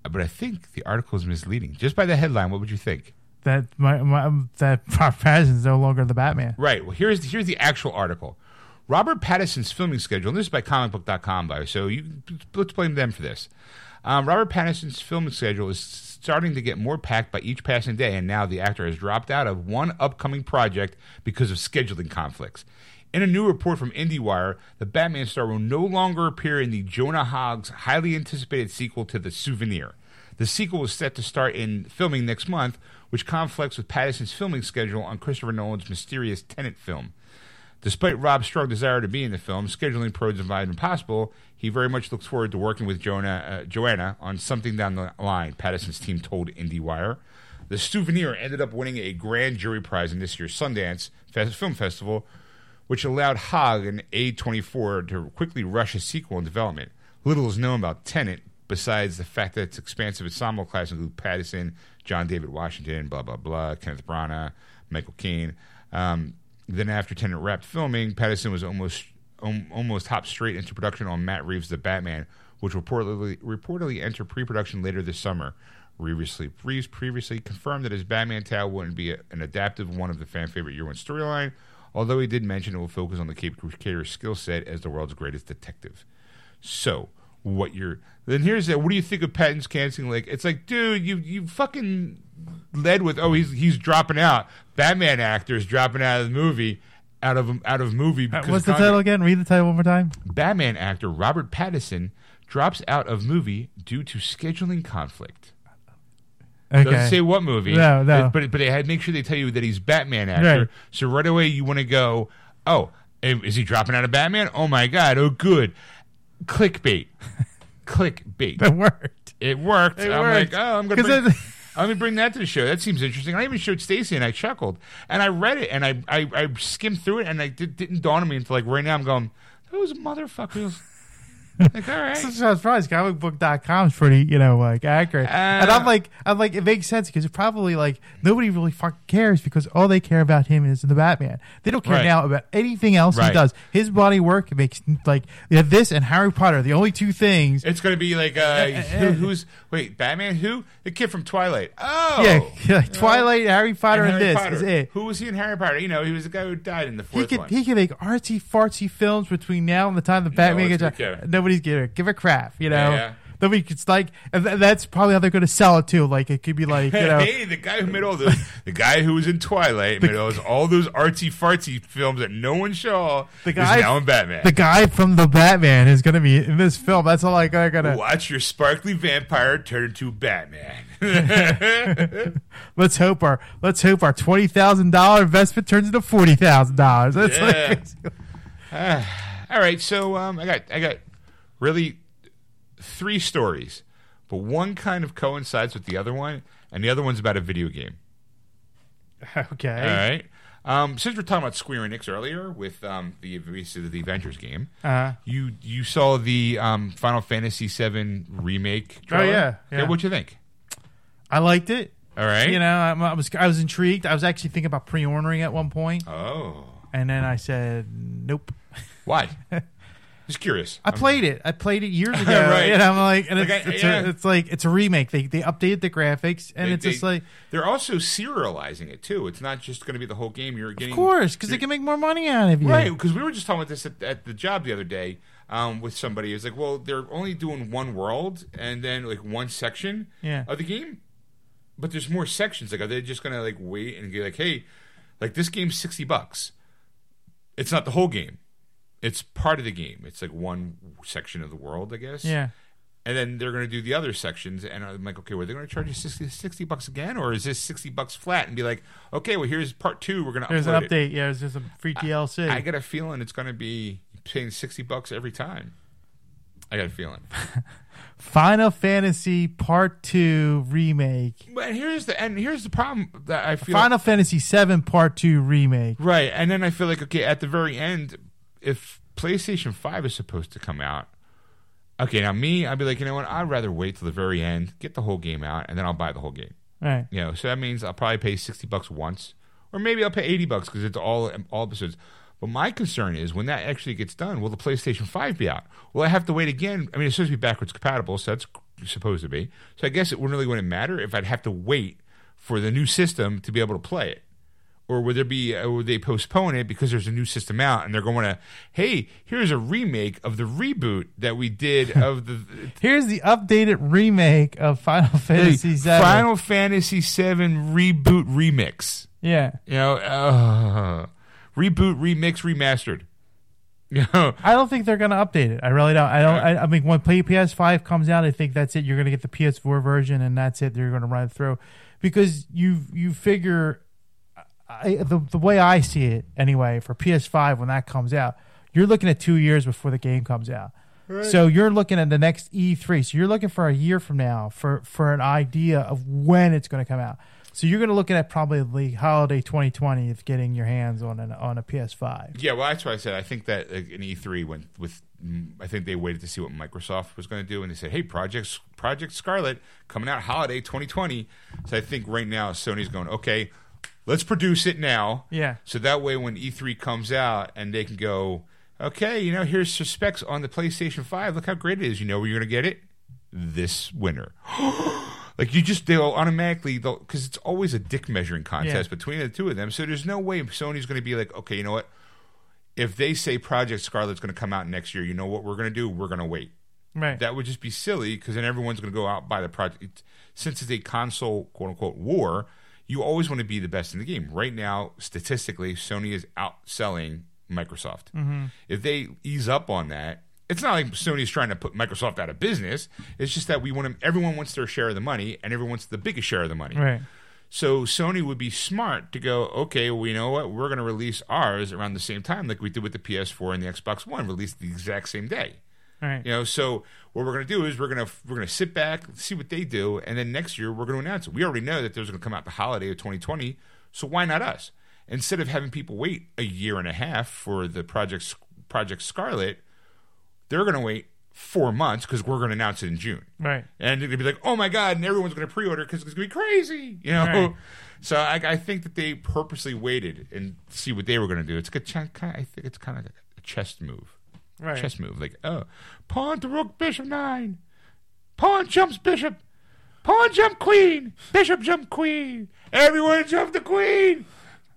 Speaker 1: But I think the article is misleading. Just by the headline, what would you think?
Speaker 2: that my, my that Robert Pattinson's no longer the Batman.
Speaker 1: Right. Well, here's here's the actual article. Robert Pattinson's filming schedule. And this is by comicbook.com, by so you let's blame them for this. Um, Robert Pattinson's filming schedule is starting to get more packed by each passing day, and now the actor has dropped out of one upcoming project because of scheduling conflicts. In a new report from IndieWire, the Batman star will no longer appear in the Jonah Hogg's highly anticipated sequel to The Souvenir. The sequel is set to start in filming next month, which conflicts with Pattinson's filming schedule on Christopher Nolan's mysterious Tenet film. Despite Rob's strong desire to be in the film, scheduling pros have impossible. He very much looks forward to working with Jonah, uh, Joanna on something down the line, Pattinson's team told IndieWire. The Souvenir ended up winning a grand jury prize in this year's Sundance Film Festival, which allowed Hogg and A24 to quickly rush a sequel in development. Little is known about Tenet, besides the fact that its expansive ensemble cast include Patterson, John David Washington, blah, blah, blah, Kenneth Branagh, Michael Caine. Um, then after Tenet wrapped filming, Patterson was almost um, almost hopped straight into production on Matt Reeves' The Batman, which reportedly reportedly entered pre-production later this summer. Previously, Reeves previously confirmed that his Batman tale wouldn't be a, an adaptive one of the fan favorite year one storyline, although he did mention it will focus on the Cape Crusader's skill set as the world's greatest detective. So, what you're then here's that. What do you think of Patton's canceling? Like, it's like, dude, you you fucking led with, oh, he's he's dropping out. Batman actors dropping out of the movie, out of out of movie.
Speaker 2: Uh,
Speaker 1: because
Speaker 2: What's the title again? Read the title one more time.
Speaker 1: Batman actor Robert Pattinson drops out of movie due to scheduling conflict.
Speaker 2: Okay.
Speaker 1: Doesn't say what movie.
Speaker 2: No, no.
Speaker 1: But but they had make sure they tell you that he's Batman actor.
Speaker 2: Right.
Speaker 1: So right away you want to go, oh, is he dropping out of Batman? Oh my god, oh good, clickbait. clickbait.
Speaker 2: That worked.
Speaker 1: It worked.
Speaker 2: It
Speaker 1: I'm
Speaker 2: worked.
Speaker 1: like, oh, I'm gonna. bring,
Speaker 2: then-
Speaker 1: I'm bring that to the show. That seems interesting. I even showed Stacy and I chuckled and I read it and I I, I skimmed through it and I did, didn't dawn on me until like right now. I'm going, those motherfuckers. like, all right.
Speaker 2: I was surprised. Comicbook.com is pretty, you know, like accurate. and I'm
Speaker 1: Uh,
Speaker 2: like, I'm like, it makes sense because it probably like nobody really fucking cares because all they care about him is the Batman. They don't care
Speaker 1: Right.
Speaker 2: now about anything else he does. His body work makes like know, this and Harry Potter the only two things.
Speaker 1: It's gonna be like uh, who, who's wait Batman? Who the kid from Twilight? Oh,
Speaker 2: yeah, yeah, Twilight, Harry Potter, and,
Speaker 1: Harry
Speaker 2: this
Speaker 1: Potter.
Speaker 2: is it.
Speaker 1: Who was he in Harry Potter? You know, he was the guy who died in the
Speaker 2: He
Speaker 1: fourth
Speaker 2: could
Speaker 1: one.
Speaker 2: he can make artsy fartsy films between now and the time the Batman
Speaker 1: one's
Speaker 2: gets out.
Speaker 1: care.
Speaker 2: Nobody's gonna give a crap, you know.
Speaker 1: Yeah.
Speaker 2: Nobody it's like, and th- that's probably how they're going to sell it too. Like it could be like, you know,
Speaker 1: hey, the guy who made all those, the guy who was in Twilight, made those all those artsy fartsy films that no one saw.
Speaker 2: the guy
Speaker 1: is now in Batman.
Speaker 2: The guy from the Batman is going to be in this film. That's all I got. Gotta
Speaker 1: Watch your sparkly vampire turn into Batman.
Speaker 2: let's hope our let's hope our twenty thousand dollar investment turns into forty thousand dollars. That's
Speaker 1: Yeah.
Speaker 2: like
Speaker 1: all right, so um, I got I got really three stories, but one kind of coincides with the other one, and the other one's about a video game.
Speaker 2: okay.
Speaker 1: All right. Um, since we're talking about Square Enix earlier with um, the obviously the Avengers game,
Speaker 2: Uh,
Speaker 1: you you saw the um, Final Fantasy VII remake.
Speaker 2: Oh,
Speaker 1: Trailer?
Speaker 2: yeah, yeah.
Speaker 1: What'd you think?
Speaker 2: I liked it.
Speaker 1: All right.
Speaker 2: You know, I, I was I was intrigued. I was actually thinking about pre-ordering at one point,
Speaker 1: Oh,
Speaker 2: and then I said nope.
Speaker 1: why? Just curious.
Speaker 2: I played it. I played it years ago,
Speaker 1: Right.
Speaker 2: and I'm like, and it's,
Speaker 1: Like, I-
Speaker 2: it's,
Speaker 1: yeah.
Speaker 2: a, it's like it's a remake. They they updated the graphics, and
Speaker 1: They-
Speaker 2: it's just
Speaker 1: they-
Speaker 2: like,
Speaker 1: they're also serializing it too. It's not just going to be the whole game. You're getting
Speaker 2: of course, because they
Speaker 1: you're-
Speaker 2: can make more money out of you.
Speaker 1: Right, because we were just talking about this at, at the job the other day um, with somebody. It's like, well, they're only doing one world and then like one section
Speaker 2: Yeah.
Speaker 1: of the game, but there's more sections. Like, are they just gonna like wait and be like, hey, like this game's sixty bucks? It's not the whole game; it's part of the game. It's like one section of the world, I guess.
Speaker 2: Yeah.
Speaker 1: And then they're going to do the other sections, and I'm like, okay, well, they're going to charge you 60, 60 bucks again, or is this sixty bucks flat? And be like, okay, well, here's part two. We're going to
Speaker 2: There's an
Speaker 1: upload it.
Speaker 2: update. Yeah, there's just a free DLC.
Speaker 1: I got a feeling it's going to be paying sixty bucks every time. I got a feeling.
Speaker 2: Final Fantasy Part Two remake.
Speaker 1: But here's the and here's the problem that I feel.
Speaker 2: Final Fantasy Seven Part Two remake.
Speaker 1: right, and then I feel like okay, at the very end, if PlayStation Five is supposed to come out, okay, now me, I'd be like, you know what? I'd rather wait till the very end, get the whole game out, and then I'll buy the whole game.
Speaker 2: Right.
Speaker 1: You know, so that means I'll probably pay sixty bucks once, or maybe I'll pay eighty bucks because it's all all episodes. But my concern is when that actually gets done, will the PlayStation Five be out? Will I have to wait again? I mean, it's supposed to be backwards compatible, so that's supposed to be. So I guess it wouldn't really wouldn't matter if I'd have to wait for the new system to be able to play it, or would there be? Or would they postpone it because there's a new system out and they're going to, hey, here's a remake of the reboot that we did of the
Speaker 2: Here's the updated remake of Final Fantasy Seven.
Speaker 1: Final Fantasy VII reboot remix.
Speaker 2: Yeah.
Speaker 1: You know, uh, reboot, remix, remastered. You know,
Speaker 2: I don't think they're going to update it. I really don't. I don't. I, I mean, when Play PS5 comes out, I think that's it. You're going to get the PS4 version, and that's it. You're going to run it through because you you figure I, the the way I see it anyway for PS5 when that comes out, you're looking at two years before the game comes out. So you're looking at the next E3. So you're looking for a year from now for for an idea of when it's going to come out. So you're going to look at probably the holiday 2020 of getting your hands on an on a PS5.
Speaker 1: yeah. Well, that's why I said I think that an E3 went with. I think they waited to see what Microsoft was going to do, and they said, "Hey, Project Project Scarlett coming out holiday 2020." So I think right now Sony's going, "Okay, let's produce it now."
Speaker 2: Yeah.
Speaker 1: So that way, when E3 comes out, and they can go, "Okay, you know, here's specs on the PlayStation 5. Look how great it is. You know where you're going to get it this winter." Like you just they'll automatically because it's always a dick measuring contest
Speaker 2: Yeah.
Speaker 1: between the two of them. So there's no way Sony's going to be like, okay, you know what? If they say Project Scarlett's going to come out next year, you know what we're going to do? We're going to wait.
Speaker 2: Right.
Speaker 1: That would just be silly because then everyone's going to go out buy the project. Since it's a console quote unquote war, you always want to be the best in the game. Right now, statistically, Sony is outselling Microsoft. Mm-hmm. If they ease up on that, it's not like Sony's trying to put Microsoft out of business. It's just that we want everyone wants their share of the money, and everyone wants the biggest share of the money.
Speaker 2: right.
Speaker 1: So Sony would be smart to go, okay, well, you know what? We're going to release ours around the same time, like we did with the PS4 and the Xbox One, released the exact same day.
Speaker 2: Right.
Speaker 1: You know, so what we're going to do is we're going to we're going to sit back, see what they do, and then next year we're going to announce it. We already know that there's going to come out the holiday of 2020, so why not us? Instead of having people wait a year and a half for the project Project Scarlett, they're going to wait four months because we're going to announce it in June.
Speaker 2: Right.
Speaker 1: And it'd be like, oh my god, and everyone's going to pre-order because it's going to be crazy, you know.
Speaker 2: Right.
Speaker 1: So I, I think that they purposely waited and see what they were going to do. It's kind of, I think it's kind of a chess move,
Speaker 2: Right.
Speaker 1: chess move. Like, oh, pawn to rook, bishop nine, pawn jumps bishop, pawn jump queen, bishop jump queen, everyone jump the queen.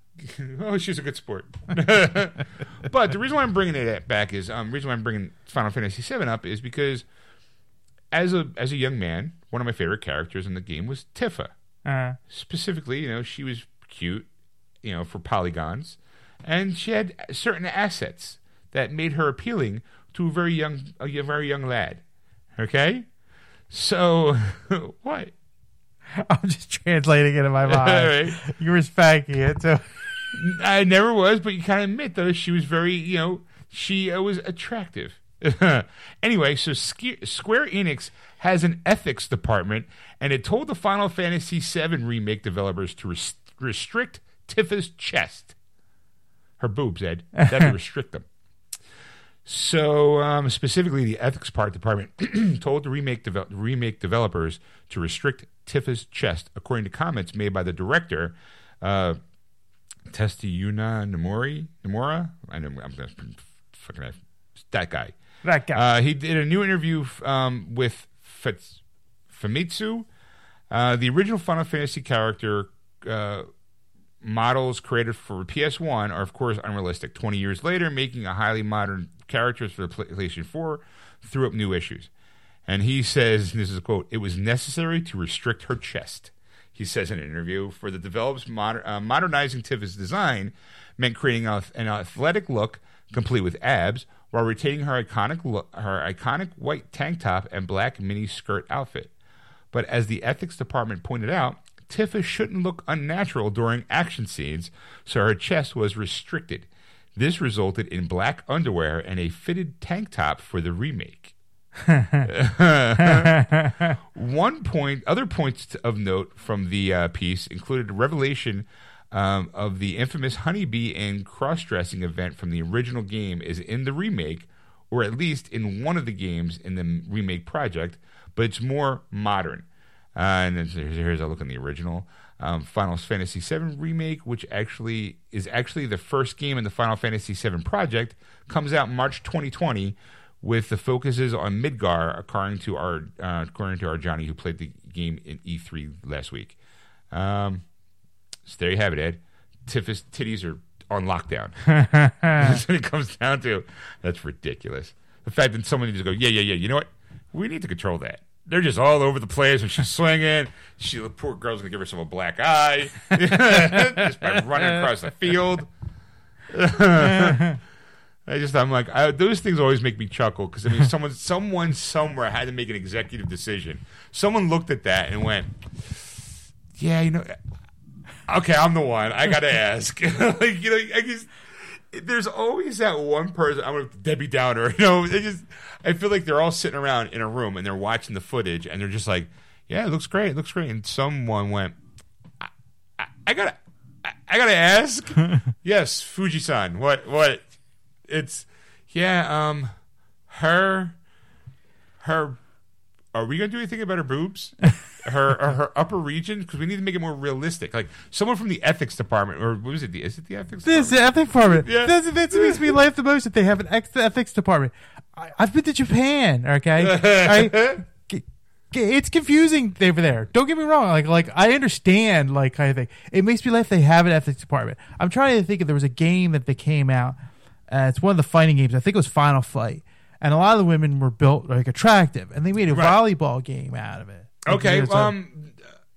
Speaker 1: oh, she's a good sport. but the reason why I'm bringing it back is um, the reason why I'm bringing Final Fantasy VII up is because as a as a young man, one of my favorite characters in the game was Tifa.
Speaker 2: Uh,
Speaker 1: Specifically, you know, she was cute, you know, for polygons, and she had certain assets that made her appealing to a very young a very young lad. Okay, so what?
Speaker 2: I'm just translating it in my mind.
Speaker 1: Alright.
Speaker 2: You were spanking it, so
Speaker 1: I never was, but you kind of admit though she was very, you know, she uh, was attractive. anyway, so Square Enix has an ethics department, and it told the Final Fantasy VII remake developers to res- restrict Tifa's chest, her boobs, Ed. Had restrict them. So, um, specifically, the ethics part department told the remake, remake developers to restrict Tifa's chest, according to comments made by the director, uh, Testiyuna Nomori. Nomura? I know, I'm gonna fucking that guy.
Speaker 2: that guy.
Speaker 1: Uh, he did a new interview um, with Fats- Famitsu. Uh, the original Final Fantasy character uh, models created for PS1 are, of course, unrealistic. 20 years later, making a highly modern characters for the PlayStation 4 threw up new issues. And he says, and this is a quote, it was necessary to restrict her chest. He says in an interview, for the developers, moder- uh, modernizing Tifa's design meant creating a, an athletic look complete with abs while retaining her iconic look, her iconic white tank top and black mini skirt outfit. But as the ethics department pointed out, Tifa shouldn't look unnatural during action scenes, so her chest was restricted. This resulted in black underwear and a fitted tank top for the remake. One point, other points of note from the uh, piece included a revelation um, of the infamous honeybee and cross-dressing event from the original game is in the remake, or at least in one of the games in the remake project, but it's more modern. Uh, and then here's, a look in the original um, Final Fantasy VII remake, which actually is actually the first game in the Final Fantasy VII project, comes out March 2020, with the focuses on Midgar, according to our uh, according to our Johnny who played the game in E3 last week. Um, so there you have it, Ed. Tiff's titties are on lockdown. That's what it comes down to. That's ridiculous. The fact that someone just go, yeah, yeah, yeah. You know what? We need to control that. They're just all over the place when she's swinging. She, the poor girl's gonna give herself a black eye just by running across the field. I just, I'm like, I, those things always make me chuckle because I mean, someone, someone somewhere had to make an executive decision. Someone looked at that and went, "Yeah, you know, okay, I'm the one. I got to ask." like, you know, I just, there's always that one person. I'm gonna Debbie Downer. You know, they just, I feel like they're all sitting around in a room and they're watching the footage and they're just like, "Yeah, it looks great. It looks great." And someone went, "I, I, I gotta." I, I gotta ask. yes, Fuji-san. What? What? It's yeah. Um, her, her. Are we gonna do anything about her boobs? her her upper region because we need to make it more realistic. Like someone from the ethics department, or what was it? The, is it the ethics?
Speaker 2: This
Speaker 1: department?
Speaker 2: ethics department.
Speaker 1: Yeah.
Speaker 2: That's, that makes me laugh the most that they have an ex- ethics department. I, I've been to Japan. Okay, I, it's confusing over there. Don't get me wrong. Like, like I understand, like kind of thing. It makes me laugh. They have an ethics department. I'm trying to think if there was a game that they came out. Uh, it's one of the fighting games. I think it was Final Fight, and a lot of the women were built like attractive, and they made a
Speaker 1: Right.
Speaker 2: volleyball game out of it.
Speaker 1: Okay. Um,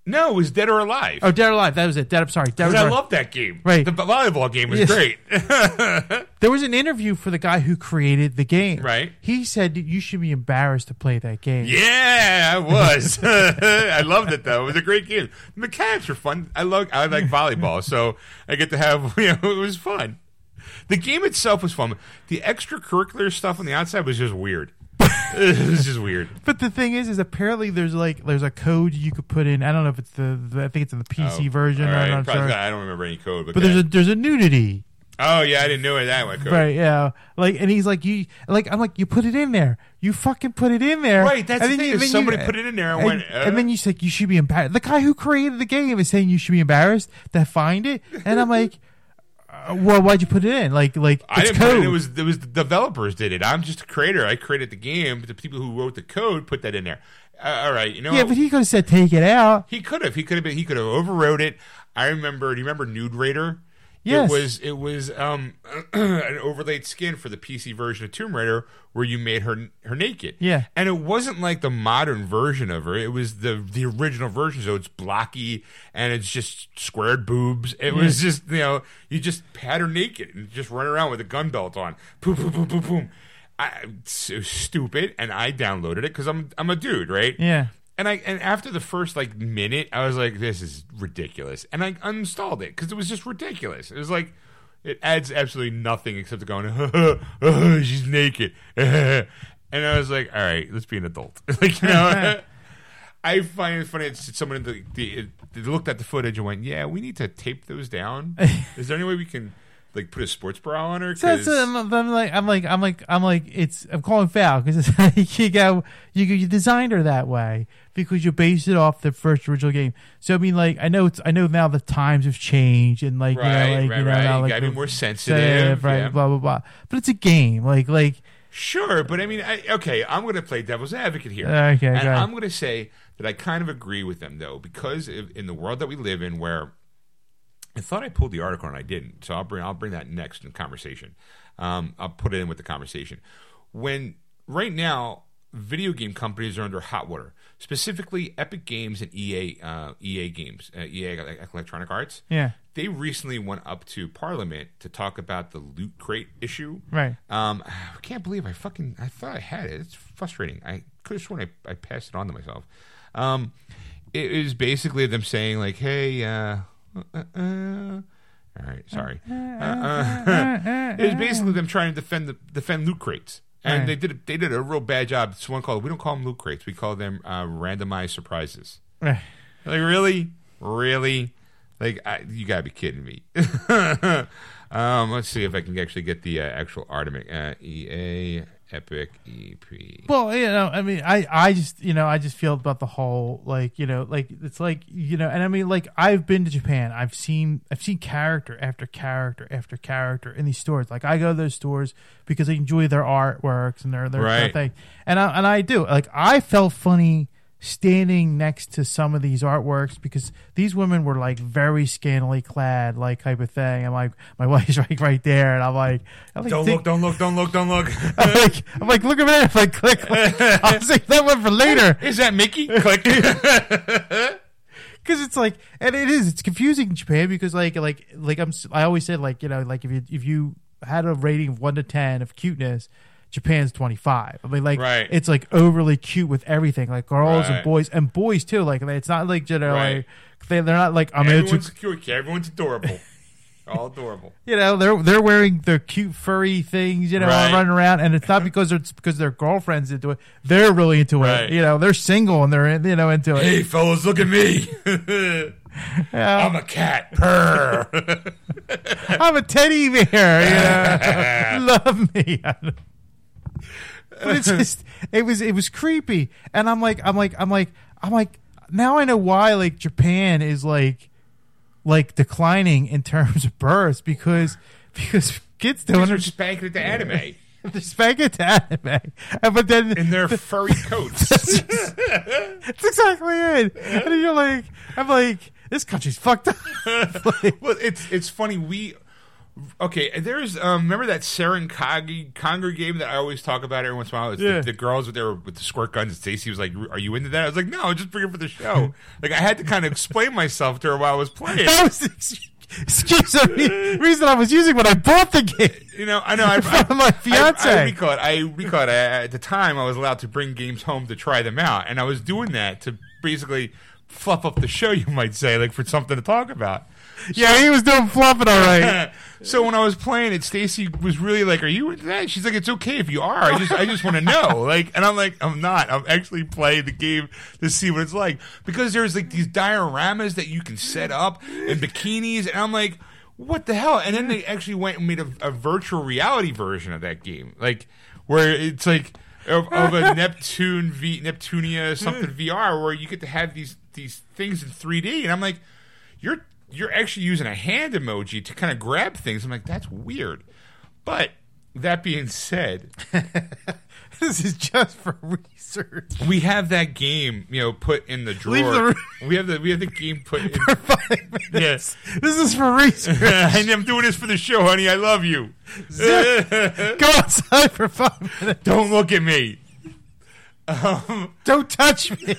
Speaker 1: no, it was Dead or Alive.
Speaker 2: oh, Dead or Alive. That was it. Dead. I'm sorry. Dead or
Speaker 1: I
Speaker 2: Alive.
Speaker 1: love that game.
Speaker 2: Right.
Speaker 1: The volleyball game was
Speaker 2: Yes.
Speaker 1: great.
Speaker 2: There was an interview for the guy who created the game.
Speaker 1: Right.
Speaker 2: He said that you should be embarrassed to play that game.
Speaker 1: Yeah, I was. I loved it though. It was a great game. The mechanics were fun. I love. I like volleyball, so I get to have. You know, it was fun. The game itself was fun. The extracurricular stuff on the outside was just weird. it's just weird.
Speaker 2: But the thing is, is apparently there's like there's a code you could put in. I don't know if it's the, the I think it's in the PC
Speaker 1: Oh,
Speaker 2: version.
Speaker 1: all
Speaker 2: I'm not
Speaker 1: Probably
Speaker 2: sure.
Speaker 1: I don't remember any code, but,
Speaker 2: But there's a there's a nudity.
Speaker 1: oh yeah, I didn't know that one code.
Speaker 2: Right, yeah. Like, and he's like, you, like, I'm like, you put it in there. You fucking put it in there.
Speaker 1: Right, that's
Speaker 2: And
Speaker 1: the
Speaker 2: then
Speaker 1: thing, is
Speaker 2: then
Speaker 1: somebody put it in there and went, uh.
Speaker 2: and then you said you should be embarrassed. The guy who created the game is saying you should be embarrassed to find it, and I'm like, uh, well, why'd you put it in? Like, like
Speaker 1: I didn't put
Speaker 2: code.
Speaker 1: it. It was it was the developers did it. I'm just a creator. I created the game, but the people who wrote the code put that in there. Uh, all right, you know.
Speaker 2: yeah, but he could have said take it out.
Speaker 1: He could have. He could have been. He could have overwrote it. I remember. Do you remember Nude Raider?
Speaker 2: Yes.
Speaker 1: It was. It was um, an overlaid skin for the PC version of Tomb Raider, where you made her her naked.
Speaker 2: Yeah.
Speaker 1: And it wasn't like the modern version of her. It was the the original version. So it's blocky and it's just squared boobs. It was just you know you just pat her naked and just run around with a gun belt on. Boom boom boom boom boom. I, so stupid, and I downloaded it because I'm I'm a dude, right?
Speaker 2: Yeah.
Speaker 1: And I and after the first like minute, I was like, "This is ridiculous," and I uninstalled it because it was just ridiculous. It was like it adds absolutely nothing except going, oh, "She's naked," and I was like, "All right, let's be an adult." like you know, I find it funny. It's someone in the, the looked at the footage and went, "Yeah, we need to tape those down. Is there any way we can like put a sports bra on her?"
Speaker 2: So
Speaker 1: 'Cause-
Speaker 2: I'm, I'm like I'm like I'm like I'm like it's I'm calling foul because you go you you designed her that way because you based it off the first original game. So I mean like I know it's I know now the times have changed and like
Speaker 1: Right,
Speaker 2: you know like
Speaker 1: right,
Speaker 2: you know
Speaker 1: right.
Speaker 2: now like
Speaker 1: gotta be more sensitive,
Speaker 2: right
Speaker 1: yeah.
Speaker 2: blah blah blah. But it's a game like like
Speaker 1: Sure, but I mean, I, okay, I'm going to play devil's advocate here.
Speaker 2: Okay,
Speaker 1: and
Speaker 2: go.
Speaker 1: I'm going to say that I kind of agree with them though, because in the world that we live in, where I thought I pulled the article and I didn't, so I'll bring I'll bring that next in conversation. Um, I'll put it in with the conversation. When right now, video game companies are under hot water, specifically Epic Games and EA uh, EA Games, uh, EA Electronic Arts.
Speaker 2: yeah
Speaker 1: They recently went up to Parliament to talk about the loot crate issue.
Speaker 2: right
Speaker 1: Um, I can't believe I fucking I thought I had it. It's frustrating. I could have sworn I, I passed it on to myself. Um, it is basically them saying like, "Hey, uh, uh, uh, all right, sorry." Uh, uh, it was basically them trying to defend the defend loot crates, and
Speaker 2: Right.
Speaker 1: they did they did a real bad job. It's one called we don't call them loot crates. We call them uh, randomized surprises. Like really, really, like I, you gotta be kidding me. um, let's see if I can actually get the uh, actual artemic uh, EA Epic EP.
Speaker 2: Well, you know, I mean, I, I just, you know, I just feel about the whole, like, you know, like it's like, you know, and I mean, like, I've been to Japan. I've seen, I've seen character after character after character in these stores. Like, I go to those stores because I enjoy their artworks and their their
Speaker 1: Right.
Speaker 2: thing, and I and I do. Like, I felt funny standing next to some of these artworks because these women were like very scantily clad, like type of thing. I'm like, my wife's right, right there, and I'm like, I'm like
Speaker 1: Don't look! Don't look! Don't look! Don't look!
Speaker 2: I'm like, I'm like, look at that. If I'm like, click. click. I'll save that one for later.
Speaker 1: Is that Mickey? Click.
Speaker 2: Because it's like, and it is, it's confusing in Japan because like, like, like I'm, I always said like, you know, like if you if you had a rating of one to ten of cuteness, Japan's twenty five. I mean, like,
Speaker 1: Right.
Speaker 2: it's like overly cute with everything, like girls and boys and boys too. Like, it's not like you know,
Speaker 1: Right.
Speaker 2: like, they, they're not like I'm into,
Speaker 1: Everyone's cute. Everyone's adorable. All adorable.
Speaker 2: you know, they're they're wearing their cute furry things, you know,
Speaker 1: Right.
Speaker 2: running around, and it's not because it's because their girlfriends into it. They're really into
Speaker 1: Right.
Speaker 2: it. You know, they're single and they're you know into it.
Speaker 1: Hey, fellas, look at me.
Speaker 2: Yeah.
Speaker 1: I'm a cat. Purr.
Speaker 2: I'm a teddy bear. You know? Love me. But it's just it was it was creepy, and I'm like I'm like I'm like I'm like now I know why like Japan is like like declining in terms of births because because kids don't
Speaker 1: They're
Speaker 2: understand
Speaker 1: spanking at the anime
Speaker 2: the spaghetti anime, And- but then
Speaker 1: in their furry coats.
Speaker 2: that's exactly it. And you're like I'm like this country's fucked up. Like,
Speaker 1: well, it's it's funny. We okay. There's um, remember that Senran Kagura game that I always talk about every once in a while. It's
Speaker 2: Yeah.
Speaker 1: the, the girls with their with the squirt guns. And Stacy was like, "Are you into that?" I was like, "No, just bring it for the show." like I had to kind of explain myself to her while I was playing.
Speaker 2: that was the ex- excuse me reason I was using when I bought the game.
Speaker 1: You know, I know. I,
Speaker 2: From my
Speaker 1: I,
Speaker 2: fiance.
Speaker 1: I, recall it. I recall it. I, at the time, I was allowed to bring games home to try them out, and I was doing that to basically fluff up the show, you might say, like for something to talk about.
Speaker 2: Yeah, he was doing fluffing all right.
Speaker 1: so when I was playing it, Stacy was really like, "Are you into that?" She's like, "It's okay if you are. I just, I just want to know." Like, and I'm like, "I'm not. I'm actually playing the game to see what it's like because there's like these dioramas that you can set up and bikinis, and I'm like, "What the hell?" And then they actually went and made a, a virtual reality version of that game, like where it's like of, of a Neptune v Neptunia something VR, where you get to have these these things in 3D, and I'm like, "You're." You're actually using a hand emoji to kind of grab things. I'm like, that's weird. But that being said,
Speaker 2: this is just for research.
Speaker 1: we have that game, you know, put in the drawer.
Speaker 2: The
Speaker 1: we have the we have the game put in.
Speaker 2: For five minutes.
Speaker 1: Yes.
Speaker 2: This is for research.
Speaker 1: and I'm doing this for the show, honey. I love you.
Speaker 2: Go outside for five minutes.
Speaker 1: Don't look at me.
Speaker 2: Um, Don't touch me.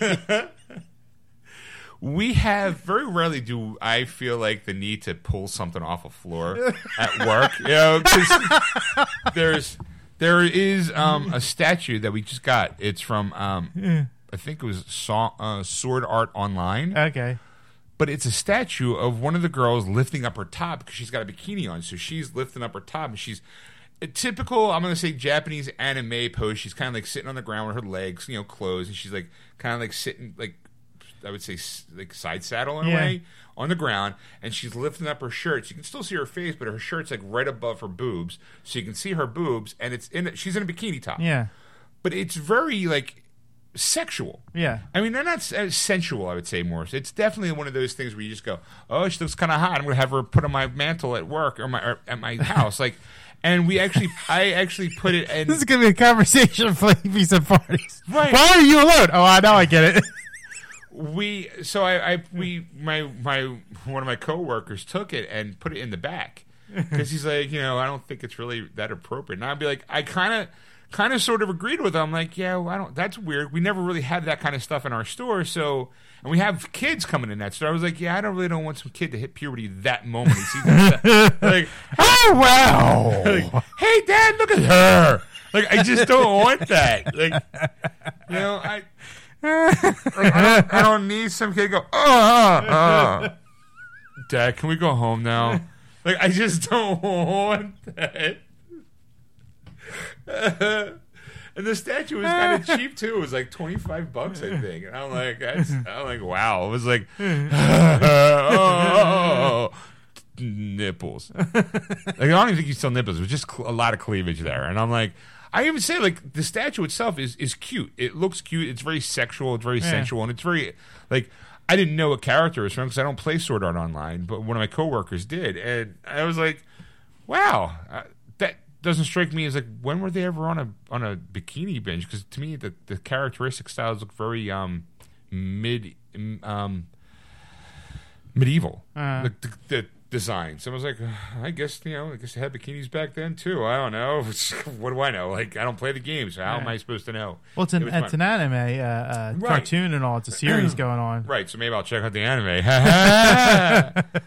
Speaker 1: We have very rarely do I feel like the need to pull something off a floor at work. You know, 'cause there's there is um, a statue that we just got. It's from um, I think it was Saw, uh, Sword Art Online.
Speaker 2: Okay.
Speaker 1: but it's a statue of one of the girls lifting up her top because she's got a bikini on. So she's lifting up her top, and she's a typical, I'm going to say Japanese anime pose. She's kind of like sitting on the ground with her legs, you know, closed, and she's like kind of like sitting, like I would say, like side saddle in a way on the ground, and she's lifting up her shirt. You can still see her face, but her shirt's like right above her boobs, so you can see her boobs, and it's in. She's in a bikini top,
Speaker 2: Yeah.
Speaker 1: but it's very like sexual.
Speaker 2: Yeah.
Speaker 1: I mean, they're not uh, sensual. I would say more. It's definitely one of those things where you just go, "Oh, she looks kind of hot. I'm going to have her put on my mantle at work or my or at my house." Like, and we actually, I actually put it in.
Speaker 2: This is gonna be a conversation for pizza parties.
Speaker 1: Right.
Speaker 2: Why are you alone? Oh, I know. I get it.
Speaker 1: We so I, I we my my one of my coworkers took it and put it in the back because he's like, you know, I don't think it's really that appropriate. And I'd be like, I kind of. Kind of, sort of agreed with him. I'm like, yeah, well, I don't. That's weird. We never really had that kind of stuff in our store. So, and we have kids coming in that store. I was like, yeah, I don't really don't want some kid to hit puberty that moment. He sees that. like,
Speaker 2: Oh wow.
Speaker 1: like, hey, Dad, look at her. Like, I just don't want that. Like, you know, I, like, I, don't, I don't need some kid to go, oh, oh, oh. Dad, can we go home now? Like, I just don't want that. and the statue was kind of cheap too. It was like twenty five bucks, I think. And I'm like, I'm like, wow. It was like, oh, nipples. Like, I don't even think you saw nipples. It was just a lot of cleavage there, and I'm like, I even say like the statue itself is is cute. It looks cute. It's very sexual. It's very sensual, and it's very like. I didn't know what character was from because I don't play Sword Art Online, but one of my coworkers did, and I was like, "Wow, uh, that doesn't strike me as like when were they ever on a on a bikini binge?" Because to me, the the characteristic styles look very um mid um medieval.
Speaker 2: Uh.
Speaker 1: the, the, the design. So I was like, I guess you know, I guess they had bikinis back then too. I don't know. what do I know? Like, I don't play the game, so how am I supposed to know?
Speaker 2: Well, it's an
Speaker 1: It
Speaker 2: it's an anime uh, uh,
Speaker 1: Right.
Speaker 2: cartoon and all. It's a series going on.
Speaker 1: Right, so maybe I'll check out the anime.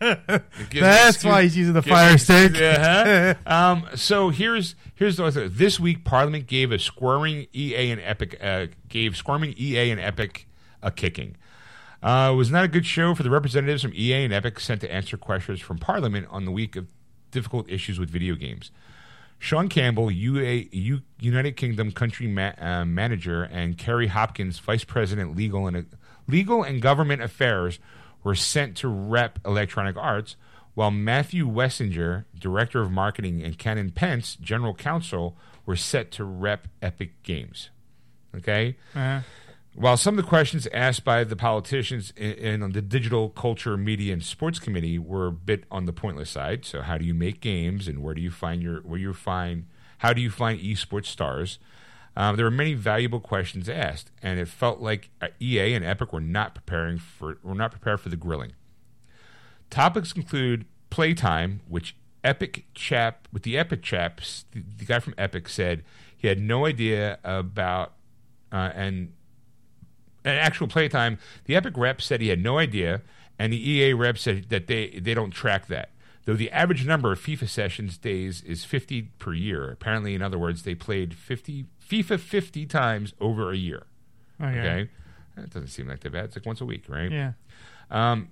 Speaker 2: That's why he's using the fire stick.
Speaker 1: Yeah. um, so here's here's the other- this week Parliament gave a squirming EA and Epic uh, gave squirming EA and Epic a kicking. Uh, it was not a good show for the representatives from EA and Epic sent to answer questions from Parliament on the week of difficult issues with video games. Sean Campbell, UA, U, United Kingdom country ma- uh, manager, and Kerry Hopkins, vice president legal and legal and government affairs, were sent to rep Electronic Arts, while Matthew Wessinger, director of marketing, and Canon Pence, general counsel, were set to rep Epic Games. Okay.
Speaker 2: Uh,
Speaker 1: While some of the questions asked by the politicians in, in the Digital Culture, Media, and Sports Committee were a bit on the pointless side. So, how do you make games, and where do you find your where you find how do you find esports stars? Um, there were many valuable questions asked, and it felt like uh, EA and Epic were not preparing for were not prepared for the grilling. Topics include playtime, which Epic chap with the Epic chaps, the, the guy from Epic said he had no idea about, uh, and an actual playtime. The Epic rep said he had no idea, and the EA rep said that they they don't track that. Though the average number of FIFA sessions days is 50 per year. Apparently, in other words, they played 50 FIFA 50 times over a year.
Speaker 2: Oh, okay.
Speaker 1: Okay, that doesn't seem like that bad. It's like once a week, right?
Speaker 2: Yeah.
Speaker 1: Um,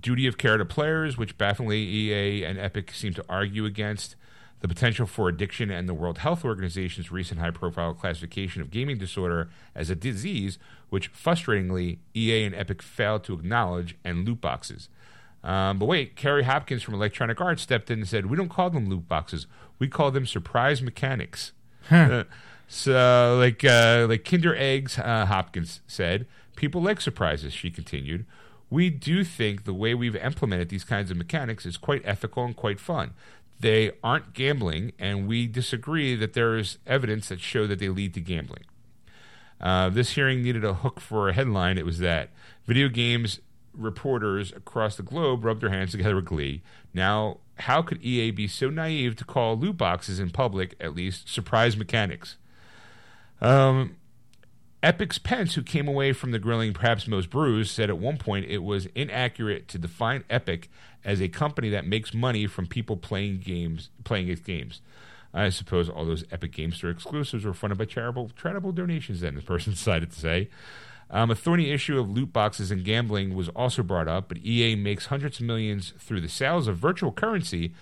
Speaker 1: duty of care to players, which bafflingly EA and Epic seem to argue against. The potential for addiction and the World Health Organization's recent high profile classification of gaming disorder as a disease, which frustratingly EA and Epic failed to acknowledge, and loot boxes. Um, but wait, Kerry Hopkins from Electronic Arts stepped in and said, We don't call them loot boxes, we call them surprise mechanics. So, like uh, like Kinder Eggs, uh, Hopkins said, people like surprises. She continued, "We do think the way we've implemented these kinds of mechanics is quite ethical and quite fun. They aren't gambling, and we disagree that there is evidence that show that they lead to gambling." Uh, this hearing needed a hook for a headline. It was that video games reporters across the globe rubbed their hands together with glee. Now, how could EA be so naive to call loot boxes in public, at least, surprise mechanics? Um, Epic's Pence, who came away from the grilling perhaps most bruised, said at one point it was inaccurate to define Epic as a company that makes money from people playing games, playing its games. I suppose all those Epic Game Store exclusives were funded by charitable, charitable donations. Then the person decided to say. Um, a thorny issue of loot boxes and gambling was also brought up, but EA makes hundreds of millions through the sales of virtual currency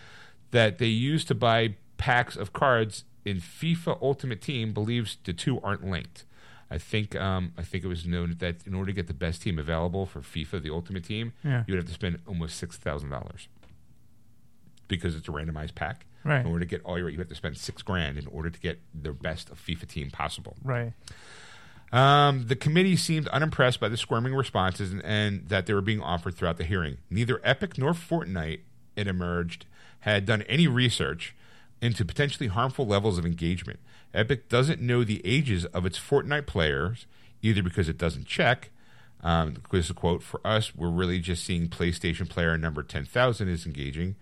Speaker 1: that they use to buy packs of cards in FIFA Ultimate Team. Believes the two aren't linked. I think um, I think it was known that in order to get the best team available for FIFA, the Ultimate Team,
Speaker 2: Yeah.
Speaker 1: you would have to spend almost six thousand dollars because it's a randomized pack.
Speaker 2: Right.
Speaker 1: In order to get all your, you have to spend six grand in order to get the best of FIFA team possible.
Speaker 2: Right.
Speaker 1: Um, the committee seemed unimpressed by the squirming responses and, and that they were being offered throughout the hearing. Neither Epic nor Fortnite, it emerged, had done any research into potentially harmful levels of engagement. Epic doesn't know the ages of its Fortnite players, either because it doesn't check. Um, this is a quote for us. We're really just seeing PlayStation player number ten thousand is engaging.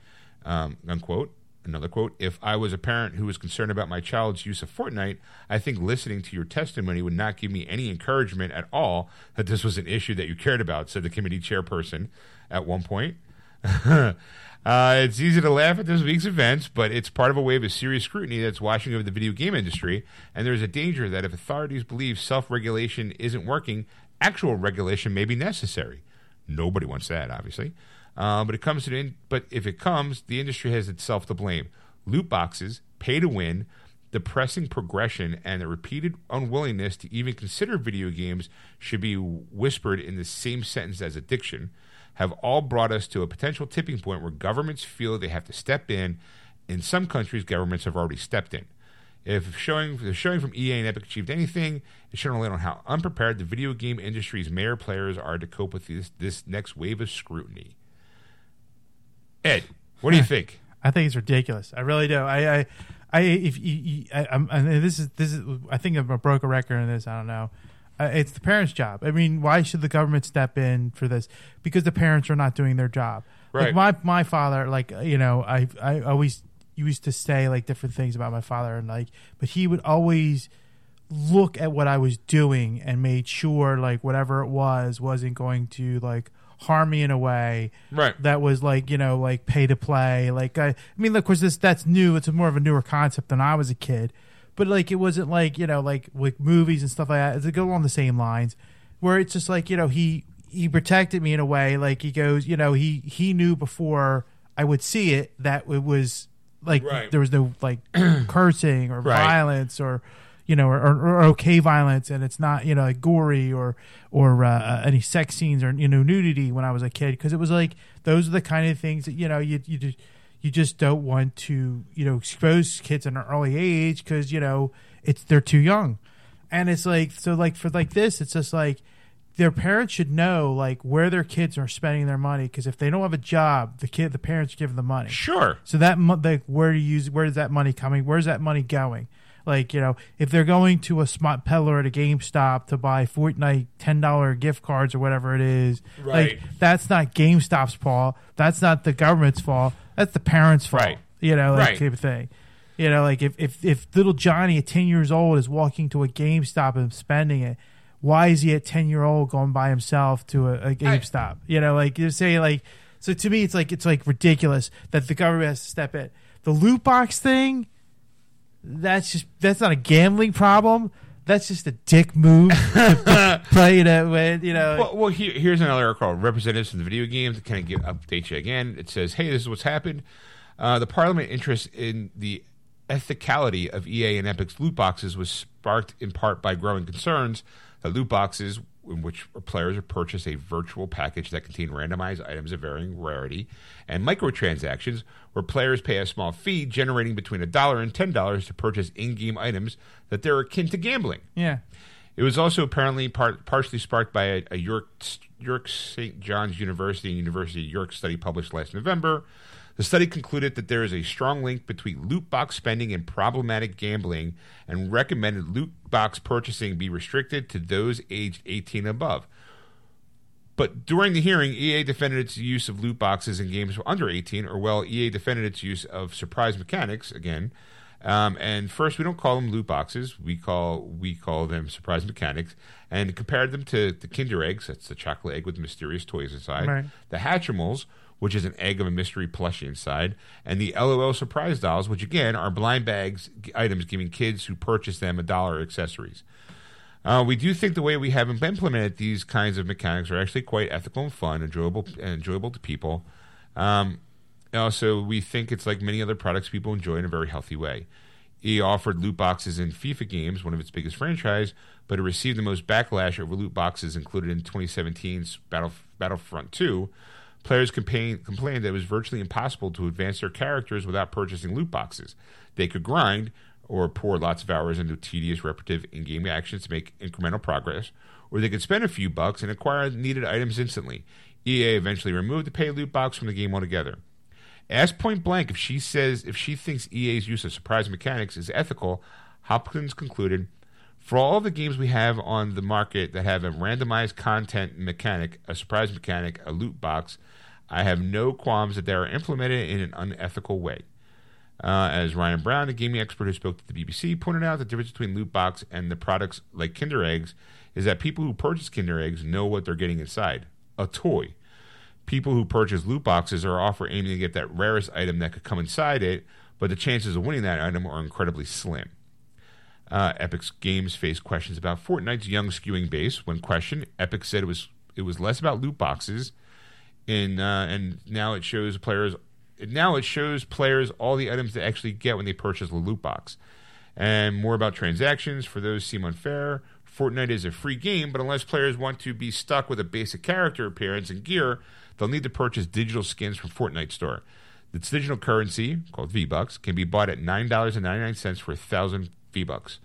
Speaker 1: Um, unquote. Another quote: If I was a parent who was concerned about my child's use of Fortnite, I think listening to your testimony would not give me any encouragement at all that this was an issue that you cared about," said the committee chairperson at one point. uh, it's easy to laugh at this week's events, but it's part of a wave of serious scrutiny that's washing over the video game industry. And there's a danger that if authorities believe self regulation isn't working, actual regulation may be necessary. Nobody wants that, obviously. Uh, but it comes to in- but if it comes, the industry has itself to blame. Loot boxes, pay to win, depressing progression, and the repeated unwillingness to even consider video games should be whispered in the same sentence as addiction have all brought us to a potential tipping point where governments feel they have to step in. In some countries, governments have already stepped in. If showing if showing from EA and Epic achieved anything, it a light on how unprepared the video game industry's mayor players are to cope with this, this next wave of scrutiny. Ed, what do you think?
Speaker 2: I think it's ridiculous. I really do. I, I, I if you, you I, I'm, and this is this is, I think I'm broke a record in this. I don't know. Uh, it's the parents' job. I mean, why should the government step in for this? Because the parents are not doing their job.
Speaker 1: Right.
Speaker 2: Like my my father, like you know, I I always used to say like different things about my father, and like, but he would always look at what I was doing and made sure like whatever it was wasn't going to like harm me in a way
Speaker 1: Right.
Speaker 2: that was like you know like pay to play like I, I mean of course this that's new it's more of a newer concept than I was a kid but like it wasn't like you know like with movies and stuff like that it go along the same lines where it's just like you know he he protected me in a way like he goes you know he he knew before I would see it that it was like
Speaker 1: Right.
Speaker 2: there was no like cursing or
Speaker 1: Right.
Speaker 2: violence or you know, or, or, or okay violence, and it's not you know like gory or or uh, uh, any sex scenes or you know nudity when I was a kid because it was like those are the kind of things that you know you you just you just don't want to you know expose kids at an early age because you know it's they're too young, and it's like so like for like this it's just like their parents should know like where their kids are spending their money because if they don't have a job the kid the parents give them the money
Speaker 1: Sure.
Speaker 2: so that like where do you use where is that money coming? Where's that money going? Like you know, if they're going to a smart peddler at a GameStop to buy Fortnite ten dollar gift cards or whatever it is,
Speaker 1: Right.
Speaker 2: like that's not GameStop's fault. That's not the government's fault. That's the parents' fault.
Speaker 1: Right.
Speaker 2: You know, like
Speaker 1: Right.
Speaker 2: type of thing. You know, like if, if if little Johnny at ten years old is walking to a GameStop and spending it, why is he at ten year old going by himself to a, a GameStop? you know, like you say like so to me it's like it's like ridiculous that the government has to step in. The loot box thing, that's just that's not a gambling problem. That's just a dick move to play that way. You know,
Speaker 1: Well, well here, here's another article. Representatives from the video games kind of give, update you again. It says, "Hey, this is what's happened. Uh, the Parliament interest in the ethicality of EA and Epic's loot boxes was sparked in part by growing concerns that loot boxes, in which players are purchased a virtual package that contain randomized items of varying rarity, and microtransactions, where players pay a small fee, generating between a dollar and ten dollars to purchase in-game items that they're akin to gambling."
Speaker 2: yeah,
Speaker 1: It was also apparently part, partially sparked by a, a York York St. John's University and University of York study published last November. The study concluded that there is a strong link between loot box spending and problematic gambling, and recommended loot box purchasing be restricted to those aged 18 and above. But during the hearing, EA defended its use of loot boxes in games for under 18, or well, EA defended its use of surprise mechanics again. Um, and first, we don't call them loot boxes; we call we call them surprise mechanics, and compared them to the Kinder eggs. That's the chocolate egg with mysterious toys inside.
Speaker 2: Right.
Speaker 1: The Hatchimals, which is an egg of a mystery plushie inside, and the LOL surprise dolls, which again are blind bags items giving kids who purchase them a dollar accessories. Uh, we do think the way we have implemented these kinds of mechanics are actually quite ethical and fun, enjoyable, and enjoyable to people. Um, also, we think it's like many other products people enjoy in a very healthy way. EA offered loot boxes in FIFA games, one of its biggest franchise, but it received the most backlash over loot boxes included in 2017's Battle, Battlefront 2. Players complained, complained that it was virtually impossible to advance their characters without purchasing loot boxes. They could grind or pour lots of hours into tedious, repetitive in game actions to make incremental progress, or they could spend a few bucks and acquire needed items instantly. EA eventually removed the pay loot box from the game altogether. Asked point blank if she says if she thinks EA's use of surprise mechanics is ethical, Hopkins concluded, "For all the games we have on the market that have a randomized content mechanic, a surprise mechanic, a loot box, I have no qualms that they are implemented in an unethical way." Uh, as Ryan Brown, the gaming expert who spoke to the BBC, pointed out, the difference between loot box and the products like Kinder Eggs is that people who purchase Kinder Eggs know what they're getting inside a toy. People who purchase loot boxes are often aiming to get that rarest item that could come inside it, but the chances of winning that item are incredibly slim. Uh, Epic's games face questions about Fortnite's young skewing base. When questioned, Epic said it was it was less about loot boxes, and uh, and now it shows players now it shows players all the items they actually get when they purchase the loot box, and more about transactions. For those seem unfair. Fortnite is a free game, but unless players want to be stuck with a basic character appearance and gear, they'll need to purchase digital skins from Fortnite store. This digital currency, called V Bucks, can be bought at nine dollars and ninety nine cents for a thousand V Bucks.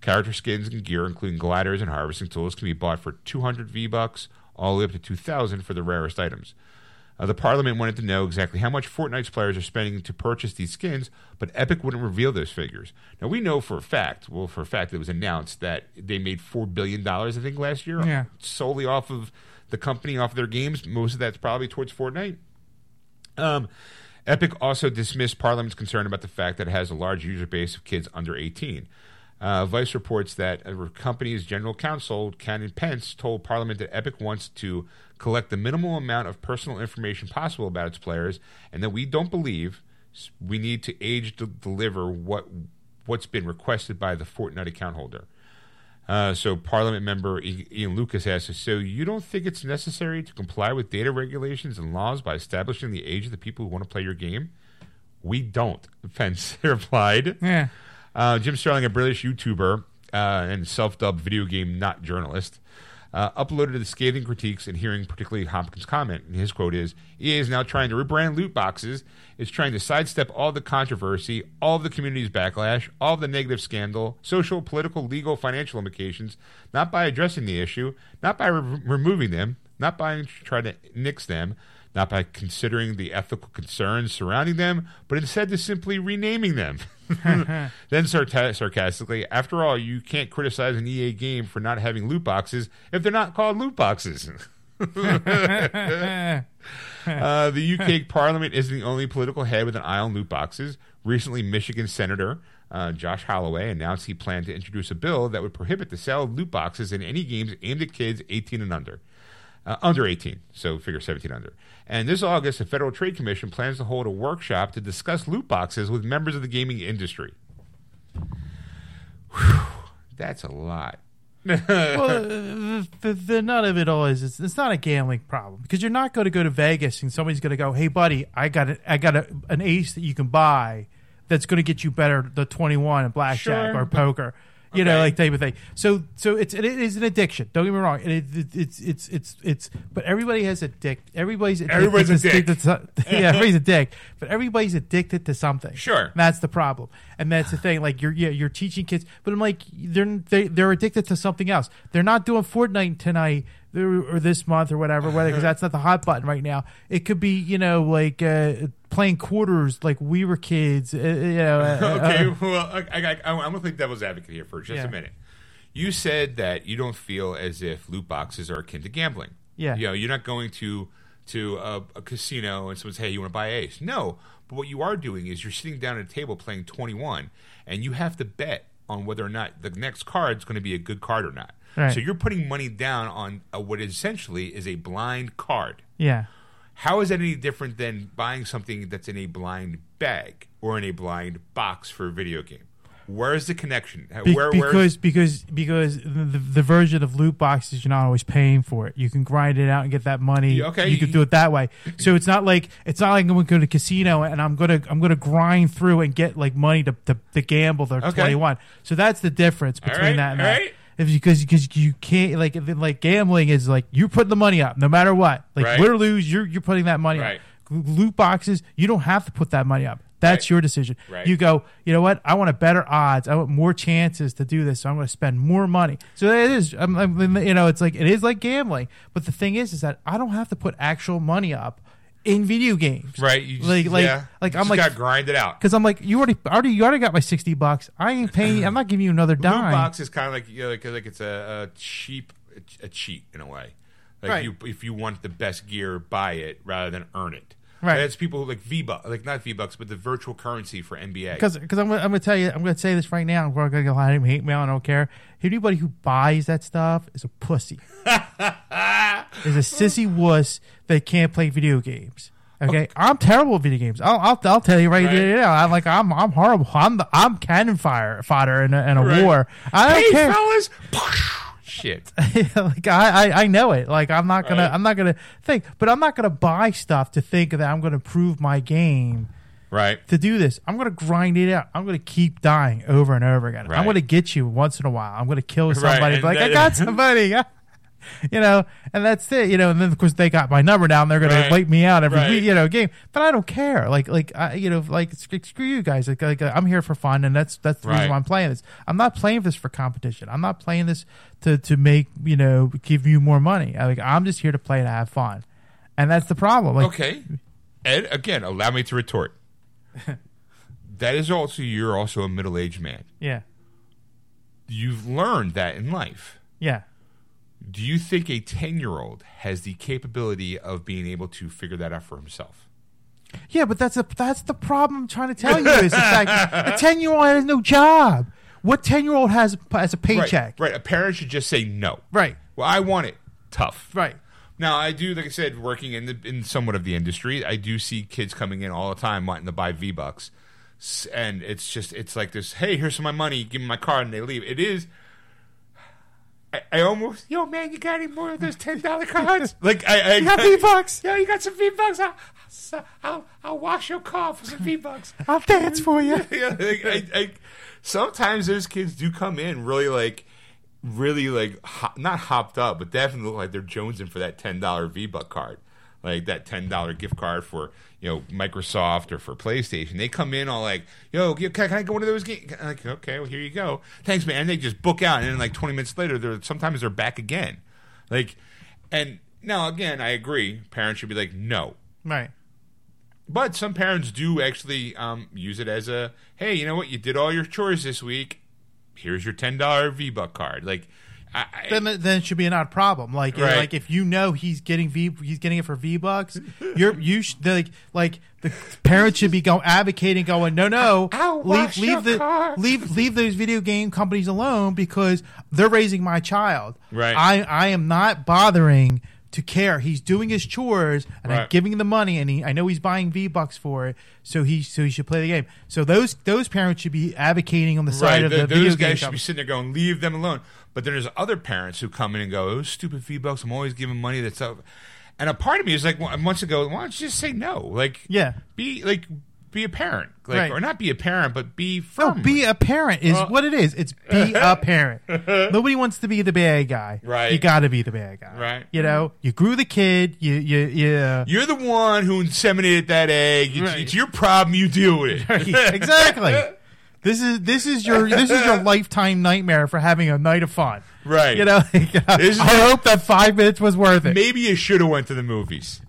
Speaker 1: Character skins and gear, including gliders and harvesting tools, can be bought for two hundred V Bucks, all the way up to two thousand for the rarest items. Uh, the Parliament wanted to know exactly how much Fortnite's players are spending to purchase these skins, but Epic wouldn't reveal those figures. Now we know for a fact, well, for a fact, it was announced that they made four billion dollars, I think, last year,
Speaker 2: Yeah.
Speaker 1: solely off of the company, off of their games. Most of that's probably towards Fortnite. Um, Epic also dismissed Parliament's concern about the fact that it has a large user base of kids under 18. Uh, Vice reports that a company's general counsel, Canon Pence, told Parliament that Epic wants to collect the minimal amount of personal information possible about its players, and that we don't believe we need to age deliver what what's been requested by the Fortnite account holder. Uh, so, Parliament member Ian Lucas asks, "So you don't think it's necessary to comply with data regulations and laws by establishing the age of the people who want to play your game?" We don't. Pence replied.
Speaker 2: Yeah.
Speaker 1: Uh, Jim Sterling, a British YouTuber uh, and self-dubbed video game not journalist, uh, uploaded the scathing critiques and hearing particularly Hopkins' comment. And his quote is, "EA is now trying to rebrand loot boxes. It's trying to sidestep all the controversy, all the community's backlash, all the negative scandal, social, political, legal, financial implications, not by addressing the issue, not by re- removing them, not by trying to nix them." Not by considering the ethical concerns surrounding them, but instead to simply renaming them. then sarta- sarcastically, after all, you can't criticize an EA game for not having loot boxes if they're not called loot boxes. Uh, the UK Parliament isn't the only political head with an eye on loot boxes. Recently, Michigan Senator uh, Josh Holloway announced he planned to introduce a bill that would prohibit the sale of loot boxes in any games aimed at kids 18 and under. Uh, under 18, so figure 17 under. And this August, the Federal Trade Commission plans to hold a workshop to discuss loot boxes with members of the gaming industry. Whew. That's a lot.
Speaker 2: well, the, the, the none of it all is it's, it's not a gambling problem because you're not going to go to Vegas and somebody's going to go, "Hey, buddy, I got a, I got a, an ace that you can buy that's going to get you better the 21 in blackjack
Speaker 1: Sure.
Speaker 2: or poker." You know, like type of thing. So, so it's it is an addiction. Don't get me wrong. And it, it, it's it's it's it's. But everybody has a dick. Everybody's addicted
Speaker 1: Everybody's a
Speaker 2: to- yeah, everybody's a dick. But everybody's addicted to something.
Speaker 1: Sure.
Speaker 2: That's the problem, and that's the thing. Like you're, yeah, you're teaching kids, but I'm like, they're they, they're addicted to something else. They're not doing Fortnite tonight or this month or whatever, whether because that's not the hot button right now. It could be, you know, like uh, playing quarters, like we were kids. Uh, you know, uh,
Speaker 1: okay,
Speaker 2: uh,
Speaker 1: well, I, I, I, I'm going to play devil's advocate here for just
Speaker 2: Yeah.
Speaker 1: a minute. You said that you don't feel as if loot boxes are akin to gambling.
Speaker 2: Yeah.
Speaker 1: You know, you're not going to to a, a casino and someone says, "Hey, you want to buy Ace?" No, but what you are doing is you're sitting down at a table playing 21, and you have to bet on whether or not the next card is going to be a good card or not.
Speaker 2: Right.
Speaker 1: So you're putting money down on uh what essentially is a blind card.
Speaker 2: yeah.
Speaker 1: How is that any different than buying something that's in a blind bag or in a blind box for a video game? Where's the connection?
Speaker 2: Be-
Speaker 1: Where,
Speaker 2: because because because the, the version of loot boxes you're not always paying for it. You can grind it out and get that money.
Speaker 1: Yeah, okay,
Speaker 2: you can do it that way. So it's not like it's not like I'm going to go to a casino and I'm gonna I'm gonna grind through and get like money to to, to gamble the
Speaker 1: Okay.
Speaker 2: 21. So that's the difference between
Speaker 1: right,
Speaker 2: that and
Speaker 1: all
Speaker 2: that.
Speaker 1: right.
Speaker 2: If because because you can't like like gambling is like you put the money up no matter what like
Speaker 1: Right.
Speaker 2: win or lose you're you're putting that money
Speaker 1: Right.
Speaker 2: up. Loot boxes you don't have to put that money up. That's
Speaker 1: Right.
Speaker 2: your decision.
Speaker 1: Right.
Speaker 2: You go, you know what? I want a better odds. I want more chances to do this. So I'm going to spend more money. So it is, I'm, I'm, you know, it's like it is like gambling. But the thing is, is that I don't have to put actual money up in video games.
Speaker 1: right? You just,
Speaker 2: Like, like,
Speaker 1: yeah,
Speaker 2: like
Speaker 1: you
Speaker 2: I'm
Speaker 1: just
Speaker 2: like,
Speaker 1: got grind it out.
Speaker 2: because I'm like, you already, already, you already got my sixty bucks. I ain't paying. I'm not giving you another
Speaker 1: Loot
Speaker 2: dime.
Speaker 1: box is kind of like you know, like, like it's a, a cheap a cheat in a way. Like
Speaker 2: Right.
Speaker 1: you, if you want the best gear, buy it rather than earn it.
Speaker 2: Right.
Speaker 1: That's people who like V bucks, like not V bucks, but the virtual currency for NBA.
Speaker 2: Because I'm, gonna- I'm going to tell you, I'm going to say this right now. We're going to get a lot of hate mail. I don't care. Anybody who buys that stuff is a pussy. is a sissy wuss that can't play video games. Okay, I'm terrible at video games. I'll, I'll, I'll tell you right,
Speaker 1: Right.
Speaker 2: now. I'm like I'm I'm horrible. I'm the, I'm cannon fire fodder in a, in a
Speaker 1: Right.
Speaker 2: war. I don't
Speaker 1: hey,
Speaker 2: care.
Speaker 1: fellas! Shit.
Speaker 2: like I, I I know it. Like I'm not gonna
Speaker 1: Right.
Speaker 2: I'm not gonna think, but I'm not gonna buy stuff to think that I'm gonna improve my game
Speaker 1: Right.
Speaker 2: to do this. I'm to grind it out. I'm to keep dying over and over again.
Speaker 1: Right.
Speaker 2: I'm to get you once in a while. I'm to kill somebody. Be like I got somebody. you know, and that's it. You know, and then of course they got my number down. They're going
Speaker 1: Right.
Speaker 2: to wipe me out every
Speaker 1: Right.
Speaker 2: week, you know game. But I don't care. Like like I, you know like screw you guys. Like, like I'm here for fun, and that's that's the reason why I'm playing this. I'm not playing this for competition. I'm not playing this to to make you know give you more money. I, like I'm just here to play to have fun, and that's the problem. Like
Speaker 1: Okay. Ed, again, allow me to retort. that is also you're also a middle aged man.
Speaker 2: yeah
Speaker 1: You've learned that in life.
Speaker 2: yeah.
Speaker 1: Do you think a ten year old has the capability of being able to figure that out for himself?
Speaker 2: Yeah, but that's a that's the problem I'm trying to tell you is the fact that a ten year old has no job. What ten year old has has a paycheck?
Speaker 1: Right, right. A parent should just say no.
Speaker 2: Right.
Speaker 1: Well, I want it. Tough.
Speaker 2: Right.
Speaker 1: Now, I do, like I said, working in the, in somewhat of the industry, I do see kids coming in all the time wanting to buy V Bucks, and it's just it's like this. Hey, here's some of my money. Give me my card, and they leave. It is. I, I almost, yo, man, you got any more of those ten dollar cards? like I, I
Speaker 2: You got V-Bucks?
Speaker 1: Yeah, you got some V Bucks. I'll, I'll, I'll wash your car for some V Bucks.
Speaker 2: I'll dance for you.
Speaker 1: yeah, like, I, I, sometimes those kids do come in really like, really like ho- not hopped up, but definitely look like they're jonesing for that ten dollar V Buck card, like that ten dollar gift card for you know Microsoft or for PlayStation. They come in all like, "Yo, can, I go one of those games?" Like, okay, well here you go, thanks, man. And they just book out, and then like twenty minutes later, they're sometimes they're back again, like, and now again, I agree. Parents should be like, no,
Speaker 2: Right.
Speaker 1: but some parents do actually um, use it as a hey, you know what? You did all your chores this week. Here's your ten dollar V Buck card. Like, I,
Speaker 2: Then, then it should be not a problem. Like,
Speaker 1: Right.
Speaker 2: like if you know he's getting V, he's getting it for V bucks. You're you should like like the parents should be going advocating, going, no, no,
Speaker 1: I'll
Speaker 2: leave leave the
Speaker 1: car."
Speaker 2: leave leave those video game companies alone because they're raising my child.
Speaker 1: Right.
Speaker 2: I I am not bothering to care. He's doing his chores and I'm giving him the money, and he, I know he's buying V bucks for it, so he so he should play the game. So those those parents should be advocating on the side
Speaker 1: Right,
Speaker 2: of
Speaker 1: th-
Speaker 2: the video
Speaker 1: those guys should be sitting there going, "Leave them alone." But then there's other parents who come in and go, "Those stupid V bucks! I'm always giving money that's up." And a part of me is like, months ago, why don't you just say no? Like,
Speaker 2: Yeah.
Speaker 1: be like, be a parent, like,
Speaker 2: Right.
Speaker 1: or not be a parent, but be
Speaker 2: No,
Speaker 1: firm.
Speaker 2: be a parent is
Speaker 1: Well-
Speaker 2: what it is. It's be a parent. Nobody wants to be the bad guy.
Speaker 1: Right.
Speaker 2: You got to be the bad guy.
Speaker 1: Right.
Speaker 2: You know, you grew the kid. You you you.
Speaker 1: Uh, You're the one who inseminated that egg. It's,
Speaker 2: Right.
Speaker 1: it's your problem. You deal with it.
Speaker 2: exactly. This is this is your this is your lifetime nightmare for having a night of fun.
Speaker 1: Right.
Speaker 2: You know.
Speaker 1: Uh, this is-
Speaker 2: I hope that five minutes was worth it.
Speaker 1: Maybe you should have went to the movies.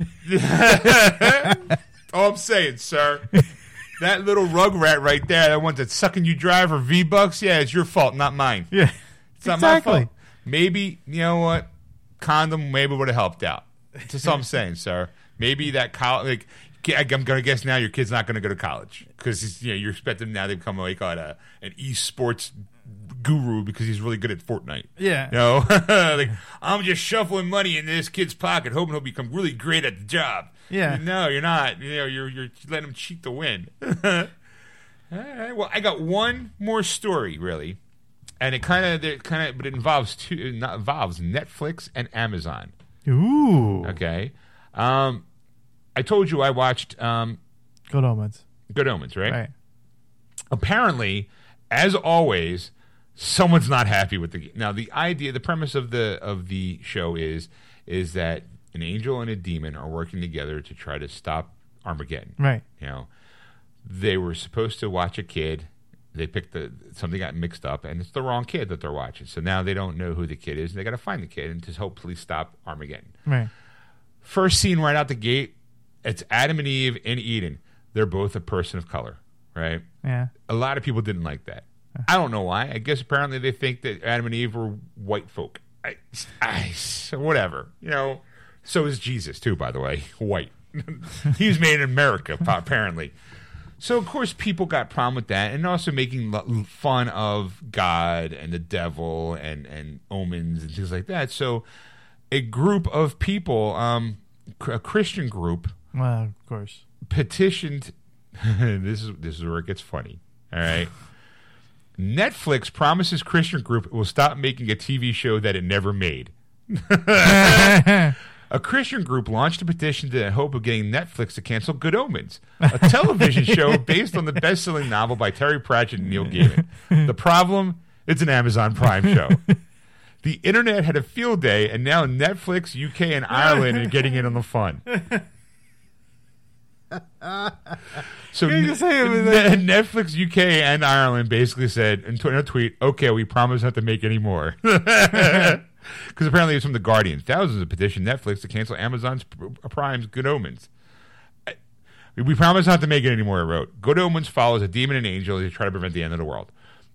Speaker 1: All I'm saying, sir. That little rug rat right there, that one that's sucking you dry for V bucks, yeah, it's your fault, not mine.
Speaker 2: Yeah.
Speaker 1: It's not
Speaker 2: exactly.
Speaker 1: my fault. Maybe you know what? Condom maybe would have helped out. That's all I'm saying, sir. Maybe that college. Like, I'm gonna guess now your kid's not gonna go to college because you know you're expecting now to become like uh, an esports guru because he's really good at Fortnite.
Speaker 2: Yeah.
Speaker 1: You know, like I'm just shuffling money in this kid's pocket, hoping he'll become really great at the job.
Speaker 2: Yeah.
Speaker 1: No, you're not. You know, you're you're letting him cheat to win. All right. Well, I got one more story really, and it kind of kind of but it involves two. It not- involves Netflix and Amazon.
Speaker 2: Ooh.
Speaker 1: Okay. Um, I told you I watched um,
Speaker 2: Good omens.
Speaker 1: Good Omens, right?
Speaker 2: Right.
Speaker 1: apparently, as always, someone's not happy with the now. The idea, the premise of the of the show is is that an angel and a demon are working together to try to stop Armageddon.
Speaker 2: Right.
Speaker 1: You know, they were supposed to watch a kid. They picked the something got mixed up, and it's the wrong kid that they're watching. So now they don't know who the kid is, and they got to find the kid and to hopefully stop Armageddon.
Speaker 2: Right.
Speaker 1: First scene right out the gate, it's Adam and Eve in Eden. They're both a person of color, right?
Speaker 2: Yeah.
Speaker 1: a lot of people didn't like that. I don't know why. I guess apparently they think that Adam and Eve were white folk. I, I, so whatever. You know, so is Jesus too, by the way. White. he was made in America, apparently. So of course people got problem with that, and also making lo- fun of God and the devil and and omens and things like that. So a group of people, um, a Christian group,
Speaker 2: Well, of course.
Speaker 1: petitioned this is this is where it gets funny. All right. Netflix promises Christian group will stop making a TV show that it never made. A Christian group launched a petition in the hope of getting Netflix to cancel Good Omens, a television show based on the best-selling novel by Terry Pratchett and Neil Gaiman. The problem: it's an Amazon Prime show. The internet had a field day, and now Netflix, UK, and Ireland are getting in on the fun. So Ne- Netflix UK and Ireland basically said in tw- in a tweet, "Okay, we promise not to make any more." Because apparently it's from the Guardian. Thousands of petition Netflix to cancel Amazon's Prime's Good Omens. I- We promise not to make it anymore. I wrote, "Good Omens follows a demon and angel to try to prevent the end of the world."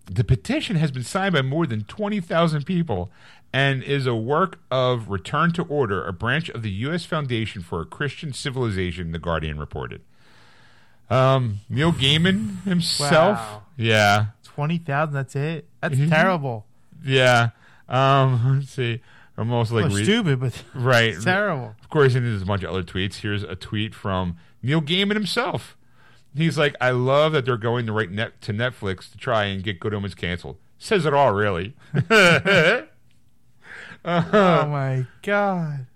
Speaker 1: The petition has been signed by more than twenty thousand people and is a work of Return to Order, a branch of the U.S. Foundation for a Christian Civilization. The Guardian reported. Um, Neil Gaiman himself.
Speaker 2: Wow.
Speaker 1: Yeah,
Speaker 2: Twenty thousand. That's it. That's
Speaker 1: Mhm.
Speaker 2: terrible.
Speaker 1: yeah. Um, let's see. I'm also like read-
Speaker 2: stupid, but
Speaker 1: right.
Speaker 2: terrible.
Speaker 1: Of course, and there's a bunch of other tweets. Here's a tweet from Neil Gaiman himself. He's like, "I love that they're going to right net to Netflix to try and get Good Omens canceled." Says it all, really.
Speaker 2: Oh my god.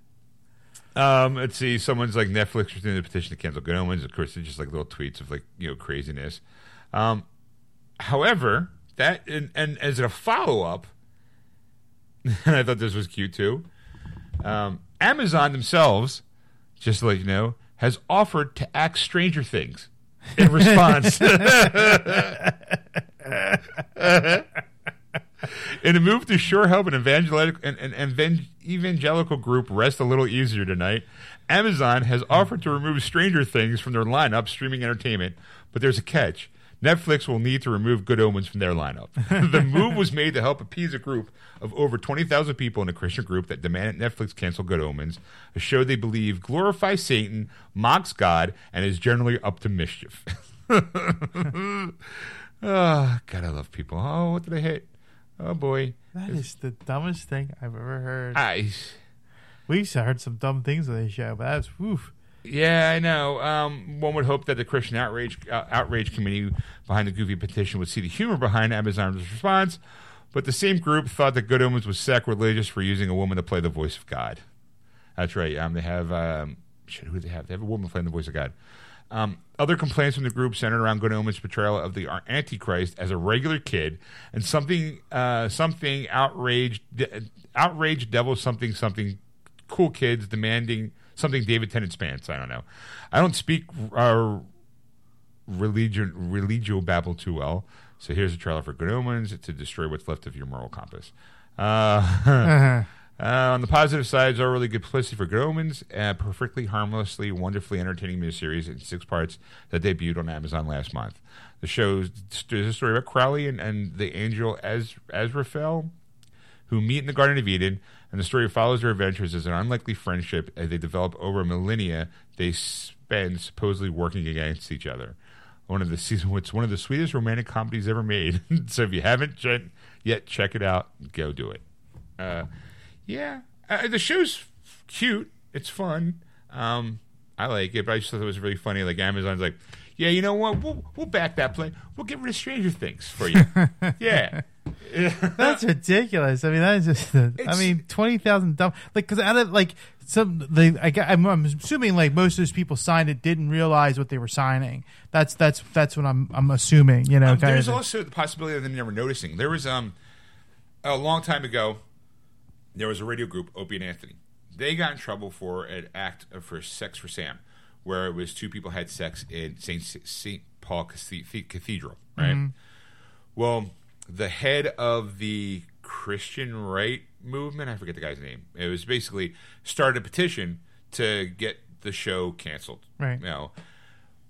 Speaker 1: Um, let's see. Someone's like Netflix is doing the petition to cancel Good Omens. Of course, it's just like little tweets of like you know craziness. Um, however, that and, and as a follow up, and I thought this was cute too. Um, Amazon themselves, just to let you know, has offered to act Stranger Things in response. In a move to sure help an evangelical, an, an evan- evangelical group rest a little easier tonight, Amazon has offered to remove Stranger Things from their lineup streaming entertainment, but there's a catch. Netflix will need to remove Good Omens from their lineup. the move was made to help appease a group of over 20,000 people in a Christian group that demanded Netflix cancel Good Omens, a show they believe glorifies Satan, mocks God, and is generally up to mischief. oh, God, I love people. Oh, what did I hit? Oh, boy.
Speaker 2: That is the dumbest thing I've ever heard.
Speaker 1: I,
Speaker 2: We used to heard some dumb things on this show, but that's woof.
Speaker 1: Yeah, I know. Um, one would hope that the Christian outrage uh, outrage committee behind the goofy petition would see the humor behind Amazon's response, but the same group thought that Good Omens was sacrilegious for using a woman to play the voice of God. That's right. Um, they have um, shit, who do they have? They have a woman playing the voice of God. Um, other complaints from the group centered around Good Omens' portrayal of the Antichrist as a regular kid and something, uh, something outraged, outraged devil, something, something, cool kids demanding something David Tennant's pants. I don't know. I don't speak uh, religion, religio babble too well. So here's a trailer for Good Omens to destroy what's left of your moral compass. Uh, Uh, on the positive side, it's a really good publicity for Omens, a perfectly harmlessly, wonderfully entertaining miniseries in six parts that debuted on Amazon last month. The show is a story about Crowley and, and the angel Az- Aziraphale, who meet in the Garden of Eden, and the story follows their adventures as an unlikely friendship as they develop over millennia they spend supposedly working against each other. One of the season, it's one of the sweetest romantic comedies ever made. so if you haven't yet, check it out. Go do it. Uh, yeah, uh, the show's cute. It's fun. Um, I like it, but I just thought it was really funny. Like Amazon's like, yeah, you know what? We'll we'll back that play. We'll get rid of Stranger Things for you. yeah.
Speaker 2: That's ridiculous. I mean, that is just. I mean, twenty thousand dumb. Like, because out of like some, they, I, I'm assuming like most of those people signed it didn't realize what they were signing. That's that's that's what I'm I'm assuming. You know,
Speaker 1: Um, there's also the possibility of them never noticing. There was um a long time ago, there was a radio group, Opie and Anthony. They got in trouble for an act of for sex for Sam, where it was two people had sex in Saint Saint Paul Cathedral, right? Mm-hmm. Well, the head of the Christian right movement, I forget the guy's name. It was basically started a petition to get the show canceled.
Speaker 2: Right.
Speaker 1: You know,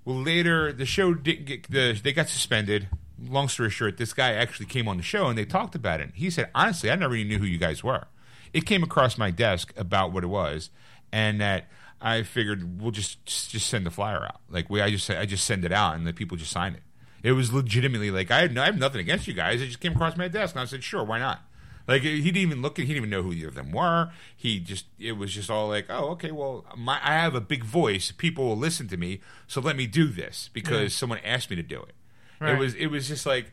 Speaker 1: well, later the show didn't get the they got suspended. Long story short, this guy actually came on the show and they talked about it. He said, honestly, I never even knew who you guys were. It came across my desk about what it was, and that I figured we'll just just send the flyer out. Like we, I just I just send it out and the people just sign it. It was legitimately like I had no, I have nothing against you guys. It just came across my desk and I said, sure, why not? Like he didn't even look at, he didn't even know who either of them were. He just, it was just all like, oh, okay, well, my, I have a big voice. People will listen to me, so let me do this because someone asked me to do it. It was, it was just like,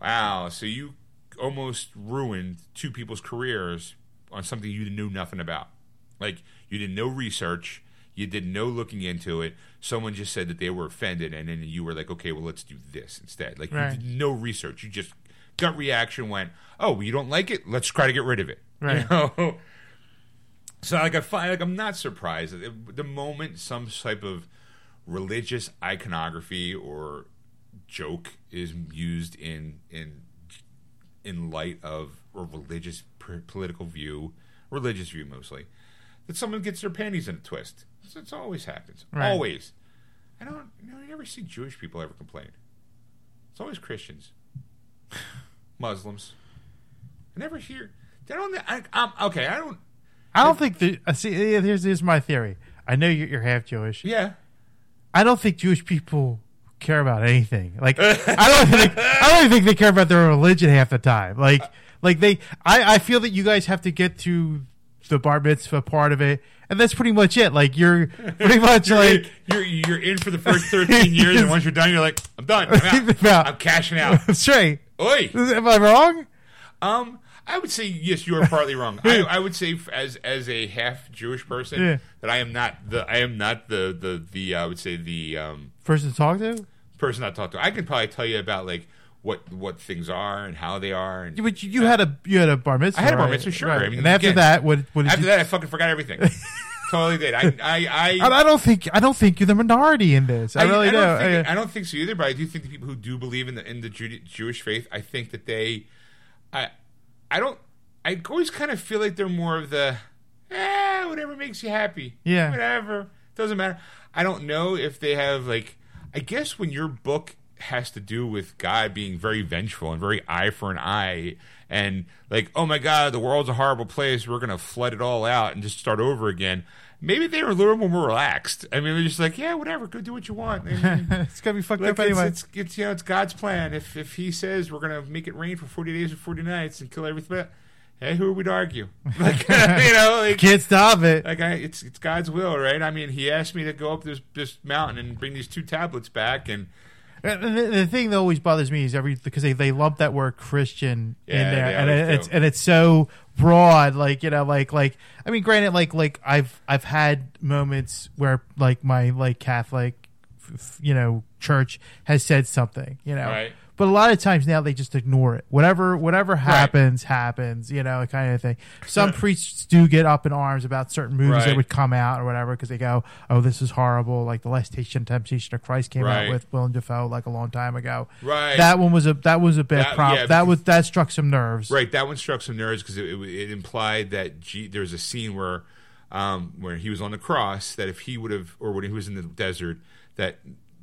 Speaker 1: wow. So you almost ruined two people's careers on something you knew nothing about. Like you did no research, you did no looking into it. Someone just said that they were offended, and then you were like, okay, well, let's do this instead. Like
Speaker 2: Right.
Speaker 1: you did no research. You just gut reaction went, oh, well, you don't like it? Let's try to get rid of it.
Speaker 2: Right.
Speaker 1: You know? So like I find like I'm not surprised that the moment some type of religious iconography or joke is used in in in light of a religious p- political view, religious view mostly, that someone gets their panties in a twist. It's, it's always happens.
Speaker 2: Right.
Speaker 1: Always. I don't. You know, I never see Jewish people ever complain. It's always Christians, Muslims. I never hear. They don't. I, I'm, okay, I don't.
Speaker 2: I don't think the. Uh, see, here's here's my theory. I know you're, you're half Jewish.
Speaker 1: Yeah.
Speaker 2: I don't think Jewish people care about anything. Like I don't think I don't even think they care about their religion half the time. Like like they I, I feel that you guys have to get to the bar mitzvah part of it, and that's pretty much it. Like you're pretty much
Speaker 1: You're,
Speaker 2: like
Speaker 1: you're you're in for the first 13 years, and once you're done, you're like, I'm done. I'm out. I'm cashing out.
Speaker 2: straight.
Speaker 1: Oi.
Speaker 2: Am I wrong?
Speaker 1: Um, I would say yes. You are partly wrong. I, I would say as as a half Jewish person
Speaker 2: Yeah.
Speaker 1: that I am not the I am not the the the I would say the um,
Speaker 2: Person to talk to?
Speaker 1: person I talk to. I can probably tell you about like what what things are and how they are. And
Speaker 2: But you, you had a you had a bar mitzvah.
Speaker 1: I had a bar
Speaker 2: right?
Speaker 1: mitzvah, sure.
Speaker 2: Right.
Speaker 1: I mean,
Speaker 2: and after
Speaker 1: again,
Speaker 2: that, what what did
Speaker 1: after
Speaker 2: you?
Speaker 1: that, I fucking forgot everything. totally did. I I I.
Speaker 2: I, I don't think I don't think you're the minority in this. I, really
Speaker 1: don't
Speaker 2: don't.
Speaker 1: Think,
Speaker 2: I-
Speaker 1: I don't think so either. But I do think the people who do believe in the in the Ju- Jewish faith, I think that they, I, I don't. I always kind of feel like they're more of the, eh, whatever makes you happy.
Speaker 2: Yeah.
Speaker 1: whatever doesn't matter. I don't know if they have like. I guess when your book has to do with God being very vengeful and very eye for an eye, and like, oh my God, the world's a horrible place. We're gonna flood it all out and just start over again. Maybe they're a little more relaxed. I mean, they're just like, yeah, whatever, go do what you want.
Speaker 2: It's gonna be fucked
Speaker 1: Look,
Speaker 2: up anyway.
Speaker 1: it's, it's, it's you know it's God's plan. If if He says we're gonna make it rain for forty days or forty nights and kill everything, hey, who would argue? Like, you know, like,
Speaker 2: Can't stop it.
Speaker 1: like I, it's it's God's will, right? I mean, He asked me to go up this this mountain and bring these two tablets back, and
Speaker 2: And the, the thing that always bothers me is every because they, they lump that word Christian in there, and it, it's and it's so broad. Like you know, like like I mean, granted, like like I've I've had moments where like my like Catholic, you know, church has said something, you know.
Speaker 1: Right.
Speaker 2: But a lot of times now they just ignore it. Whatever whatever happens, happens, you know, kind of thing. Some priests do get up in arms about certain movies that would come out or whatever because they go, "Oh, this is horrible." Like the Last Temptation Temptation of Christ came
Speaker 1: Right.
Speaker 2: out with Willem Dafoe like a long time ago.
Speaker 1: Right.
Speaker 2: That one was a that was a bad
Speaker 1: That- yeah,
Speaker 2: that was that struck some nerves.
Speaker 1: Right, that one struck some nerves because it, it, it implied that G, there was a scene where, um, where he was on the cross. That if he would have, or when he was in the desert, that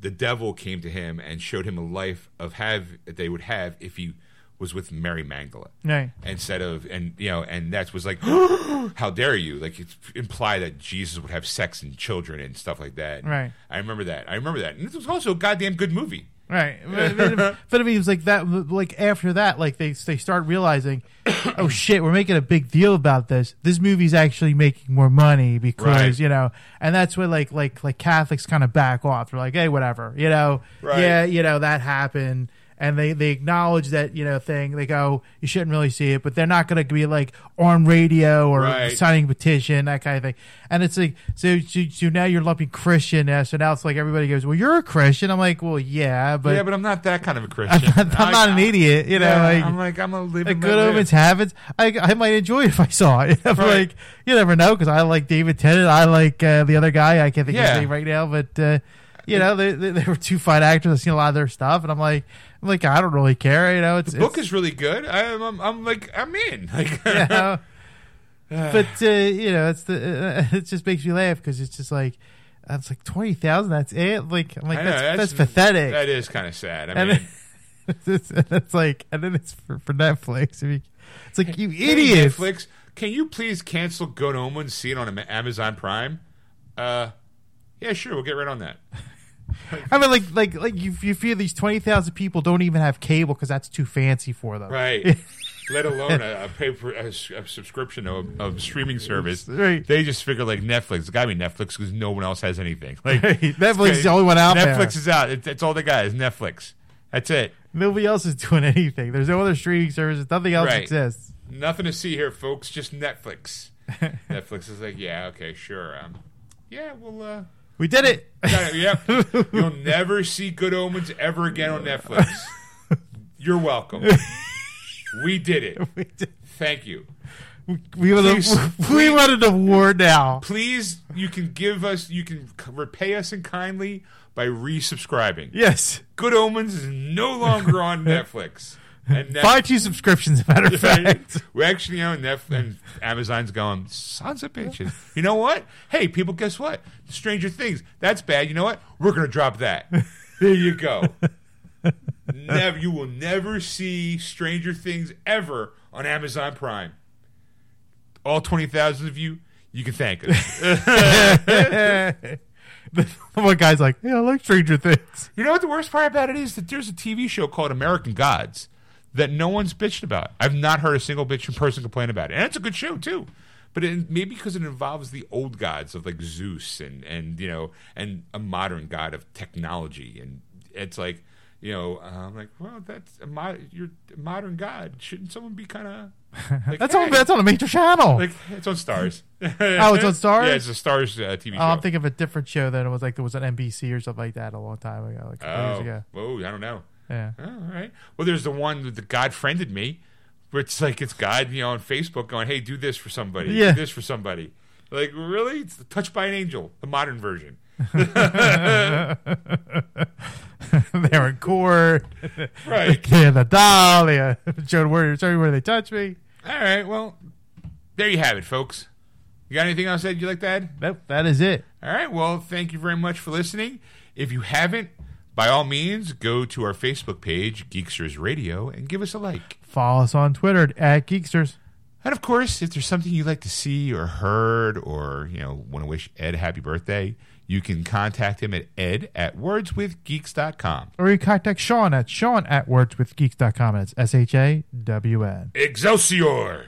Speaker 1: the devil came to him and showed him a life of have that they would have if he was with Mary Magdalene.
Speaker 2: Right.
Speaker 1: instead of and you know and that was like how dare you? Like it implied that jesus would have sex and children and stuff like that.
Speaker 2: Right.
Speaker 1: i remember that. I remember that. And it was also a goddamn good movie
Speaker 2: Right, but, I mean, but I mean, it was like that. Like after that, like they they start realizing, oh shit, we're making a big deal about this. This movie's actually making more money because
Speaker 1: Right.
Speaker 2: you know, and that's where like like like Catholics kind of back off. They're like, hey, whatever, you know,
Speaker 1: Right.
Speaker 2: yeah, you know that happened, and they they acknowledge that you know thing. They go, you shouldn't really see it, but they're not going to be like on radio or
Speaker 1: Right.
Speaker 2: signing a petition that kind of thing. And it's like so so, so now you're lumping Christian, uh, so now it's like everybody goes, well, you're a Christian. I'm like, well, yeah, but
Speaker 1: yeah but i'm not that kind of a christian
Speaker 2: I'm not, I'm not an idiot, you know.
Speaker 1: Yeah,
Speaker 2: like,
Speaker 1: i'm like i'm a living
Speaker 2: like good omens happens. I, I might enjoy it if I saw it.
Speaker 1: Right.
Speaker 2: Like you never know because I like David Tennant. I like uh, the other guy. I can't think of his name right now, but uh, you know they, they, they were two fine actors. I've seen a lot of their stuff, and I'm like, like I don't really care. You know, it's
Speaker 1: the book
Speaker 2: it's,
Speaker 1: is really good I'm, I'm, I'm like i'm in like
Speaker 2: you know. but uh, you know, it's the uh, it just makes me laugh because it's just like. That's like twenty thousand. That's it. Like I'm like
Speaker 1: I know,
Speaker 2: that's, that's pathetic.
Speaker 1: that is kind of sad i
Speaker 2: and
Speaker 1: mean
Speaker 2: it's, it's like, and then it's for, for Netflix. I mean, it's like you
Speaker 1: Hey,
Speaker 2: idiots.
Speaker 1: Netflix, can you please cancel Good Omens? See it on Amazon Prime. Uh, yeah, sure, we'll get right on that.
Speaker 2: I mean, like, like, like you, you feel these twenty thousand people don't even have cable because that's too fancy for them.
Speaker 1: Right. Let alone a, a pay for a, a subscription of, of streaming service.
Speaker 2: Right.
Speaker 1: They just figure like Netflix. It's got to be Netflix because no one else has anything. Like
Speaker 2: Right. Netflix is the only one out
Speaker 1: Netflix
Speaker 2: there.
Speaker 1: is out. It, that's all they got is Netflix. That's it.
Speaker 2: Nobody else is doing anything. There's no other streaming services. Nothing else
Speaker 1: Right.
Speaker 2: exists.
Speaker 1: Nothing to see here, folks. Just Netflix. Netflix is like, yeah, okay, sure. Um, yeah, well, uh,
Speaker 2: We did it.
Speaker 1: Yep. You'll never see Good Omens ever again on Netflix. You're welcome. We did it.
Speaker 2: we, did-
Speaker 1: Thank you.
Speaker 2: we want
Speaker 1: Please,
Speaker 2: a, we
Speaker 1: please.
Speaker 2: want an award now.
Speaker 1: Please, you can give us, you can repay us in kindly by resubscribing.
Speaker 2: Yes.
Speaker 1: Good Omens is no longer on Netflix. Netflix-
Speaker 2: Buy two subscriptions. As a matter of fact.
Speaker 1: we actually, you know, Netf- and Amazon's going, sons of bitches. You know what? Hey, people, guess what? Stranger Things. That's bad. You know what? We're going to drop that. There you go. never, you will never see Stranger Things ever on Amazon Prime. All 20,000 of you, you can thank us.
Speaker 2: One guy's like, "Yeah, I like Stranger Things."
Speaker 1: you know what the worst part about it is? That there's a TV show called American Gods that no one's bitched about. I've not heard a single bitch person complain about it. And it's a good show, too. But it, maybe because it involves the old gods of like Zeus and, and you know and a modern god of technology and it's like you know uh, I'm like well that's a you're modern god shouldn't someone be kind of like,
Speaker 2: That's
Speaker 1: hey,
Speaker 2: on. That's on a major channel.
Speaker 1: like it's on Starz
Speaker 2: Oh, it's on Starz?
Speaker 1: yeah it's a Starz uh, TV show
Speaker 2: Oh, I'm thinking of a different show that it was like there was an NBC or something like that a long time ago, like couple years
Speaker 1: oh
Speaker 2: ago.
Speaker 1: whoa I don't know
Speaker 2: Yeah.
Speaker 1: Oh, all right. Well, there's the one that God friended me, where it's like it's God, you know, on Facebook going, "Hey, do this for somebody.
Speaker 2: Yeah.
Speaker 1: Do this for somebody." Like, really? It's the Touched by an Angel, the modern version.
Speaker 2: They're in court.
Speaker 1: Right.
Speaker 2: Yeah, the doll. Yeah, showed where, showed where they touch me.
Speaker 1: All right. Well, there you have it, folks. You got anything else that you'd like to add?
Speaker 2: Nope, that is it.
Speaker 1: All right. Well, thank you very much for listening. If you haven't, by all means, go to our Facebook page, Geeksters Radio, and give us a like.
Speaker 2: Follow us on Twitter at Geeksters.
Speaker 1: And of course, if there's something you'd like to see or heard or, you know, want to wish Ed a happy birthday, you can contact him at ed at wordswithgeeks.com.
Speaker 2: Or you contact Shawn at Shawn at wordswithgeeks.com. That's S H A W N.
Speaker 1: Excelsior!